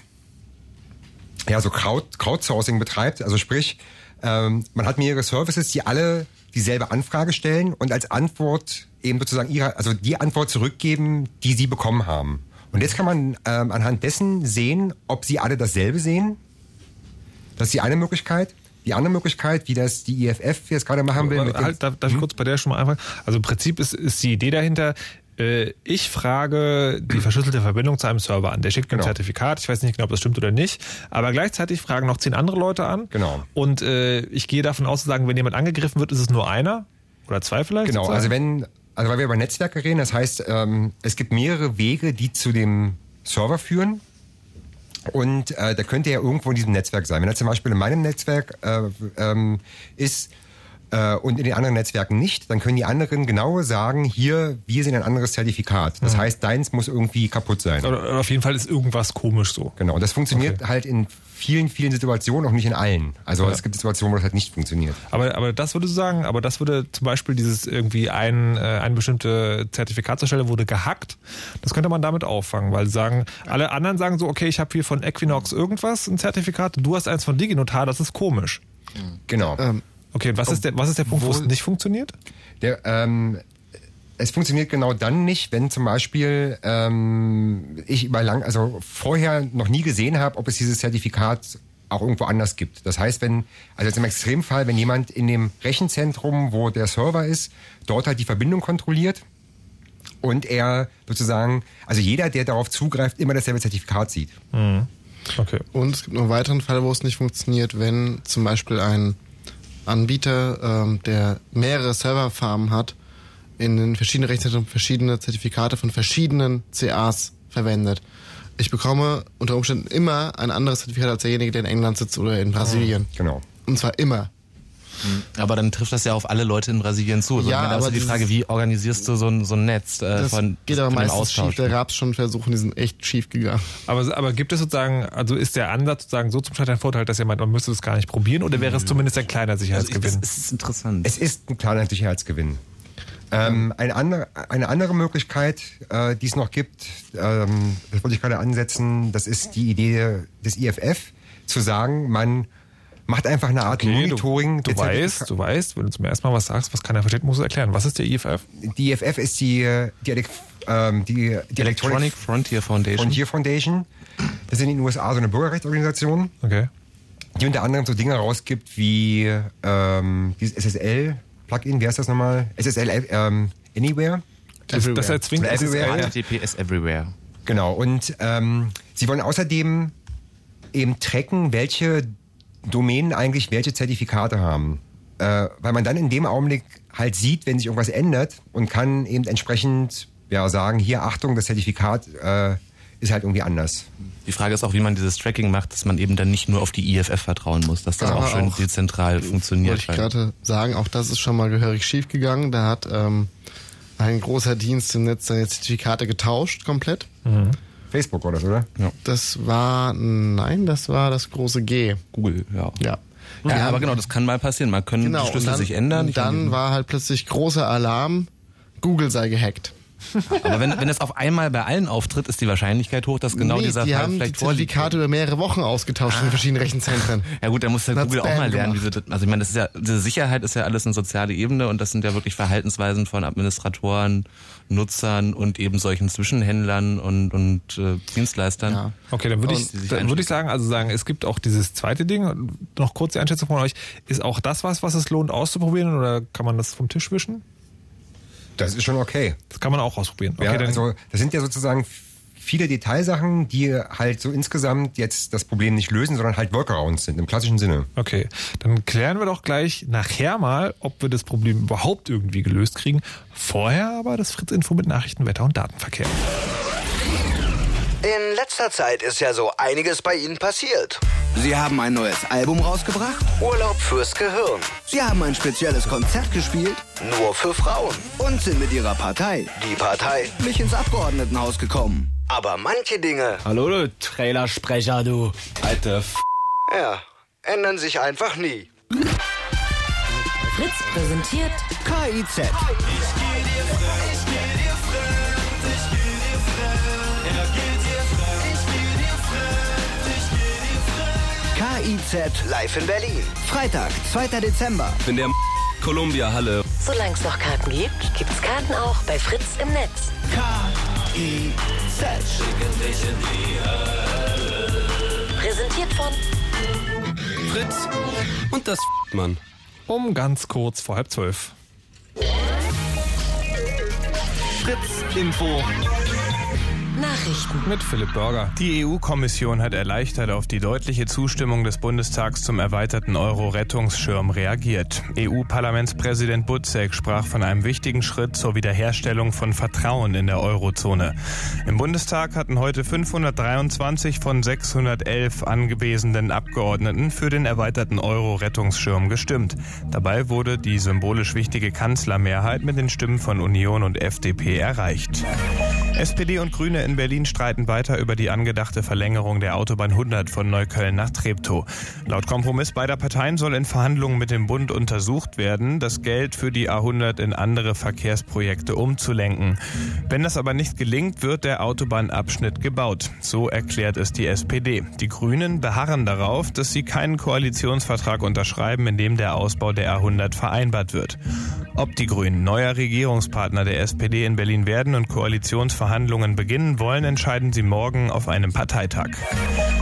Speaker 4: ja, so Crowd, Crowdsourcing betreibt. Also sprich, ähm, man hat mehrere Services, die alle dieselbe Anfrage stellen und als Antwort eben sozusagen ihre, also die Antwort zurückgeben, die sie bekommen haben. Und jetzt kann man ähm, anhand dessen sehen, ob sie alle dasselbe sehen. Das ist die eine Möglichkeit. Die andere Möglichkeit, wie das die IFF jetzt gerade machen will. mit
Speaker 1: Halt, darf, darf ich kurz bei der schon mal anfangen? Also im Prinzip ist, ist die Idee dahinter, äh, ich frage die verschlüsselte Verbindung zu einem Server an. Der schickt mir ein
Speaker 4: Genau.
Speaker 1: Zertifikat. Ich weiß nicht genau, ob das stimmt oder nicht. Aber gleichzeitig fragen noch zehn andere Leute an.
Speaker 4: Genau.
Speaker 1: Und äh, ich gehe davon aus, zu sagen, wenn jemand angegriffen wird, ist es nur einer oder zwei vielleicht.
Speaker 4: Genau,
Speaker 1: sozusagen?
Speaker 4: also wenn, also weil wir über Netzwerke reden, das heißt, ähm, es gibt mehrere Wege, die zu dem Server führen. Und äh, da könnte er irgendwo in diesem Netzwerk sein. Wenn er zum Beispiel in meinem Netzwerk äh, ähm, ist äh, und in den anderen Netzwerken nicht, dann können die anderen genau sagen, hier, wir sind ein anderes Zertifikat. Das heißt, deins muss irgendwie kaputt sein.
Speaker 1: Oder, oder auf jeden Fall ist irgendwas komisch so.
Speaker 4: Genau, und das funktioniert halt in vielen, vielen Situationen, auch nicht in allen. Also es gibt Situationen, wo das halt nicht funktioniert.
Speaker 1: Aber, aber das würde sagen, aber das würde zum Beispiel dieses irgendwie ein, äh, eine bestimmte Zertifikatsstelle wurde gehackt. Das könnte man damit auffangen, weil sie sagen, alle anderen sagen so, okay, ich habe hier von Equinox irgendwas, ein Zertifikat, du hast eins von Diginotar, das ist komisch.
Speaker 4: Genau.
Speaker 3: Ähm,
Speaker 1: Okay, und was ist der, was ist der Punkt, wo es nicht funktioniert?
Speaker 4: Der, ähm, es funktioniert genau dann nicht, wenn zum Beispiel ähm, ich über lang, also vorher noch nie gesehen habe, ob es dieses Zertifikat auch irgendwo anders gibt. Das heißt, wenn, also jetzt im Extremfall, wenn jemand in dem Rechenzentrum, wo der Server ist, dort halt die Verbindung kontrolliert und er sozusagen, also jeder, der darauf zugreift, immer dasselbe Zertifikat sieht.
Speaker 1: Mhm. Okay.
Speaker 3: Und es gibt noch einen weiteren Fall, wo es nicht funktioniert, wenn zum Beispiel ein Anbieter, ähm, der mehrere Serverfarmen hat, in den verschiedenen Rechenzentren verschiedene Zertifikate von verschiedenen CAs verwendet. Ich bekomme unter Umständen immer ein anderes Zertifikat als derjenige, der in England sitzt oder in Brasilien.
Speaker 4: Genau.
Speaker 3: Und zwar immer.
Speaker 2: Aber dann trifft das ja auf alle Leute in Brasilien zu. So,
Speaker 3: Ja,
Speaker 2: ich meine,
Speaker 3: aber
Speaker 2: die
Speaker 3: dieses-
Speaker 2: Frage, wie organisierst du so ein, so ein Netz äh,
Speaker 3: Das
Speaker 2: von,
Speaker 3: geht aber meistens schief.
Speaker 2: Austausch?
Speaker 3: Da gab es schon Versuche, die sind echt schief gegangen.
Speaker 1: Aber, aber gibt es sozusagen, also ist der Ansatz sozusagen so zum Scheitern Vorteil, dass ihr meint, man müsste es gar nicht probieren oder wäre es zumindest ein kleiner Sicherheitsgewinn?
Speaker 2: Das ist interessant.
Speaker 4: Es ist ein kleiner Sicherheitsgewinn. Ähm, eine, andere, eine andere Möglichkeit, äh, die es noch gibt, ähm, das wollte ich gerade ansetzen, das ist die Idee des IFF, zu sagen, man macht einfach eine Art
Speaker 1: Okay,
Speaker 4: Monitoring.
Speaker 1: Du, du weißt, du weißt, wenn du zum ersten Mal was sagst, was keiner versteht, musst du erklären. Was ist der IFF?
Speaker 4: Die IFF ist die, die, Elek- ähm, die, die
Speaker 2: Electronic Frontier Foundation.
Speaker 4: Frontier Foundation. Das ist in den USA so eine Bürgerrechtsorganisation,
Speaker 1: Okay.
Speaker 4: die unter anderem so Dinge rausgibt wie ähm, dieses SSL-Plugin, wie heißt das nochmal? SSL ähm, Anywhere.
Speaker 1: Das, das erzwingt
Speaker 4: Oder everywhere.
Speaker 1: SSL.
Speaker 2: HTTPS Everywhere.
Speaker 4: Genau, und ähm, sie wollen außerdem eben tracken, welche Domänen eigentlich welche Zertifikate haben. Äh, weil man dann in dem Augenblick halt sieht, wenn sich irgendwas ändert und kann eben entsprechend ja, sagen, hier Achtung, das Zertifikat äh, ist halt irgendwie anders.
Speaker 2: Die Frage ist auch, wie man dieses Tracking macht, dass man eben dann nicht nur auf die IFF vertrauen muss, dass das
Speaker 3: Aber
Speaker 2: auch schön
Speaker 3: auch-
Speaker 2: dezentral
Speaker 3: Wollte
Speaker 2: funktioniert.
Speaker 3: ich
Speaker 2: weil-
Speaker 3: gerade sagen, auch das ist schon mal gehörig schief gegangen. Da hat ähm, ein großer Dienst im Netz seine Zertifikate getauscht komplett.
Speaker 4: Facebook war das, oder?
Speaker 2: Ja.
Speaker 3: Das war, nein, das war das große G.
Speaker 2: Google, ja.
Speaker 3: Ja.
Speaker 2: Ja, aber genau, das kann mal passieren. Man können
Speaker 3: Genau,
Speaker 2: die Schlüssel
Speaker 3: dann,
Speaker 2: sich ändern.
Speaker 3: Und dann war halt plötzlich großer Alarm, Google sei gehackt.
Speaker 2: aber wenn, wenn es auf einmal bei allen auftritt, ist die Wahrscheinlichkeit hoch, dass genau
Speaker 3: nee,
Speaker 2: dieser
Speaker 3: die
Speaker 2: Fall
Speaker 3: haben die
Speaker 2: vielleicht vorliegt.
Speaker 3: Zertifikate über mehrere Wochen ausgetauscht in verschiedenen Rechenzentren.
Speaker 2: Ja gut, da muss ja
Speaker 3: Hat
Speaker 2: Google auch mal lernen, wie sie das, also ich meine, das ist ja, diese Sicherheit ist ja alles eine soziale Ebene und das sind ja wirklich Verhaltensweisen von Administratoren, Nutzern und eben solchen Zwischenhändlern und, und äh, Dienstleistern.
Speaker 3: Ja.
Speaker 1: Okay, dann würde ich,
Speaker 2: die
Speaker 1: dann würde ich sagen, also sagen, es gibt auch dieses zweite Ding. Noch kurz die Einschätzung von euch. Ist auch das was, was es lohnt auszuprobieren oder kann man das vom Tisch wischen?
Speaker 4: Das ist schon okay.
Speaker 1: Das kann man auch ausprobieren. Okay,
Speaker 4: ja,
Speaker 1: dann,
Speaker 4: also das sind ja sozusagen viele Detailsachen, die halt so insgesamt jetzt das Problem nicht lösen, sondern halt Workarounds sind im klassischen Sinne.
Speaker 1: okay, dann klären wir doch gleich nachher mal, ob wir das Problem überhaupt irgendwie gelöst kriegen. Vorher aber das Fritz-Info mit Nachrichten, Wetter und Datenverkehr.
Speaker 11: In letzter Zeit ist ja so einiges bei Ihnen passiert. Sie haben ein neues Album rausgebracht? Urlaub fürs Gehirn. Sie haben ein spezielles Konzert gespielt? Nur für Frauen. Und sind mit Ihrer Partei, die Partei, nicht ins Abgeordnetenhaus gekommen. Aber manche Dinge,
Speaker 12: Hallo, du Trailersprecher, du.
Speaker 11: alte F ja, ändern sich einfach nie.
Speaker 6: Fritz präsentiert
Speaker 11: KIZ. KIZ live in Berlin. Freitag, 2. Dezember.
Speaker 12: In der Columbia Halle.
Speaker 6: Solange es noch Karten gibt, gibt's Karten auch bei Fritz im Netz.
Speaker 11: KIZ.
Speaker 6: Präsentiert von
Speaker 12: Fritz und das Mann.
Speaker 1: Um ganz kurz vor halb zwölf. Fritz-Info
Speaker 6: Nachrichten.
Speaker 1: mit Philipp Burger.
Speaker 8: Die EU-Kommission hat erleichtert auf die deutliche Zustimmung des Bundestags zum erweiterten Euro-Rettungsschirm reagiert. EU-Parlamentspräsident Buzek sprach von einem wichtigen Schritt zur Wiederherstellung von Vertrauen in der Eurozone. Im Bundestag hatten heute 523 von 611 angewiesenen Abgeordneten für den erweiterten Euro-Rettungsschirm gestimmt. Dabei wurde die symbolisch wichtige Kanzlermehrheit mit den Stimmen von Union und FDP erreicht. SPD und Grüne in Berlin streiten weiter über die angedachte Verlängerung der Autobahn 100 von Neukölln nach Treptow. Laut Kompromiss beider Parteien soll in Verhandlungen mit dem Bund untersucht werden, das Geld für die A100 in andere Verkehrsprojekte umzulenken. Wenn das aber nicht gelingt, wird der Autobahnabschnitt gebaut. So erklärt es die SPD. Die Grünen beharren darauf, dass sie keinen Koalitionsvertrag unterschreiben, in dem der Ausbau der A100 vereinbart wird. Ob die Grünen neuer Regierungspartner der SPD in Berlin werden und Koalitionsverhandlungen beginnen wollen, entscheiden sie morgen auf einem Parteitag.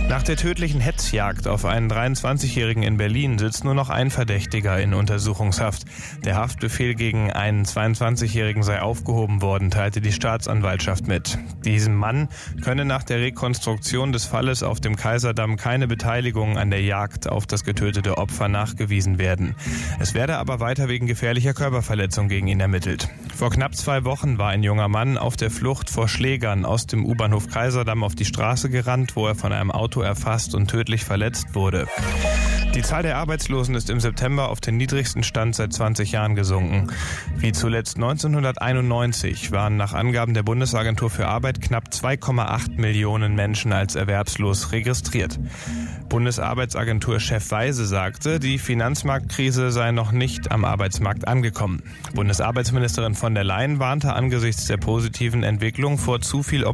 Speaker 8: Nach der tödlichen Hetzjagd auf einen 23-Jährigen in Berlin sitzt nur noch ein Verdächtiger in Untersuchungshaft. Der Haftbefehl gegen einen 22-Jährigen sei aufgehoben worden, teilte die Staatsanwaltschaft mit. Diesem Mann könne nach der Rekonstruktion des Falles auf dem Kaiserdamm keine Beteiligung an der Jagd auf das getötete Opfer nachgewiesen werden. Es werde aber weiter wegen gefährlicher Körperverletzung gegen ihn ermittelt. Vor knapp zwei Wochen war ein junger Mann auf der Flucht vor Schlägern aus dem U-Bahnhof Kaiserdamm auf die Straße gerannt, wo er von einem Auto erfasst und tödlich verletzt wurde. Die Zahl der Arbeitslosen ist im September auf den niedrigsten Stand seit 20 Jahren gesunken. Wie zuletzt 1991 waren nach Angaben der Bundesagentur für Arbeit knapp 2,8 Millionen Menschen als erwerbslos registriert. Bundesarbeitsagentur-Chef Weise sagte, die Finanzmarktkrise sei noch nicht am Arbeitsmarkt angekommen. Bundesarbeitsministerin von der Leyen warnte angesichts der positiven Entwicklung vor zu viel Optimismus.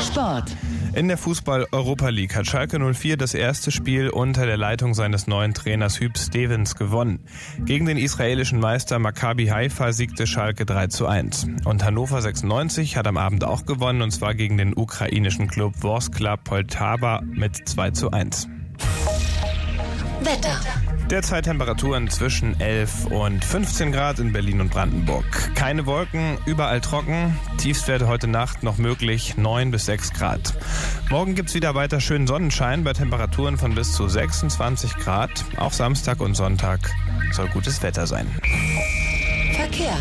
Speaker 6: Sport.
Speaker 8: In der Fußball-Europa League hat Schalke 04 das erste Spiel unter der Leitung seines neuen Trainers Hüb Stevens gewonnen. Gegen den israelischen Meister Maccabi Haifa siegte Schalke 3 zu 1. Und Hannover 96 hat am Abend auch gewonnen und zwar gegen den ukrainischen Club Vorskla Poltava mit 2 zu 1.
Speaker 6: Wetter.
Speaker 8: Derzeit Temperaturen zwischen 11 und 15 Grad in Berlin und Brandenburg. Keine Wolken, überall trocken. Tiefstwerte heute Nacht noch möglich 9 bis 6 Grad. Morgen gibt's wieder weiter schönen Sonnenschein bei Temperaturen von bis zu 26 Grad. Auch Samstag und Sonntag soll gutes Wetter sein.
Speaker 6: Verkehr.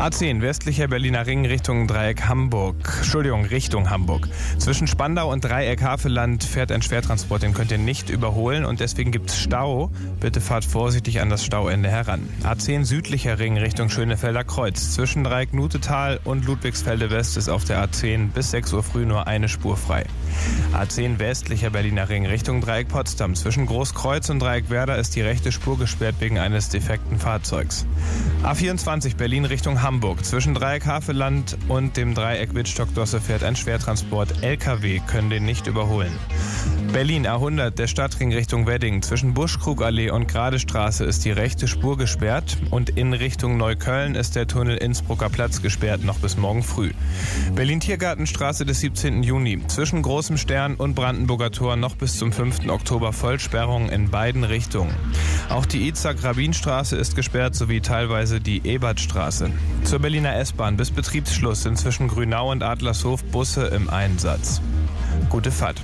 Speaker 8: A10 westlicher Berliner Ring Richtung Dreieck Hamburg. Entschuldigung, Richtung Hamburg. Zwischen Spandau und Dreieck Havelland fährt ein Schwertransport, den könnt ihr nicht überholen und deswegen gibt's Stau. Bitte fahrt vorsichtig an das Stauende heran. A10 südlicher Ring Richtung Schönefelder Kreuz. Zwischen Dreieck Nutetal und Ludwigsfelde West ist auf der A10 bis 6 Uhr früh nur eine Spur frei. A10 westlicher Berliner Ring Richtung Dreieck Potsdam. Zwischen Großkreuz und Dreieck Werder ist die rechte Spur gesperrt wegen eines defekten Fahrzeugs. A24 Berlin Richtung Hamburg. Zwischen Dreieck Haveland und dem Dreieck Wittstock-Dosse fährt ein Schwertransport. LKW können den nicht überholen. Berlin A100, der Stadtring Richtung Wedding. Zwischen Buschkrugallee und Gradestraße ist die rechte Spur gesperrt und in Richtung Neukölln ist der Tunnel Innsbrucker Platz gesperrt, noch bis morgen früh. Berlin Tiergartenstraße des 17. Juni. Zwischen Großem Stern und Brandenburger Tor noch bis zum 5. Oktober Vollsperrung in beiden Richtungen. Auch die Izak-Rabin-Straße ist gesperrt sowie teilweise die Ebertstraße. Zur Berliner S-Bahn bis Betriebsschluss sind zwischen Grünau und Adlershof Busse im Einsatz. Gute Fahrt.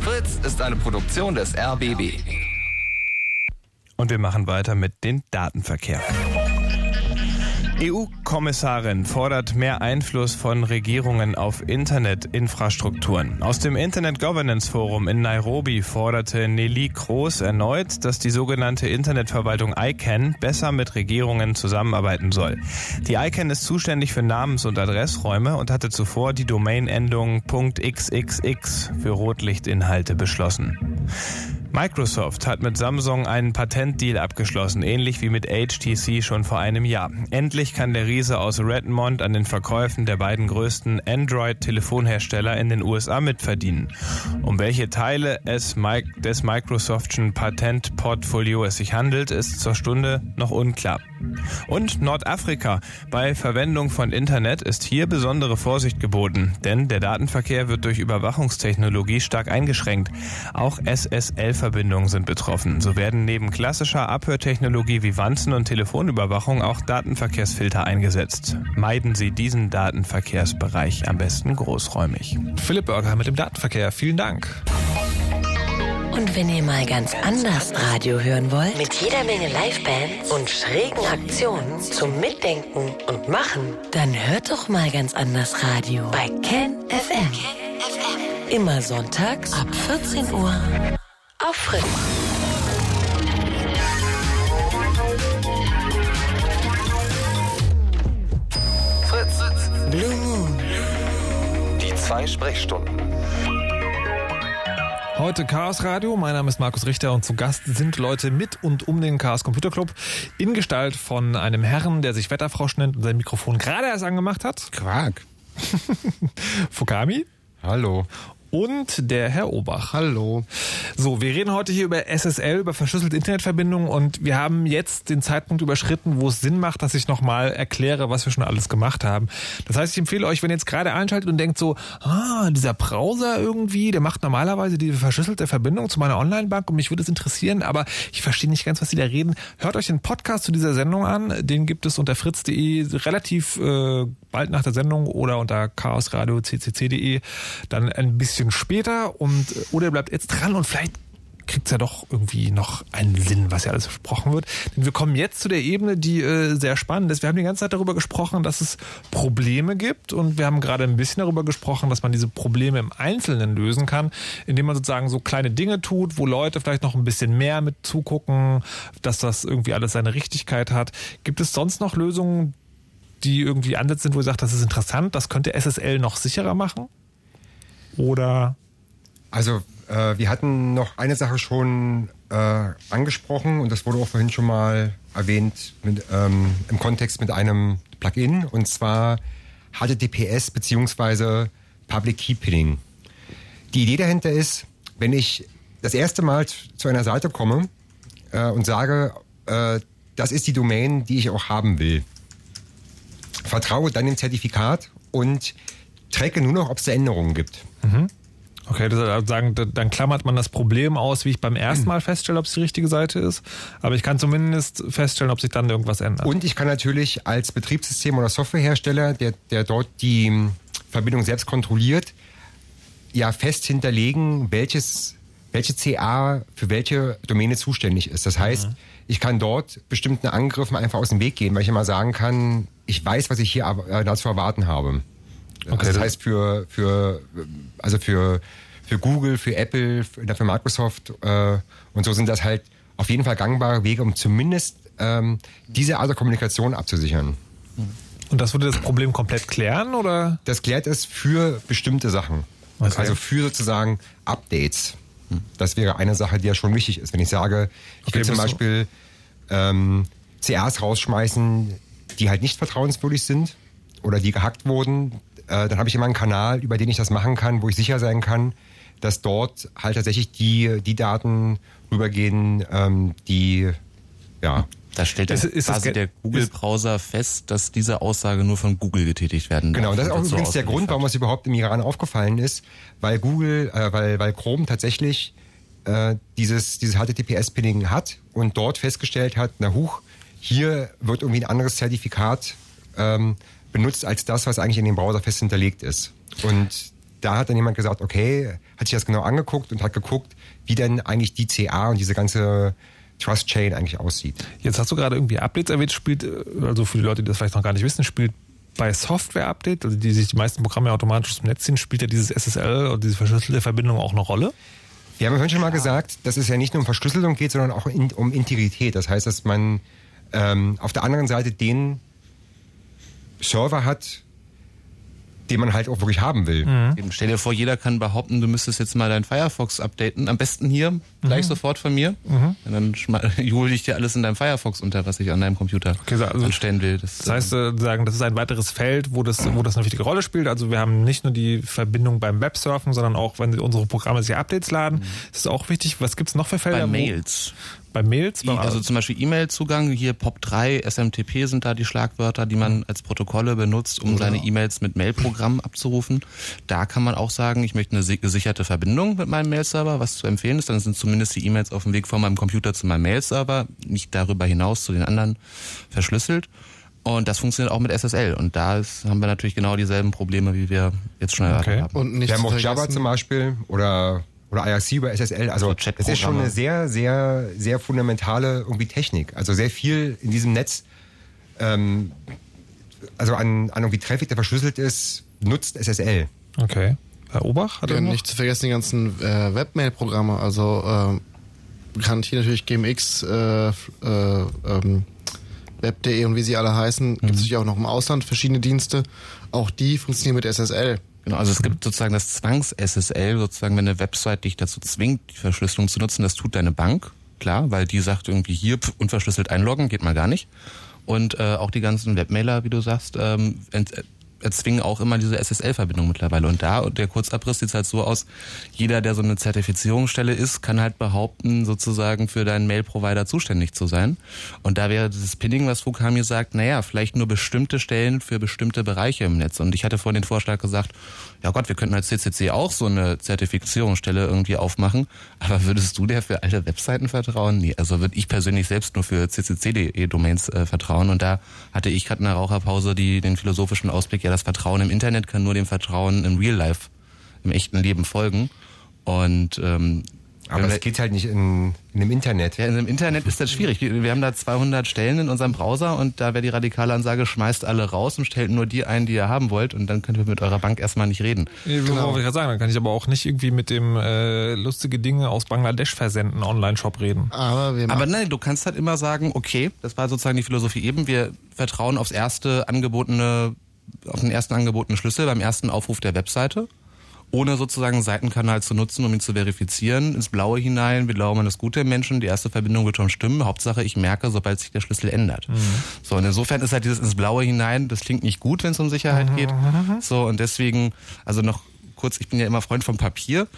Speaker 5: Fritz ist eine Produktion des RBB.
Speaker 8: Und wir machen weiter mit dem Datenverkehr. EU-Kommissarin fordert mehr Einfluss von Regierungen auf Internetinfrastrukturen. Aus dem Internet Governance Forum in Nairobi forderte Nelly Kroos erneut, dass die sogenannte Internetverwaltung ICANN besser mit Regierungen zusammenarbeiten soll. Die ICANN ist zuständig für Namens- und Adressräume und hatte zuvor die Domain-Endung .xxx für Rotlichtinhalte beschlossen. Microsoft hat mit Samsung einen Patentdeal abgeschlossen, ähnlich wie mit HTC schon vor einem Jahr. Endlich kann der Riese aus Redmond an den Verkäufen der beiden größten Android-Telefonhersteller in den USA mitverdienen. Um welche Teile es des Microsoftschen Patentportfolio es sich handelt, ist zur Stunde noch unklar. Und Nordafrika. Bei Verwendung von Internet ist hier besondere Vorsicht geboten, denn der Datenverkehr wird durch Überwachungstechnologie stark eingeschränkt. Auch SSL-Verbindungen sind betroffen. So werden neben klassischer Abhörtechnologie wie Wanzen- und Telefonüberwachung auch Datenverkehrsfilter eingesetzt. Meiden Sie diesen Datenverkehrsbereich am besten großräumig.
Speaker 1: Philipp Burger mit dem Datenverkehr. Vielen Dank.
Speaker 6: Und wenn ihr mal ganz anders Radio hören wollt, mit jeder Menge Livebands und schrägen Aktionen zum Mitdenken und Machen, dann hört doch mal ganz anders Radio bei Ken FM. Immer sonntags ab 14 Uhr auf Fritz.
Speaker 5: Fritz.
Speaker 6: Blue Moon.
Speaker 5: Die zwei Sprechstunden.
Speaker 1: Heute Chaos Radio. Mein Name ist Markus Richter und zu Gast sind Leute mit und um den Chaos Computer Club in Gestalt von einem Herrn, der sich Wetterfrosch nennt und sein Mikrofon gerade erst angemacht hat.
Speaker 4: Quark.
Speaker 1: Fukami.
Speaker 4: Hallo.
Speaker 1: Und der Herr Obach.
Speaker 3: Hallo.
Speaker 1: So, wir reden heute hier über SSL, über verschlüsselte Internetverbindungen und wir haben jetzt den Zeitpunkt überschritten, wo es Sinn macht, dass ich nochmal erkläre, was wir schon alles gemacht haben. Das heißt, ich empfehle euch, wenn ihr jetzt gerade einschaltet und denkt so, ah, dieser Browser irgendwie, der macht normalerweise diese verschlüsselte Verbindung zu meiner Online-Bank und mich würde es interessieren, aber ich verstehe nicht ganz, was sie da reden. Hört euch den Podcast zu dieser Sendung an. Den gibt es unter fritz.de relativ äh, bald nach der Sendung oder unter chaosradio.ccc.de dann ein bisschen später und äh, oder bleibt jetzt dran und vielleicht kriegt es ja doch irgendwie noch einen Sinn, was ja alles versprochen wird. Denn wir kommen jetzt zu der Ebene, die äh, sehr spannend ist. Wir haben die ganze Zeit darüber gesprochen, dass es Probleme gibt und wir haben gerade ein bisschen darüber gesprochen, dass man diese Probleme im Einzelnen lösen kann, indem man sozusagen so kleine Dinge tut, wo Leute vielleicht noch ein bisschen mehr mit zugucken, dass das irgendwie alles seine Richtigkeit hat. Gibt es sonst noch Lösungen, die irgendwie Ansätze sind, wo ihr sagt, das ist interessant, das könnte SSL noch sicherer machen? Oder?
Speaker 4: Also äh, wir hatten noch eine Sache schon äh, angesprochen und das wurde auch vorhin schon mal erwähnt mit, ähm, im Kontext mit einem Plugin und zwar HTTPS beziehungsweise Public Key Pinning. Die Idee dahinter ist, wenn ich das erste Mal zu einer Seite komme äh, und sage, äh, das ist die Domain, die ich auch haben will, vertraue dann dem Zertifikat und tracke nur noch, ob es da Änderungen gibt.
Speaker 1: Mhm. Okay, das sagen, dann klammert man das Problem aus, wie ich beim ersten Mal feststelle, ob es die richtige Seite ist. Aber ich kann zumindest feststellen, ob sich dann irgendwas ändert.
Speaker 4: Und ich kann natürlich als Betriebssystem- oder Softwarehersteller, der, der dort die hm, Verbindung selbst kontrolliert, ja fest hinterlegen, welches, welche CA für welche Domäne zuständig ist. Das heißt, mhm. ich kann dort bestimmten Angriffen einfach aus dem Weg gehen, weil ich immer sagen kann, ich weiß, was ich hier äh, dazu erwarten habe. Okay, das heißt für, für, also für, für Google, für Apple, für Microsoft äh, und so sind das halt auf jeden Fall gangbare Wege, um zumindest ähm, diese Art der Kommunikation abzusichern.
Speaker 1: Und das würde das Problem komplett klären, oder?
Speaker 4: Das klärt es für bestimmte Sachen. Okay. Also für sozusagen Updates. Das wäre eine Sache, die ja schon wichtig ist. Wenn ich sage, ich okay, will zum Beispiel ähm, CAs rausschmeißen, die halt nicht vertrauenswürdig sind oder die gehackt wurden, äh, dann habe ich immer einen Kanal, über den ich das machen kann, wo ich sicher sein kann, dass dort halt tatsächlich die, die Daten rübergehen, ähm, die ja.
Speaker 2: Da stellt ist, ist quasi der Google-Browser fest, dass diese Aussage nur von Google getätigt werden
Speaker 4: darf. Genau, das ist auch übrigens der Grund, warum es überhaupt im Iran aufgefallen ist, weil Google, äh, weil, weil Chrome tatsächlich äh, dieses, dieses HTTPS-Pinning hat und dort festgestellt hat, na huch, hier wird irgendwie ein anderes Zertifikat ähm, benutzt als das, was eigentlich in dem Browser fest hinterlegt ist. Und da hat dann jemand gesagt, okay, hat sich das genau angeguckt und hat geguckt, wie denn eigentlich die CA und diese ganze Trust Chain eigentlich aussieht.
Speaker 1: Jetzt hast du gerade irgendwie Updates erwähnt, spielt, also für die Leute, die das vielleicht noch gar nicht wissen, spielt bei Software-Update, also die sich die meisten Programme automatisch aus dem Netz ziehen, spielt ja dieses SSL oder diese verschlüsselte Verbindung auch eine Rolle?
Speaker 4: Wir haben ja schon mal gesagt, dass es ja nicht nur um Verschlüsselung geht, sondern auch in, um Integrität. Das heißt, dass man ähm, auf der anderen Seite den Server hat, den man halt auch wirklich haben will.
Speaker 2: Mhm. Stell dir vor, jeder kann behaupten, du müsstest jetzt mal deinen Firefox updaten. Am besten hier, gleich mhm. sofort von mir. Mhm. Und dann jule ich dir alles in deinem Firefox unter, was ich an deinem Computer okay, also, anstellen will.
Speaker 1: Das, das heißt, äh, sagen, das ist ein weiteres Feld, wo das, wo das eine wichtige Rolle spielt. Also wir haben nicht nur die Verbindung beim Websurfen, sondern auch, wenn unsere Programme sich Updates laden. Mhm. Das ist auch wichtig. Was gibt's noch für Felder?
Speaker 2: Bei Mails.
Speaker 1: Bei Mails?
Speaker 2: Beim also zum Beispiel E-Mail-Zugang, hier POP3, SMTP sind da die Schlagwörter, die man als Protokolle benutzt, um Oder. seine E-Mails mit Mail-Programmen abzurufen. Da kann man auch sagen, ich möchte eine gesicherte Verbindung mit meinem Mail-Server, was zu empfehlen ist. Dann sind zumindest die E-Mails auf dem Weg von meinem Computer zu meinem Mail-Server, nicht darüber hinaus zu den anderen verschlüsselt. Und das funktioniert auch mit SSL. Und da ist, haben wir natürlich genau dieselben Probleme, wie wir jetzt schon erwartet okay. haben.
Speaker 4: Und nicht wir haben auch Java zum Beispiel oder oder IRC über SSL. Also das ist schon eine sehr, sehr, sehr fundamentale irgendwie Technik. Also sehr viel in diesem Netz, ähm, also an, an irgendwie Traffic, der verschlüsselt ist, nutzt SSL.
Speaker 1: Okay. Herr Obach
Speaker 3: hat ja, nicht zu vergessen die ganzen äh, Webmail-Programme. Also äh, bekannt hier natürlich GMX, äh, äh, ähm, Web.de und wie sie alle heißen. Mhm. Gibt es natürlich auch noch im Ausland verschiedene Dienste. Auch die funktionieren mit SSL.
Speaker 2: Genau, also es gibt sozusagen das Zwangs-SSL, sozusagen, wenn eine Website dich dazu zwingt, die Verschlüsselung zu nutzen, das tut deine Bank, klar, weil die sagt irgendwie hier unverschlüsselt einloggen, geht mal gar nicht. Und äh, auch die ganzen Webmailer, wie du sagst, ähm, ent, erzwingen auch immer diese SSL-Verbindung mittlerweile. Und da, der Kurzabriss sieht halt so aus, jeder, der so eine Zertifizierungsstelle ist, kann halt behaupten, sozusagen für deinen Mail-Provider zuständig zu sein. Und da wäre dieses Pinning, was Fukami sagt, naja, vielleicht nur bestimmte Stellen für bestimmte Bereiche im Netz. Und ich hatte vorhin den Vorschlag gesagt, ja Gott, wir könnten als CCC auch so eine Zertifizierungsstelle irgendwie aufmachen. Aber würdest du der für alte Webseiten vertrauen? Nee, also würde ich persönlich selbst nur für ccc.de-Domains äh, vertrauen. Und da hatte ich gerade in der Raucherpause die, den philosophischen Ausblick, ja, das Vertrauen im Internet kann nur dem Vertrauen im Real Life, im echten Leben folgen. Und ähm,
Speaker 4: aber es geht halt nicht in, in dem Internet.
Speaker 2: Ja, in dem Internet ist das schwierig. Wir haben da 200 Stellen in unserem Browser und da wäre die radikale Ansage, schmeißt alle raus und stellt nur die ein, die ihr haben wollt und dann könnt ihr mit eurer Bank erstmal nicht reden.
Speaker 1: Genau. wollte ich gerade sagen, dann kann ich aber auch nicht irgendwie mit dem äh, lustige Dinge aus Bangladesch versenden Online-Shop reden.
Speaker 2: Aber, wir aber nein, du kannst halt immer sagen, okay, das war sozusagen die Philosophie eben, wir vertrauen aufs erste angebotene, auf den ersten angebotenen Schlüssel beim ersten Aufruf der Webseite ohne sozusagen einen Seitenkanal zu nutzen, um ihn zu verifizieren, ins Blaue hinein. Wir glauben an das Gute im Menschen. Die erste Verbindung wird schon stimmen. Hauptsache, ich merke, sobald sich der Schlüssel ändert. Mhm. So, und insofern ist halt dieses ins Blaue hinein, das klingt nicht gut, wenn es um Sicherheit mhm. geht. So, und deswegen, also noch kurz, ich bin ja immer Freund vom Papier.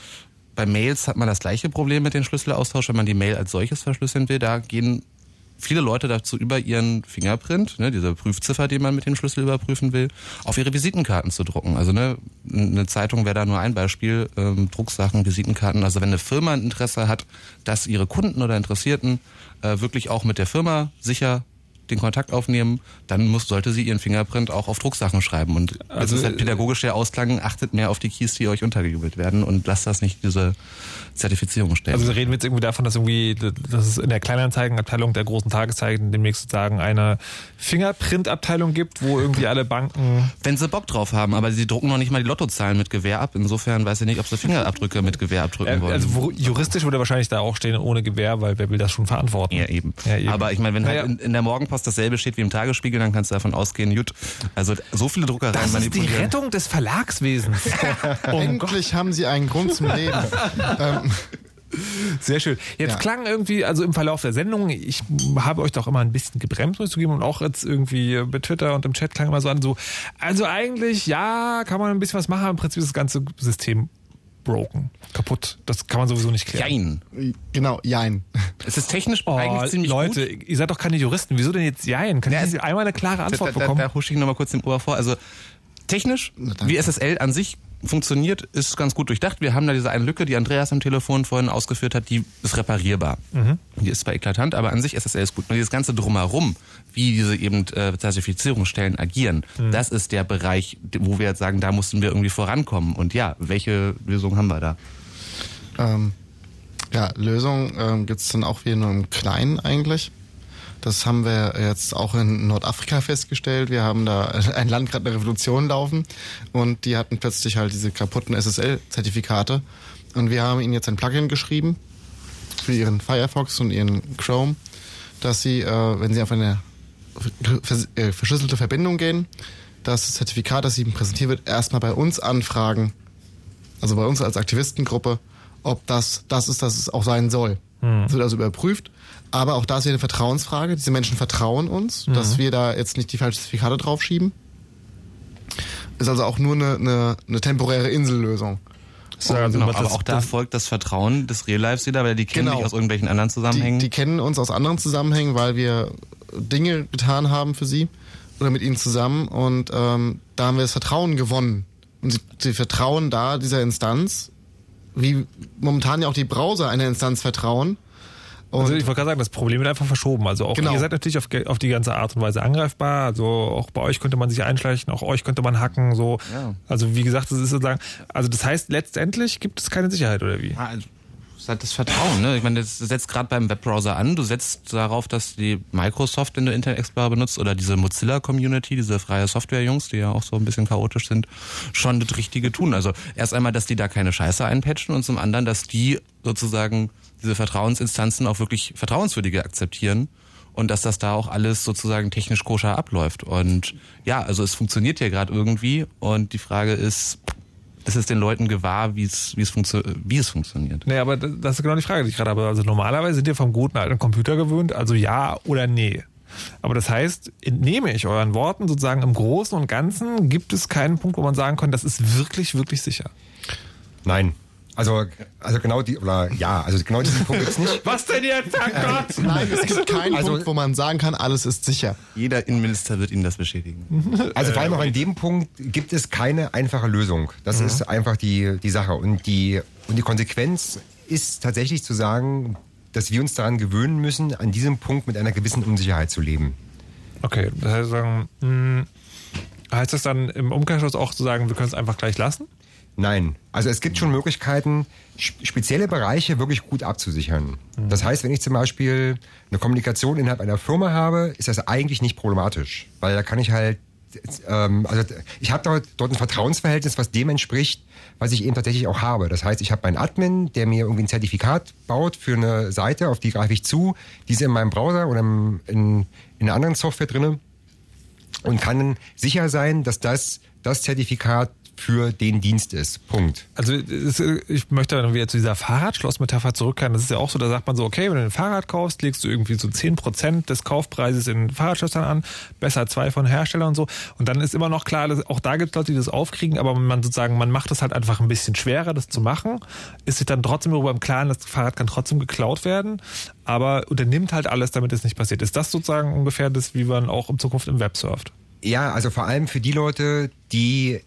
Speaker 2: Bei Mails hat man das gleiche Problem mit dem Schlüsselaustausch, wenn man die Mail als solches verschlüsseln will. Da gehen viele Leute dazu über, ihren Fingerprint, ne, diese Prüfziffer, die man mit dem Schlüssel überprüfen will, auf ihre Visitenkarten zu drucken. Also ne, eine Zeitung wäre da nur ein Beispiel, ähm, Drucksachen, Visitenkarten. Also wenn eine Firma ein Interesse hat, dass ihre Kunden oder Interessierten äh, wirklich auch mit der Firma sicher den Kontakt aufnehmen, dann muss, sollte sie ihren Fingerprint auch auf Drucksachen schreiben. Und also, das ist halt pädagogisch der Ausklang, achtet mehr auf die Keys, die euch untergejubelt werden und lasst das nicht diese Zertifizierung stellen.
Speaker 1: Also reden wir jetzt irgendwie davon, dass irgendwie, dass es in der Kleinanzeigenabteilung der großen Tageszeichen demnächst sozusagen eine Fingerprint-Abteilung gibt, wo irgendwie alle Banken...
Speaker 2: Wenn sie Bock drauf haben, aber sie drucken noch nicht mal die Lottozahlen mit Gewehr ab. Insofern weiß ich nicht, ob sie Fingerabdrücke mit Gewehr abdrücken wollen.
Speaker 1: Also juristisch würde wahrscheinlich da auch stehen, ohne Gewehr, weil wer will das schon verantworten?
Speaker 2: Ja, eben. Ja, eben. Aber ich meine, wenn halt in, in der Morgenpost dasselbe steht wie im Tagesspiegel, dann kannst du davon ausgehen, gut, also so viele Druckereien.
Speaker 1: Das ist die Rettung des Verlagswesens.
Speaker 3: oh Endlich haben sie einen Grund zum Leben. ähm,
Speaker 1: sehr schön. Jetzt ja. klang irgendwie, also im Verlauf der Sendung, ich habe euch doch immer ein bisschen gebremst, muss ich zugeben, und auch jetzt irgendwie bei Twitter und im Chat klang immer so an, so, also eigentlich, ja, kann man ein bisschen was machen, im Prinzip ist das ganze System broken, kaputt. Das kann man sowieso nicht klären.
Speaker 3: Jein. Genau, jein.
Speaker 2: Es ist technisch oh, eigentlich ziemlich
Speaker 1: Leute,
Speaker 2: gut.
Speaker 1: ihr seid doch keine Juristen. Wieso denn jetzt jein? Kann ja, ich einmal eine klare Antwort
Speaker 2: da, da,
Speaker 1: bekommen?
Speaker 2: Da, da husche ich nochmal kurz den Ohr vor. Also technisch, wie SSL an sich funktioniert, ist ganz gut durchdacht. Wir haben da diese eine Lücke, die Andreas am Telefon vorhin ausgeführt hat, die ist reparierbar. Mhm. Die ist zwar eklatant, aber an sich SSL ist gut. Und dieses ganze Drumherum, wie diese eben äh, Zertifizierungsstellen agieren, mhm. das ist der Bereich, wo wir jetzt sagen, da mussten wir irgendwie vorankommen. Und ja, welche Lösung haben wir da?
Speaker 3: Ähm, ja, Lösung ähm, gibt es dann auch wieder nur im Kleinen eigentlich. Das haben wir jetzt auch in Nordafrika festgestellt. Wir haben da ein Land gerade eine Revolution laufen und die hatten plötzlich halt diese kaputten SSL-Zertifikate. Und wir haben ihnen jetzt ein Plugin geschrieben für ihren Firefox und ihren Chrome, dass sie, äh, wenn sie auf eine äh, verschlüsselte Verbindung gehen, das Zertifikat, das ihnen präsentiert wird, erstmal bei uns anfragen, also bei uns als Aktivistengruppe, ob das das ist, das es auch sein soll. Mhm. Es wird also überprüft aber auch da ist wieder eine Vertrauensfrage. Diese Menschen vertrauen uns, mhm. dass wir da jetzt nicht die falschen Zertifikate draufschieben. Ist also auch nur eine, eine, eine temporäre Insellösung.
Speaker 2: So, also genau, aber auch da folgt das Vertrauen des Real Lives wieder, weil die kennen genau. dich aus irgendwelchen anderen Zusammenhängen.
Speaker 3: Die, die, kennen uns aus anderen Zusammenhängen, weil wir Dinge getan haben für sie oder mit ihnen zusammen und ähm, da haben wir das Vertrauen gewonnen. Und sie, sie vertrauen da dieser Instanz, wie momentan ja auch die Browser einer Instanz vertrauen
Speaker 1: und also ich wollte gerade sagen, das Problem wird einfach verschoben. Also auch genau. ihr seid natürlich auf, auf, die ganze Art und Weise angreifbar. Also auch bei euch könnte man sich einschleichen, auch euch könnte man hacken. So. Ja. Also wie gesagt, das ist sozusagen. Also das heißt, letztendlich gibt es keine Sicherheit oder wie? Also
Speaker 2: ist halt das Vertrauen. Ne? Ich meine, das setzt gerade beim Webbrowser an. Du setzt darauf, dass die Microsoft, wenn du Internet Explorer benutzt, oder diese Mozilla-Community, diese freie Software-Jungs, die ja auch so ein bisschen chaotisch sind, schon das Richtige tun. Also erst einmal, dass die da keine Scheiße einpatchen und zum anderen, dass die sozusagen diese Vertrauensinstanzen auch wirklich Vertrauenswürdige akzeptieren und dass das da auch alles sozusagen technisch koscher abläuft. Und ja, also es funktioniert ja gerade irgendwie und die Frage ist, ist es den Leuten gewahr, wie es, wie es, funktio wie es funktioniert?
Speaker 1: Nee, aber das ist genau die Frage, die ich gerade habe. Also normalerweise sind wir vom guten alten Computer gewöhnt, also ja oder nee. Aber das heißt, entnehme ich euren Worten sozusagen im Großen und Ganzen, gibt es keinen Punkt, wo man sagen kann, das ist wirklich, wirklich sicher.
Speaker 4: Nein. Also, also genau die, oder ja, also genau diesen Punkt gibt's nicht.
Speaker 1: Was denn jetzt, Herr Gott?
Speaker 3: Nein, es gibt keinen
Speaker 4: Also-
Speaker 3: Punkt, wo man sagen kann, alles ist sicher.
Speaker 2: Jeder Innenminister wird Ihnen das bestätigen.
Speaker 4: Also vor allem auch an dem Punkt gibt es keine einfache Lösung. Das ist einfach die, die Sache. Und die, und die Konsequenz ist tatsächlich zu sagen, dass wir uns daran gewöhnen müssen, an diesem Punkt mit einer gewissen Unsicherheit zu leben.
Speaker 1: Okay, das heißt, sagen, mh, heißt das dann im Umkehrschluss auch zu sagen, wir können es einfach gleich lassen?
Speaker 4: Nein, also es gibt schon Möglichkeiten, sp- spezielle Bereiche wirklich gut abzusichern. Das heißt, wenn ich zum Beispiel eine Kommunikation innerhalb einer Firma habe, ist das eigentlich nicht problematisch, weil da kann ich halt, ähm, also ich habe dort, dort ein Vertrauensverhältnis, was dem entspricht, was ich eben tatsächlich auch habe. Das heißt, ich habe meinen Admin, der mir irgendwie ein Zertifikat baut für eine Seite, auf die greife ich zu, die ist in meinem Browser oder in, in einer anderen Software drinne und kann dann sicher sein, dass das das Zertifikat für den Dienst ist. Punkt.
Speaker 1: Also ich möchte dann wieder zu dieser Fahrradschlossmetapher zurückkehren. Das ist ja auch so, da sagt man so, okay, wenn du ein Fahrrad kaufst, legst du irgendwie so 10% des Kaufpreises in Fahrradschlössern an, besser zwei von Herstellern und so. Und dann ist immer noch klar, dass auch da gibt es Leute, die das aufkriegen, aber man sozusagen, man macht es halt einfach ein bisschen schwerer, das zu machen, ist sich dann trotzdem darüber im Klaren, das Fahrrad kann trotzdem geklaut werden, aber unternimmt halt alles, damit es nicht passiert. Ist das sozusagen ungefähr das, wie man auch in Zukunft im Web surft?
Speaker 4: Ja, also vor allem für die Leute, die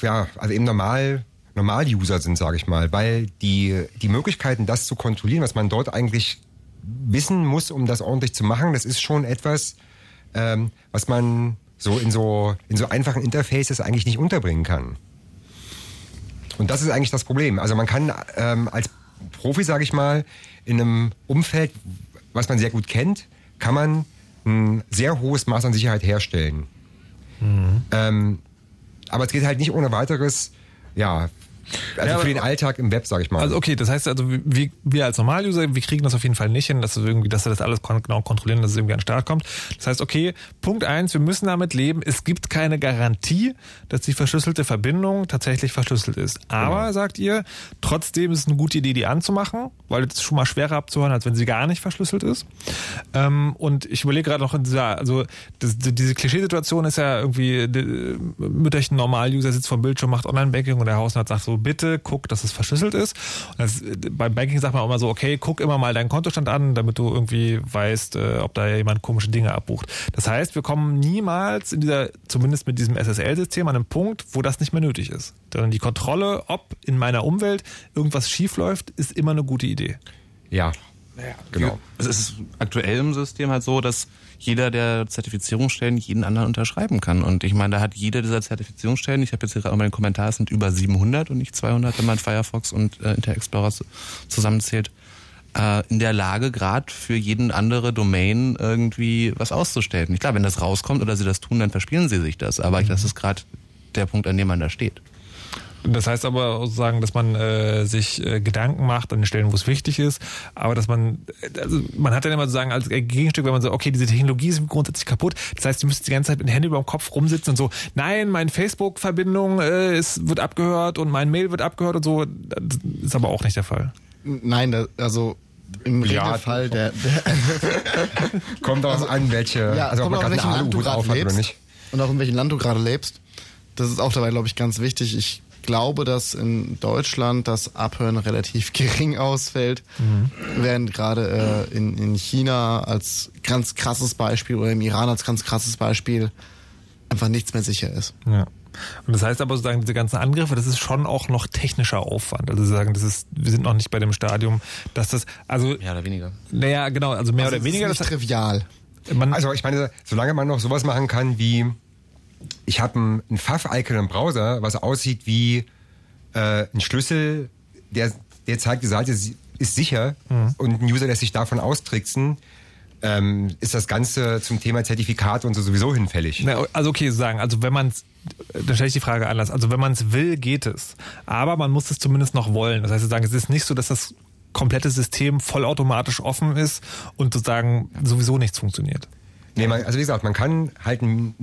Speaker 4: ja, also eben normal Normal-User sind, sage ich mal, weil die, die Möglichkeiten, das zu kontrollieren, was man dort eigentlich wissen muss, um das ordentlich zu machen, das ist schon etwas, ähm, was man so in so in so einfachen Interfaces eigentlich nicht unterbringen kann. Und das ist eigentlich das Problem. Also man kann ähm, als Profi, sage ich mal, in einem Umfeld, was man sehr gut kennt, kann man ein sehr hohes Maß an Sicherheit herstellen. Ähm, aber es geht halt nicht ohne weiteres, ja, also
Speaker 1: Ja,
Speaker 4: für den Alltag im Web, sage ich mal.
Speaker 1: Also okay, das heißt also, wir, wir als Normaluser, wir kriegen das auf jeden Fall nicht hin, dass wir irgendwie, dass wir das alles genau kontrollieren, dass es irgendwie an den Start kommt. Das heißt, okay, Punkt eins, wir müssen damit leben, es gibt keine Garantie, dass die verschlüsselte Verbindung tatsächlich verschlüsselt ist. Aber, sagt ihr, trotzdem ist es eine gute Idee, die anzumachen, weil es schon mal schwerer abzuhören, als wenn sie gar nicht verschlüsselt ist. Ähm, und ich überlege gerade noch dieser, also das, diese Klischeesituation ist ja irgendwie, Mütterchen Normal-User sitzt vom Bildschirm, macht Online-Banking und der Hausnarzt sagt so, bitte guck, dass es verschlüsselt ist. Das, beim Banking sagt man auch immer so, okay, guck immer mal deinen Kontostand an, damit du irgendwie weißt, äh, ob da jemand komische Dinge abbucht. Das heißt, wir kommen niemals in dieser, zumindest mit diesem SSL-System, an einen Punkt, wo das nicht mehr nötig ist. Denn die Kontrolle, ob in meiner Umwelt irgendwas schief läuft, ist immer eine gute Idee.
Speaker 4: Ja.
Speaker 2: Genau. Es ist aktuell im System halt so, dass jeder der Zertifizierungsstellen jeden anderen unterschreiben kann. Und ich meine, da hat jede dieser Zertifizierungsstellen, ich habe jetzt hier gerade mal den Kommentar, es sind über 700 und nicht 200, wenn man Firefox und äh, Internet Explorer zu- zusammenzählt, äh, in der Lage, gerade für jeden andere Domain irgendwie was auszustellen. Klar, wenn das rauskommt oder sie das tun, dann verspielen sie sich das. Aber das ist gerade der Punkt, an dem man da steht.
Speaker 1: Das heißt aber sozusagen, dass man äh, sich äh, Gedanken macht an den Stellen, wo es wichtig ist, aber dass man, äh, also man hat dann immer sozusagen als Gegenstück, wenn man so, okay, diese Technologie ist grundsätzlich kaputt, das heißt, du müsstest die ganze Zeit mit den Händen über dem Kopf rumsitzen und so, nein, meine Facebook-Verbindung äh, ist, wird abgehört und mein Mail wird abgehört und so, das ist aber auch nicht der Fall.
Speaker 3: Nein, da, also im
Speaker 4: Ja,
Speaker 3: Regelfall der, der
Speaker 4: Kommt darauf an, welche,
Speaker 3: ja,
Speaker 4: also ob
Speaker 3: kommt
Speaker 4: man
Speaker 3: auch, in
Speaker 4: gerade
Speaker 3: du
Speaker 4: Aluhut
Speaker 3: gerade
Speaker 4: auf hat oder
Speaker 3: lebst
Speaker 4: nicht.
Speaker 3: und auch in welchem Land du gerade lebst. Das ist auch dabei, glaube ich, ganz wichtig. Ich glaube, dass in Deutschland das Abhören relativ gering ausfällt, während gerade äh, in, in China als ganz krasses Beispiel oder im Iran als ganz krasses Beispiel einfach nichts mehr sicher ist.
Speaker 1: Ja. Und das heißt aber sozusagen, diese ganzen Angriffe, das ist schon auch noch technischer Aufwand. Also sagen, das ist, wir sind noch nicht bei dem Stadium, dass das, also.
Speaker 2: Mehr oder weniger.
Speaker 1: Naja, genau, also mehr
Speaker 3: Also
Speaker 1: oder
Speaker 3: ist
Speaker 1: weniger.
Speaker 3: nicht
Speaker 1: das,
Speaker 3: trivial.
Speaker 1: man,
Speaker 4: Also ich meine, solange man noch sowas machen kann wie, ich habe ein, ein Pfaff-Icon im Browser, was aussieht wie äh, ein Schlüssel, der, der zeigt, die Seite ist sicher und ein User lässt sich davon austricksen, ähm, ist das Ganze zum Thema Zertifikate und so sowieso hinfällig.
Speaker 1: Na, also okay, sagen, also wenn man es, dann stelle ich die Frage anders. Also wenn man es will, geht es. Aber man muss es zumindest noch wollen. Das heißt, sagen, es ist nicht so, dass das komplette System vollautomatisch offen ist und sozusagen sowieso nichts funktioniert.
Speaker 4: Nee, man, also wie gesagt, man kann halt ein,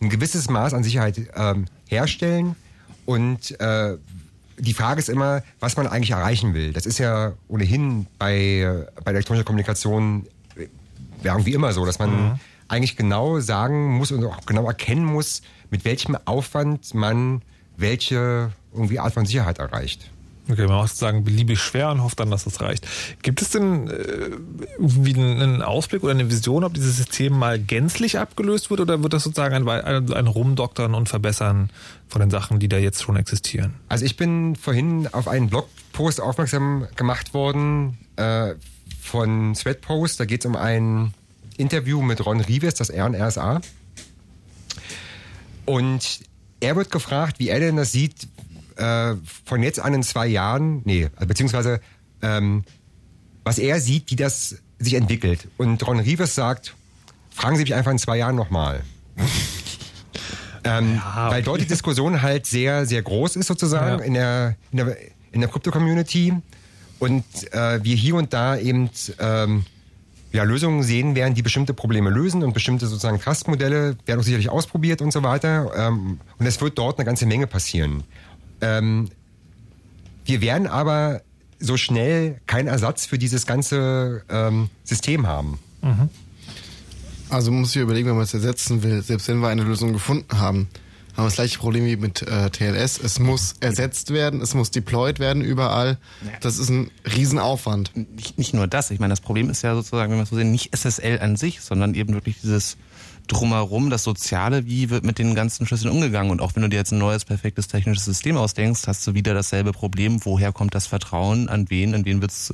Speaker 4: ein, gewisses Maß an Sicherheit ähm, herstellen und äh, die Frage ist immer, was man eigentlich erreichen will. Das ist ja ohnehin bei, äh, bei elektronischer Kommunikation äh, irgendwie immer so, dass man mhm. eigentlich genau sagen muss und auch genau erkennen muss, mit welchem Aufwand man welche irgendwie Art von Sicherheit erreicht.
Speaker 1: Okay, man macht sozusagen beliebig schwer und hofft dann, dass das reicht. Gibt es denn äh, irgendwie einen Ausblick oder eine Vision, ob dieses System mal gänzlich abgelöst wird oder wird das sozusagen ein, ein, Rumdoktern und Verbessern von den Sachen, die da jetzt schon existieren?
Speaker 4: Also ich bin vorhin auf einen Blogpost aufmerksam gemacht worden äh, von Sweatpost. Da geht es um ein Interview mit Ron Rives, das R und RSA. Und er wird gefragt, wie er denn das sieht, äh, von jetzt an in zwei Jahren, nee, also beziehungsweise ähm, was er sieht, wie das sich entwickelt. Und Ron Rivers sagt, fragen Sie mich einfach in zwei Jahren nochmal. ähm, ja, weil dort die Diskussion halt sehr, sehr groß ist sozusagen ja. in der, in der, in der Krypto-Community und äh, wir hier und da eben ähm, ja, Lösungen sehen werden, die bestimmte Probleme lösen und bestimmte sozusagen Trust-Modelle werden auch sicherlich ausprobiert und so weiter. Ähm, und es wird dort eine ganze Menge passieren. Ähm, wir werden aber so schnell keinen Ersatz für dieses ganze ähm, System haben. Mhm.
Speaker 3: Also man muss sich überlegen, wenn man es ersetzen will, selbst wenn wir eine Lösung gefunden haben, haben wir das gleiche Problem wie mit äh, TLS. Es muss ersetzt werden, es muss deployed werden überall. Das ist ein Riesenaufwand.
Speaker 2: Nicht, nicht nur das, ich meine, das Problem ist ja sozusagen, wenn wir es so sehen, nicht SSL an sich, sondern eben wirklich dieses drumherum, das Soziale, wie wird mit den ganzen Schlüsseln umgegangen? Und auch wenn du dir jetzt ein neues, perfektes technisches System ausdenkst, hast du wieder dasselbe Problem. Woher kommt das Vertrauen? An wen? An wen wird's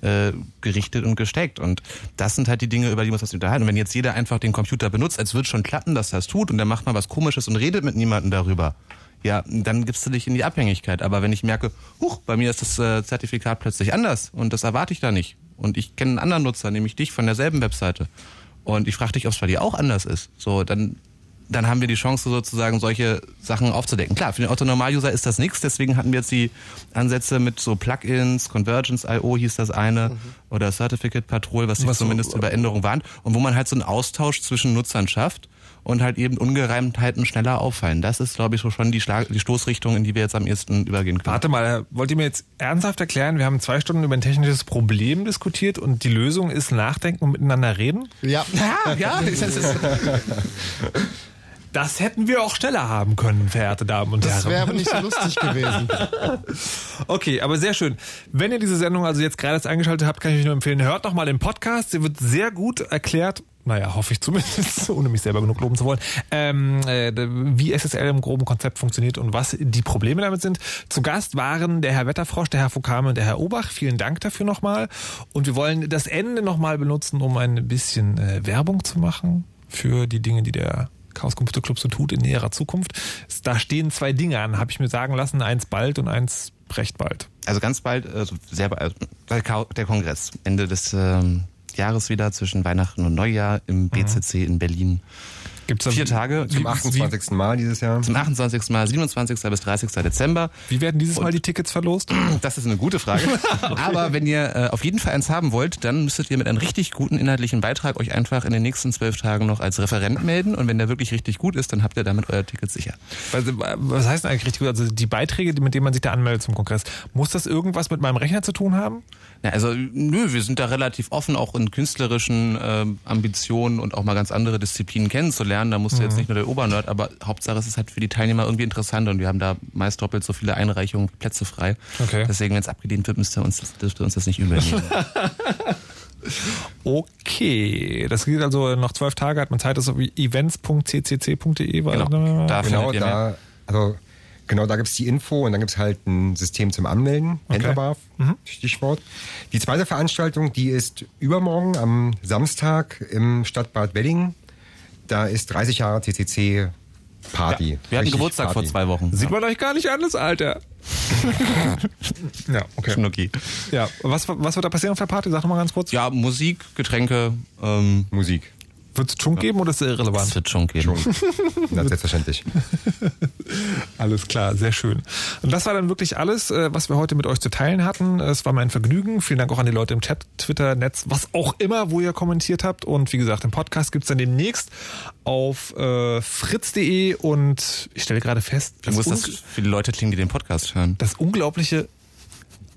Speaker 2: äh, gerichtet und gesteckt? Und das sind halt die Dinge, über die man sich unterhalten. Und wenn jetzt jeder einfach den Computer benutzt, als wird schon klappen, dass es tut und der macht mal was Komisches und redet mit niemandem darüber, ja, dann gibst du dich in die Abhängigkeit. Aber wenn ich merke, huch, bei mir ist das äh, Zertifikat plötzlich anders und das erwarte ich da nicht. Und ich kenne einen anderen Nutzer, nämlich dich von derselben Webseite und ich frage dich, ob es bei dir auch anders ist. So, dann dann haben wir die Chance sozusagen solche Sachen aufzudecken. Klar, für den Otto-Normal-User ist das nichts, deswegen hatten wir jetzt die Ansätze mit so Plugins, Convergence.io hieß das eine mhm. oder Certificate Patrol, was sich zumindest so, über Änderungen warnt und wo man halt so einen Austausch zwischen Nutzern schafft und halt eben Ungereimtheiten schneller auffallen. Das ist, glaube ich, so schon die, Schlag die Stoßrichtung, in die wir jetzt am ehesten übergehen können.
Speaker 1: Warte mal, wollt ihr mir jetzt ernsthaft erklären, wir haben zwei Stunden über ein technisches Problem diskutiert und die Lösung ist Nachdenken und miteinander reden?
Speaker 3: Ja.
Speaker 1: Ja, ja. Das hätten wir auch schneller haben können, verehrte Damen und
Speaker 3: das
Speaker 1: Herren.
Speaker 3: Das wäre nicht so lustig gewesen.
Speaker 1: okay, aber sehr schön. Wenn ihr diese Sendung also jetzt gerade eingeschaltet habt, kann ich euch nur empfehlen, hört noch mal den Podcast. Sie wird sehr gut erklärt, naja, hoffe ich zumindest, ohne mich selber genug loben zu wollen, ähm, äh, wie SSL im groben Konzept funktioniert und was die Probleme damit sind. Zu Gast waren der Herr Wetterfrosch, der Herr Fukame und der Herr Obach. Vielen Dank dafür nochmal. Und wir wollen das Ende nochmal benutzen, um ein bisschen äh, Werbung zu machen für die Dinge, die der Chaos Computer Club so tut in näherer Zukunft. Da stehen zwei Dinge an, habe ich mir sagen lassen, eins bald und eins recht bald.
Speaker 2: Also ganz bald, also sehr bald, der Kongress, Ende des ähm, Jahres wieder zwischen Weihnachten und Neujahr im BCC mhm. in Berlin.
Speaker 1: Gibt's
Speaker 2: Vier Tage.
Speaker 4: Zum 28. Wie, Mal dieses Jahr.
Speaker 2: Zum 28. Mal, 27. bis 30. Dezember.
Speaker 1: Wie werden dieses Mal die Tickets verlost?
Speaker 2: Das ist eine gute Frage. okay. Aber wenn ihr äh, auf jeden Fall eins haben wollt, dann müsstet ihr mit einem richtig guten inhaltlichen Beitrag euch einfach in den nächsten zwölf Tagen noch als Referent melden. Und wenn der wirklich richtig gut ist, dann habt ihr damit euer Ticket sicher.
Speaker 1: Also, was heißt eigentlich richtig gut? Also die Beiträge, mit denen man sich da anmeldet zum Kongress, muss das irgendwas mit meinem Rechner zu tun haben?
Speaker 2: Ja, also nö, wir sind da relativ offen, auch in künstlerischen äh, Ambitionen und auch mal ganz andere Disziplinen kennenzulernen. Da musst du mhm. jetzt nicht nur der Obernerd, aber Hauptsache es ist halt für die Teilnehmer irgendwie interessant und wir haben da meist doppelt so viele Einreichungen, Plätze frei.
Speaker 1: Okay.
Speaker 2: Deswegen, wenn es abgelehnt wird, müsst ihr uns, dürft ihr uns das nicht übernehmen.
Speaker 1: Okay, das geht also noch zwölf Tage, hat man Zeit, das auf events.ccc.de
Speaker 4: war. Genau, da, genau, da also Genau, da gibt es die Info und dann gibt es halt ein System zum Anmelden, okay. mhm. Stichwort. Die zweite Veranstaltung, die ist übermorgen am Samstag im Stadtbad Wedding. Da ist 30 Jahre CCC Party.
Speaker 2: Ja, wir hatten Geburtstag Party. vor zwei Wochen.
Speaker 1: Sieht man euch gar nicht an, das Alter. ja, okay.
Speaker 2: Schnucki.
Speaker 1: Ja, was, was wird da passieren auf der Party? Sag noch mal ganz kurz.
Speaker 2: Ja, Musik, Getränke, ähm, Musik.
Speaker 1: Wird es Chunk geben oder ist es irrelevant?
Speaker 2: Es wird Chunk geben. Chunk.
Speaker 4: Na, selbstverständlich.
Speaker 1: alles klar, sehr schön. Und das war dann wirklich alles, äh, was wir heute mit euch zu teilen hatten. Es war mein Vergnügen. Vielen Dank auch an die Leute im Chat, Twitter, Netz, was auch immer, wo ihr kommentiert habt. Und wie gesagt, den Podcast gibt es dann demnächst auf äh, fritz.de und ich stelle gerade fest,
Speaker 2: wie muss das für die Leute klingen, die den Podcast hören?
Speaker 1: Das unglaubliche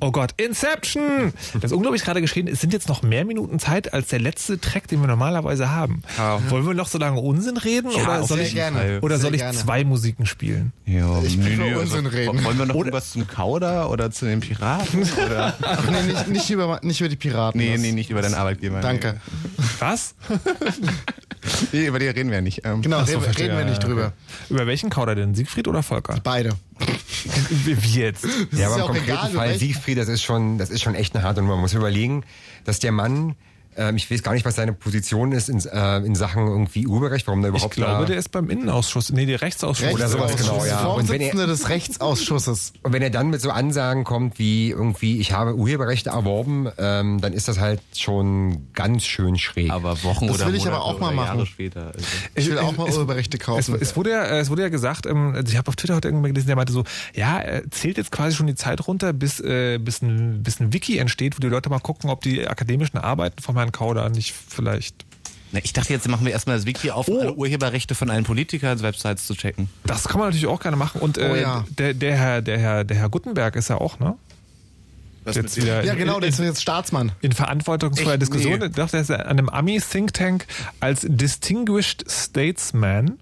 Speaker 1: Oh Gott, Inception! Das ist unglaublich gerade geschehen. Es sind jetzt noch mehr Minuten Zeit als der letzte Track, den wir normalerweise haben.
Speaker 2: Ja.
Speaker 1: Wollen wir noch so lange Unsinn reden
Speaker 2: Ja,
Speaker 1: oder soll ich,
Speaker 2: Fall.
Speaker 1: oder
Speaker 2: Sehr
Speaker 1: soll ich
Speaker 2: gerne.
Speaker 1: zwei Musiken spielen?
Speaker 2: Ja,
Speaker 3: Ich bin für Unsinn reden.
Speaker 2: Wollen wir noch irgendwas zum Kauder oder zu den Piraten? Oder?
Speaker 3: Ach nee, nicht, nicht, über, nicht über die Piraten.
Speaker 2: Nee, nee, nicht über deinen Arbeitgeber.
Speaker 3: Danke.
Speaker 1: Was?
Speaker 2: Nee, über die reden wir nicht. Ähm,
Speaker 3: Genau,
Speaker 1: so,
Speaker 3: reden, reden wir nicht drüber.
Speaker 1: Über welchen Kauder denn? Siegfried oder Volker?
Speaker 3: Beide.
Speaker 1: Wie jetzt?
Speaker 3: Das
Speaker 4: Ja,
Speaker 3: ist
Speaker 4: aber
Speaker 3: ja
Speaker 4: im
Speaker 3: auch
Speaker 4: konkreten
Speaker 3: egal,
Speaker 4: Fall Siegfried, das ist schon, das ist schon echt eine harte Nummer. Man muss überlegen, dass der Mann, ähm, ich weiß gar nicht, was seine Position ist in, äh, in Sachen irgendwie Urheberrecht, warum der
Speaker 1: Ich
Speaker 4: überhaupt
Speaker 1: glaube,
Speaker 4: da
Speaker 1: der ist beim Innenausschuss, nee, der Rechtsausschuss.
Speaker 4: oder sowas genau, ja. Und wenn,
Speaker 3: Vorsitzende
Speaker 4: er,
Speaker 3: des Rechtsausschusses.
Speaker 4: und wenn er dann mit so Ansagen kommt wie irgendwie, ich habe Urheberrechte erworben, ähm, dann ist das halt schon ganz schön schräg.
Speaker 2: Aber Wochen
Speaker 3: Das
Speaker 2: oder
Speaker 3: will ich aber
Speaker 2: Monate
Speaker 3: auch mal machen.
Speaker 2: später. Also.
Speaker 3: Ich will
Speaker 1: Es-
Speaker 3: auch mal
Speaker 1: es-
Speaker 3: Urheberrechte
Speaker 1: Es,
Speaker 3: kaufen.
Speaker 1: es, wurde ja, äh, es wurde ja gesagt, ähm, also ich habe auf Twitter heute irgendwann gelesen, der meinte so, ja, er zählt jetzt quasi schon die Zeit runter, bis, äh, bis, ein, bis ein Wiki entsteht, wo die Leute mal gucken, ob die akademischen Arbeiten vom Herrn Kauder nicht vielleicht.
Speaker 2: Na, ich dachte, jetzt machen wir erstmal das Wiki auf,
Speaker 1: Oh.
Speaker 2: alle Urheberrechte von allen Politikern Websites zu checken.
Speaker 1: Das kann man natürlich auch gerne machen. Und äh,
Speaker 3: Oh ja.
Speaker 1: der, der, Herr, der, Herr, der Herr Gutenberg ist ja auch, ne?
Speaker 2: Was
Speaker 1: Jetzt wieder
Speaker 3: ja, genau, der ist jetzt Staatsmann.
Speaker 1: in verantwortungsvoller? Diskussion.
Speaker 2: Nee.
Speaker 1: Ich dachte, er ist an einem Ami-Think Tank als Distinguished Statesman,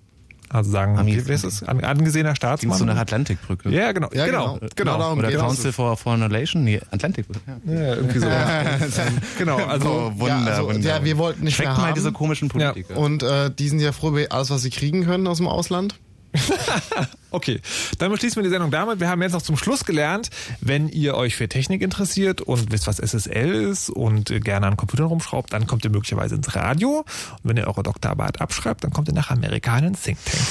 Speaker 1: also sagen,
Speaker 2: Ami-
Speaker 1: wie, ist es? An, angesehener
Speaker 2: Ging
Speaker 1: Staatsmann.
Speaker 2: so nach Atlantikbrücke.
Speaker 1: ja, genau,
Speaker 3: Ja,
Speaker 1: genau,
Speaker 3: genau.
Speaker 1: genau.
Speaker 2: Oder
Speaker 3: geht's.
Speaker 2: Council for Foreign Relation? Nee, Atlantikbrücke. Ja.
Speaker 1: Ja, irgendwie so. genau, also
Speaker 2: Oh, Wunder,
Speaker 3: ja, also,
Speaker 2: Wunder.
Speaker 3: ja, wir wollten nicht
Speaker 2: Checkt
Speaker 3: mehr
Speaker 2: mal
Speaker 3: haben.
Speaker 2: diese komischen Politiker.
Speaker 3: Und äh, die sind ja froh über alles, was sie kriegen können aus dem Ausland.
Speaker 1: Okay, dann beschließen wir die Sendung damit. Wir haben jetzt noch zum Schluss gelernt, wenn ihr euch für Technik interessiert und wisst, was SSL ist und gerne an Computern rumschraubt, dann kommt ihr möglicherweise ins Radio. Und wenn ihr eure Doktorarbeit abschreibt, dann kommt ihr nach Amerika in den Think Tank.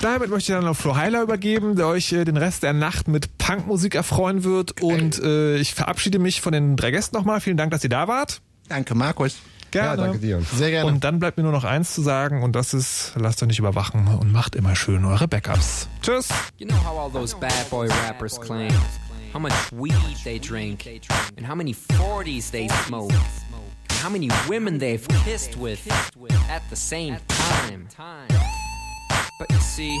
Speaker 1: Damit möchte ich dann auf Flo Heiler übergeben, der euch äh, den Rest der Nacht mit Punkmusik erfreuen wird. Und äh, ich verabschiede mich von den drei Gästen nochmal. Vielen Dank, dass ihr da wart.
Speaker 2: Danke, Markus.
Speaker 1: Gerne.
Speaker 4: Ja, danke dir.
Speaker 3: Sehr gerne.
Speaker 1: Und dann bleibt mir nur noch eins zu sagen und das ist, lasst euch nicht überwachen und macht immer schön eure Backups. Tschüss.
Speaker 13: You know how all those bad boy rappers claim how much weed they drink and how many 40s they smoke and how many women they've kissed with at the same time. But you see,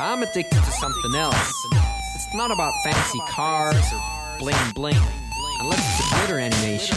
Speaker 13: I'm addicted to something else. It's not about fancy cars or bling bling, unless it's a glitter animation.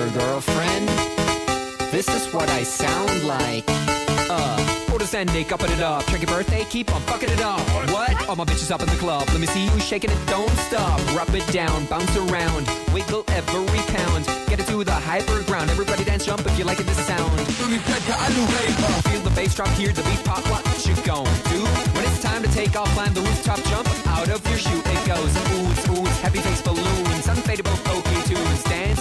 Speaker 13: Future girlfriend. This is what I sound like. Uh, orders ending, upping it up. Check your birthday, keep on fucking it up. What? All my bitches up in the club. Let me see you shaking it, don't stop. Rub it down, bounce around, wiggle every pound. Get it to the hyper ground. Everybody dance, jump if you like it, this sound. Feel the bass drop, hear the beat pop. What you gon' do? When it's time to take off, climb the rooftop, jump out of your shoe. It goes oohs, oohs, heavy face balloons, unfadable pokey tunes, dance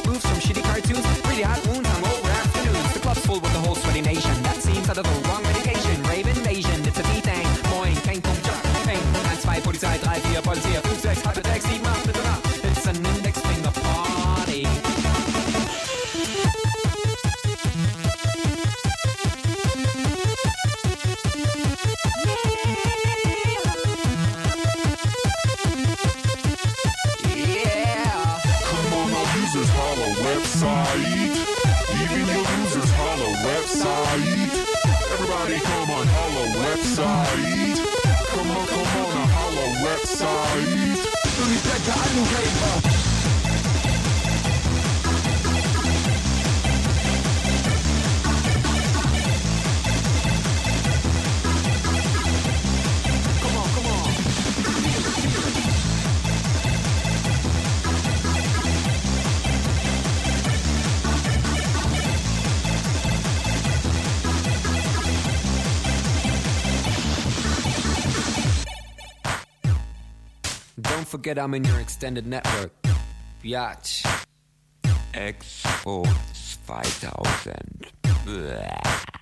Speaker 14: Don't
Speaker 13: forget I'm in your extended network. Biatch.
Speaker 15: X Force 5000. Blah.